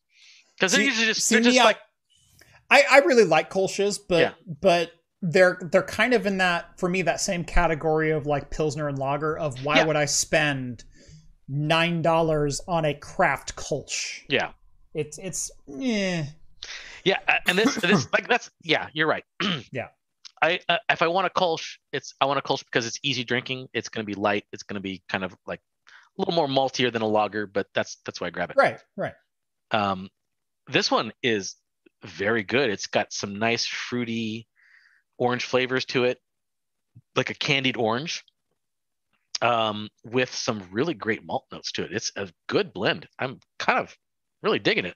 because they're usually just, they're just like I, I really like Kolsch's, but Yeah. but they're they're kind of in that for me that same category of like Pilsner and Lager of why Yeah. would I spend nine dollars on a craft Kolsch? yeah It's it's eh. yeah and this this *coughs* like that's yeah you're right. *clears throat* Yeah. I uh, if I want a Kolsch, it's I want a Kolsch because it's easy drinking. It's going to be light. It's going to be kind of like a little more maltier than a lager, but that's that's why I grab it. right right. Um, this one is very good. It's got some nice fruity orange flavors to it, like a candied orange, um, with some really great malt notes to it. It's a good blend. I'm kind of really digging it.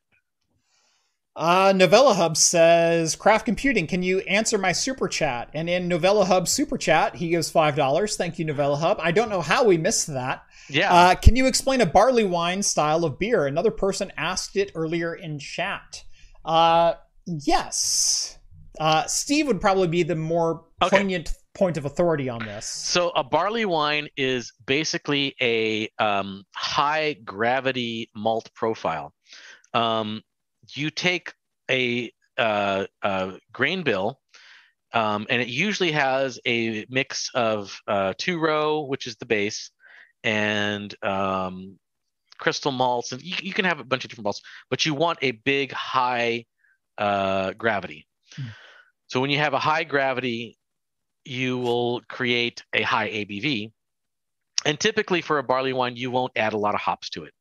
Uh, Novella Hub says, Craft Computing, can you answer my super chat? And in Novella Hub super chat, he gives $5. Thank you, Novella Hub. I don't know how we missed that. Yeah. Uh, can you explain a barley wine style of beer? Another person asked it earlier in chat. Uh, yes. Uh, Steve would probably be the more Okay. poignant point of authority on this. So a barley wine is basically a um, high gravity malt profile. Um, you take a, uh, uh, grain bill, um, and it usually has a mix of uh, two row, which is the base, and um, crystal malts, and you, you can have a bunch of different malts, but you want a big high uh, gravity. Hmm. So when you have a high gravity you will create a high ABV. And typically for a barley wine, you won't add a lot of hops to it.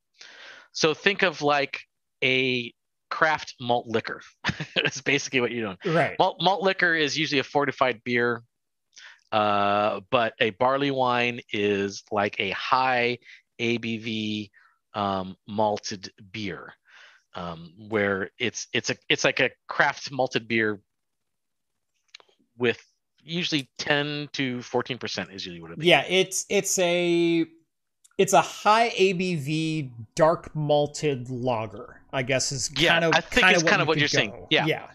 So think of like a craft malt liquor. *laughs* That's basically what you're doing. Right. Malt, malt liquor is usually a fortified beer, uh, but a barley wine is like a high ABV um, malted beer, um, where it's it's a it's like a craft malted beer with usually 10 to 14 percent is usually what it is. Yeah, it's it's a it's a high ABV dark malted lager. I guess is Yeah, kind of I think kind it's of kind of what you you're could saying. go. Yeah.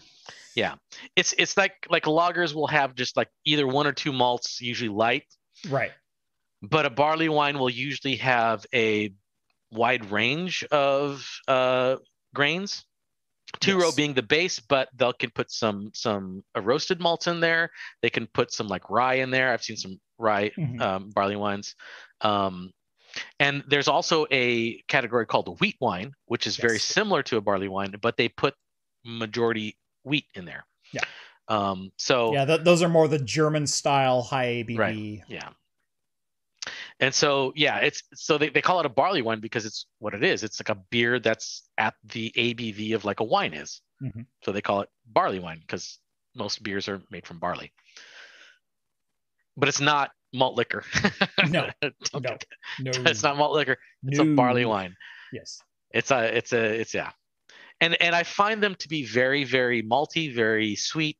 yeah, It's it's like like lagers will have just like either one or two malts, usually light, right. but a barley wine will usually have a wide range of uh, grains. Two row Yes. being the base, but they can put some some uh, roasted malts in there. They can put some like rye in there. I've seen some rye Mhm. um, barley wines. Um, and there's also a category called wheat wine, which is very similar to a barley wine, but they put majority wheat in there. Yeah. Um, so yeah, th- those are more the German style high ABV. Right. yeah. And so yeah, it's so they, they call it a barley wine because it's what it is. It's like a beer that's at the ABV of like a wine is. Mhm. So they call it barley wine because most beers are made from barley. But it's not malt liquor. *laughs* No, no, No, *laughs* it's not malt liquor. It's a barley wine. Yes. It's a it's a it's yeah. And and I find them to be very very malty, very sweet.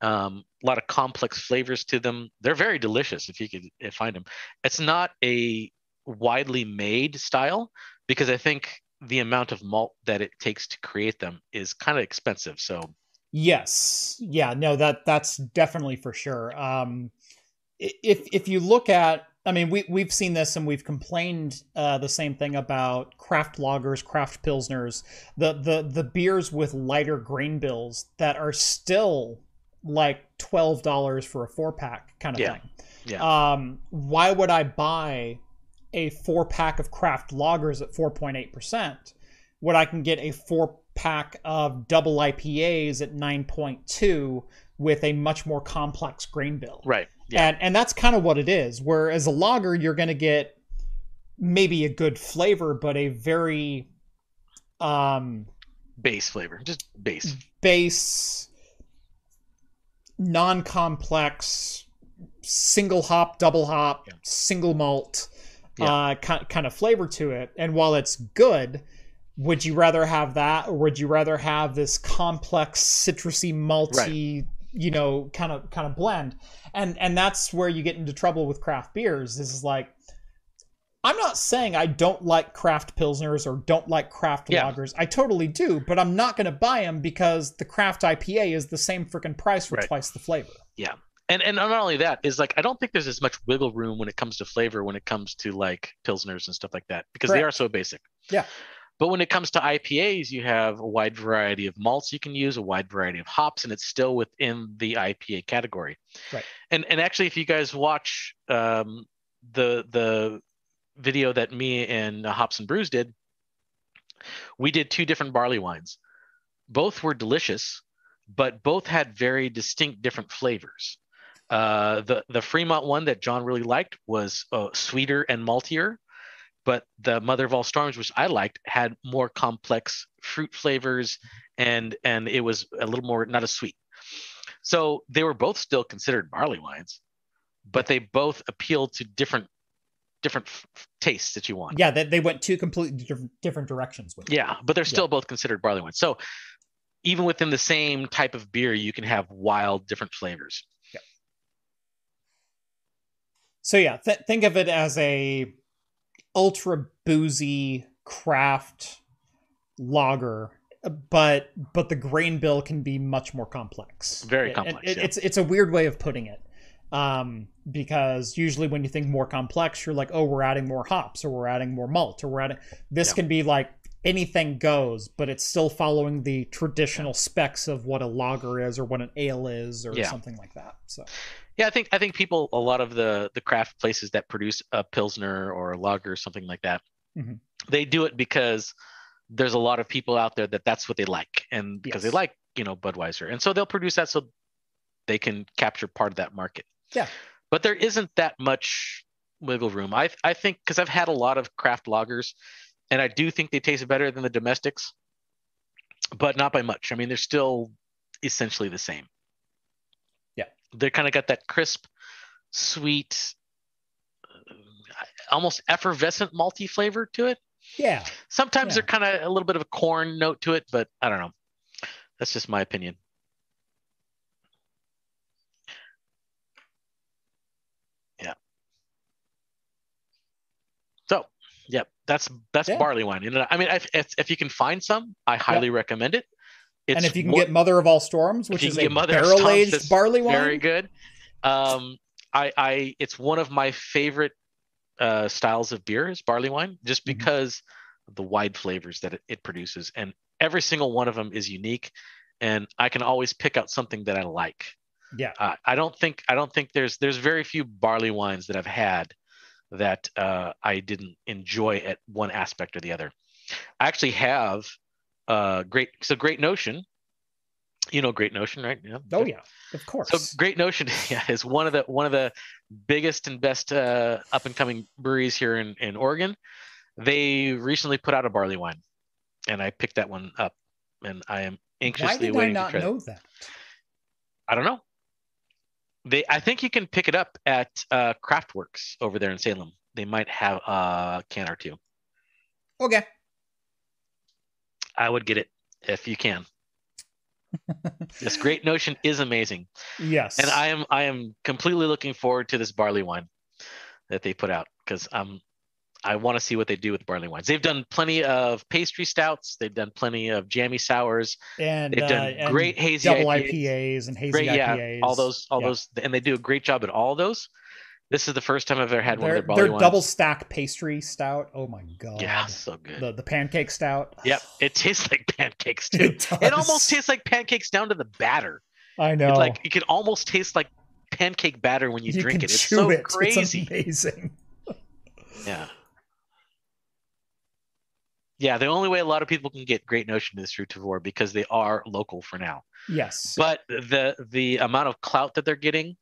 Um, a lot of complex flavors to them. They're very delicious if you could find them. It's not a widely made style because I think the amount of malt that it takes to create them is kind of expensive. So Yes. Yeah, no that that's definitely for sure. Um if if you look at I mean we we've seen this and we've complained uh the same thing about craft lagers, craft pilsners, the the the beers with lighter grain bills that are still like $12 for a 4 pack kind of Yeah. thing. Yeah. Um why would I buy a 4 pack of craft lagers at 4.8%? when I can get a four pack of double IPAs at 9.2 with a much more complex grain bill. right. Yeah. And and that's kind of what it is. Whereas a lager, you're going to get maybe a good flavor, but a very um, base flavor, just base. base, non-complex, single hop, double hop, Yeah. single malt Yeah. uh, ki- kind of flavor to it. And while it's good, would you rather have that, or would you rather have this complex, citrusy, malty, you know, kind of kind of blend? And and that's where you get into trouble with craft beers. This is like. I'm not saying I don't like craft pilsners or don't like craft Yeah. lagers. I totally do, but I'm not going to buy them because the craft IPA is the same freaking price for Right. twice the flavor. Yeah and and not only that is like I don't think there's as much wiggle room when it comes to flavor when it comes to like pilsners and stuff like that because they are so basic. Yeah. But when it comes to IPAs, you have a wide variety of malts you can use, a wide variety of hops, and it's still within the IPA category. Right. And and actually, if you guys watch um, the the video that me and uh, Hops and Brews did, we did two different barley wines. Both were delicious, but both had very distinct different flavors. Uh, the the Fremont one that John really liked was uh, sweeter and maltier, but the Mother of All Storms, which I liked, had more complex fruit flavors, and and it was a little more not as sweet. So they were both still considered barley wines, but they both appealed to different different f- tastes that you want. Yeah, they, they went two completely different, different directions with it. Yeah, but they're Yeah. still both considered barley wines. So even within the same type of beer, you can have wild different flavors. So yeah, th- think of it as a ultra boozy craft lager, but but the grain bill can be much more complex. Very It- complex, it- yeah. It's it's a weird way of putting it. Um, because usually when you think more complex, you're like, oh, we're adding more hops, or we're adding more malt, or we're adding. This Yeah. can be like anything goes, but it's still following the traditional specs of what a lager is, or what an ale is, or Yeah. something like that. So Yeah, I think I think people a lot of the the craft places that produce a pilsner or a lager or something like that, Mhm. they do it because there's a lot of people out there that that's what they like, and because Yes. they like you know Budweiser, and so they'll produce that so they can capture part of that market. Yeah. but there isn't that much wiggle room. I I think because I've had a lot of craft lagers, and I do think they taste better than the domestics, but not by much. I mean, they're still essentially the same. Yeah. They kind of got that crisp, sweet, uh, almost effervescent malty flavor to it. Yeah. Sometimes Yeah. they're kind of a little bit of a corn note to it, but I don't know. That's just my opinion. Yeah. So, yep, that's that's Yeah. barley wine. I mean, if, if if you can find some, I highly recommend it. It's and if you can more- get Mother of All Storms, which is a barrel aged barley wine, very good. Um, I, I, it's one of my favorite uh, styles of beer is barley wine, just Mhm. because of the wide flavors that it, it produces, and every single one of them is unique, and I can always pick out something that I like. yeah, Uh, I don't think, I don't think there's, there's very few barley wines that I've had that uh, I didn't enjoy at one aspect or the other. I actually have uh, great, so Great Notion. You know Great Notion, right? Yeah. oh yeah, of course. So Great Notion *laughs* yeah, is one of the one of the biggest and best uh, up and coming breweries here in, in Oregon. They recently put out a barley wine, and I picked that one up, and I am Why anxiously did I waiting not to try. it. know that? I don't know. They, I think you can pick it up at uh, Craftworks over there in Salem. They might have a can or two. Okay. I would get it if you can. *laughs* this Great Notion is amazing. Yes. and I am I am completely looking forward to this barley wine that they put out because I'm I want to see what they do with barley wines. They've done plenty of pastry stouts. They've done plenty of jammy sours. and They've uh, done and great hazy double IPAs. IPAs and hazy Great, yeah, all those, all Yeah. those, and they do a great job at all those. This is the first time I've ever had one of Their, their double stack pastry stout. Oh my god. yeah, so good. The the pancake stout. yep, it *sighs* tastes like pancakes too. It. It almost tastes like pancakes down to the batter. I know. It's like you can almost taste like pancake batter when you, drink can it. It's so it. crazy. It's amazing. *laughs* Yeah. Yeah, the only way a lot of people can get Great Notion is through Tavour because they are local for now. Yes. But the the amount of clout that they're getting,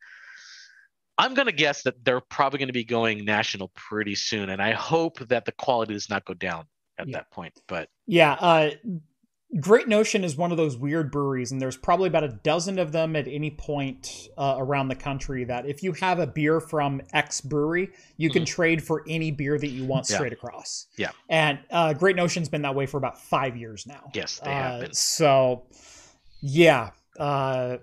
I'm gonna guess that they're probably gonna be going national pretty soon, and I hope that the quality does not go down at Yeah. that point. But Yeah, uh, Great Notion is one of those weird breweries, and there's probably about a dozen of them at any point uh, around the country. That if you have a beer from X brewery, you can trade for any beer that you want Mm-hmm. Yeah. straight across. Yeah. and uh, Great Notion's been that way for about five years now. yes, they have Uh, been. So, yeah, uh,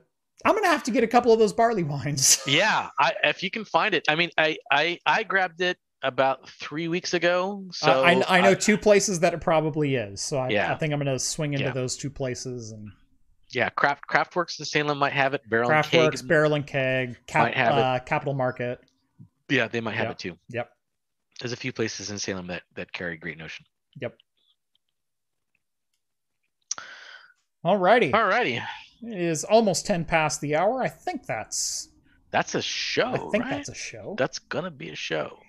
I'm gonna have to get a couple of those barley wines. *laughs* Yeah, I, if you can find it. I mean, I I I grabbed it about three weeks ago. So I, I know two places that it probably is, so I, Yeah. I think I'm gonna swing into Yeah. those two places and yeah, Craft Craftworks in Salem might have it. Barrel and Keg Craftworks, Barrel and Keg, Cap, Might have it. uh, Capital Market. Yeah, they might have Yep. it too. Yep. There's a few places in Salem that that carry Great Notion. Yep. Alrighty. Alrighty, It is almost 10 past the hour. I think that's that's a show, I think right? that's a show. That's gonna be a show.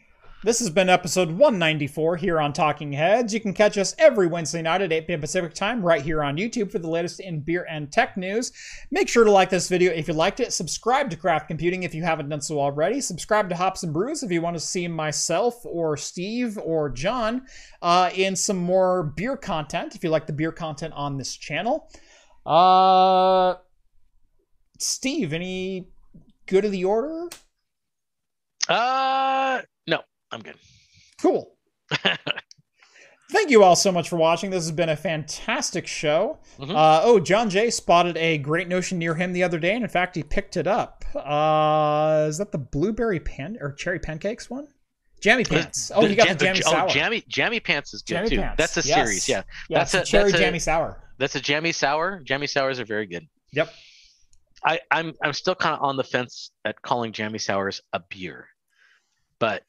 This has been episode 194 here on Talking Heads. You can catch us every Wednesday night at 8 p.m. Pacific time right here on YouTube for the latest in beer and tech news. Make sure to like this video if you liked it. Subscribe to Craft Computing if you haven't done so already. Subscribe to Hops and Brews if you want to see myself or Steve or John uh, in some more beer content if you like the beer content on this channel. Uh, Steve, any good of the order? Uh, no, I'm good. Cool. *laughs* Thank you all so much for watching. This has been a fantastic show. Mhm. Uh, oh, John Jay spotted a great notion near him the other day, and in fact, he picked it up. Uh, is that the blueberry pan or cherry pancakes one? Jammy pants. Oh, The he got jam- the jammy oh, sour. jammy jammy pants is good Jammy too. Pants, That's a yes. series. Yeah, yeah, that's a- cherry that's a- jammy sour. that's a jammy sour. Jammy sours are very good. Yep. I, I'm I'm still kind of on the fence at calling jammy sours a beer, but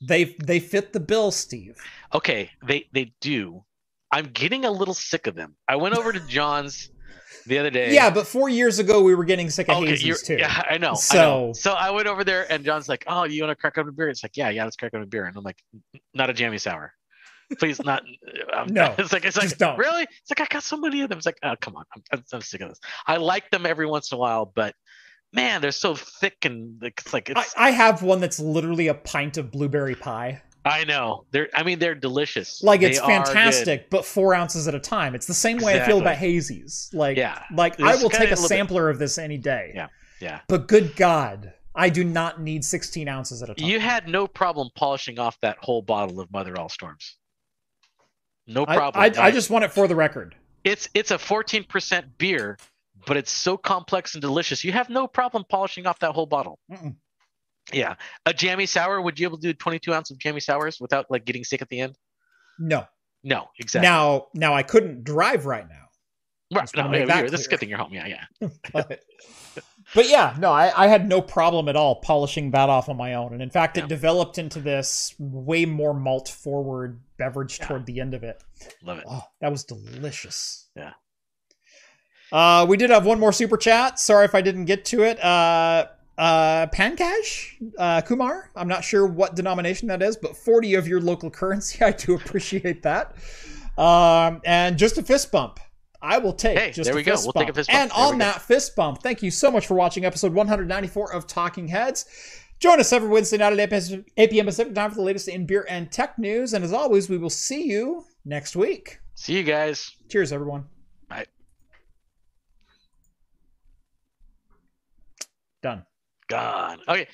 They they fit the bill, Steve. okay, they they do. I'm getting a little sick of them. I went over to John's the other day. Yeah, but four years ago we were getting sick of Okay, hazies too. yeah, I know. I know. So- So I went over there, and John's like, "Oh, you want to crack open a beer?" It's like, "Yeah, yeah, let's crack open a beer." And I'm like, "Not a jammy sour, please, not." *laughs* Um, No, *laughs* it's like it's like don't. really. It's like I got so many of them. It's like, oh, come on, I'm, I'm, I'm sick of this. I like them every once in a while, but man, they're so thick and like, it's like I, I have one that's literally a pint of blueberry pie. I know. They're. I mean, they're delicious. Like it's good. fantastic, but four ounces at a time. It's the same way I feel about hazies. Like, Yeah. like This I will take a little bit- sampler of this any day. Yeah. Yeah. But good God, I do not need 16 ounces at a time. You had no problem polishing off that whole bottle of Mother All Storms. No I, problem. I, I Like, just want it for the record. it's it's a 14% beer, but it's so complex and delicious. You have no problem polishing off that whole bottle. Mm-mm. Yeah. A jammy sour, would you be able to do 22 ounce of jammy sours without like getting sick at the end? No. No, exactly. Now, now I couldn't drive right now. right. No, make yeah, that you're- this is a good thing you're home. Yeah, yeah. *laughs* but, but yeah, no, I, I had no problem at all polishing that off on my own. And in fact, Yeah. it developed into this way more malt forward beverage Yeah. toward the end of it. Love it. Oh, that was delicious. Yeah. Uh, we did have one more super chat. Sorry if I didn't get to it. Uh, uh, Pankaj, uh, Kumar. I'm not sure what denomination that is, but 40 of your local currency. *laughs* I do appreciate that. Um, and just a fist bump. I will take Hey, just there a we go. fist We'll take a fist bump. And There on that fist bump, thank you so much for watching episode 194 of Talking Heads. Join us every Wednesday night at 8 p.m. Pacific time for the latest in beer and tech news. And as always, we will see you next week. See you guys. Cheers, everyone. Bye. Done. Gone. Okay.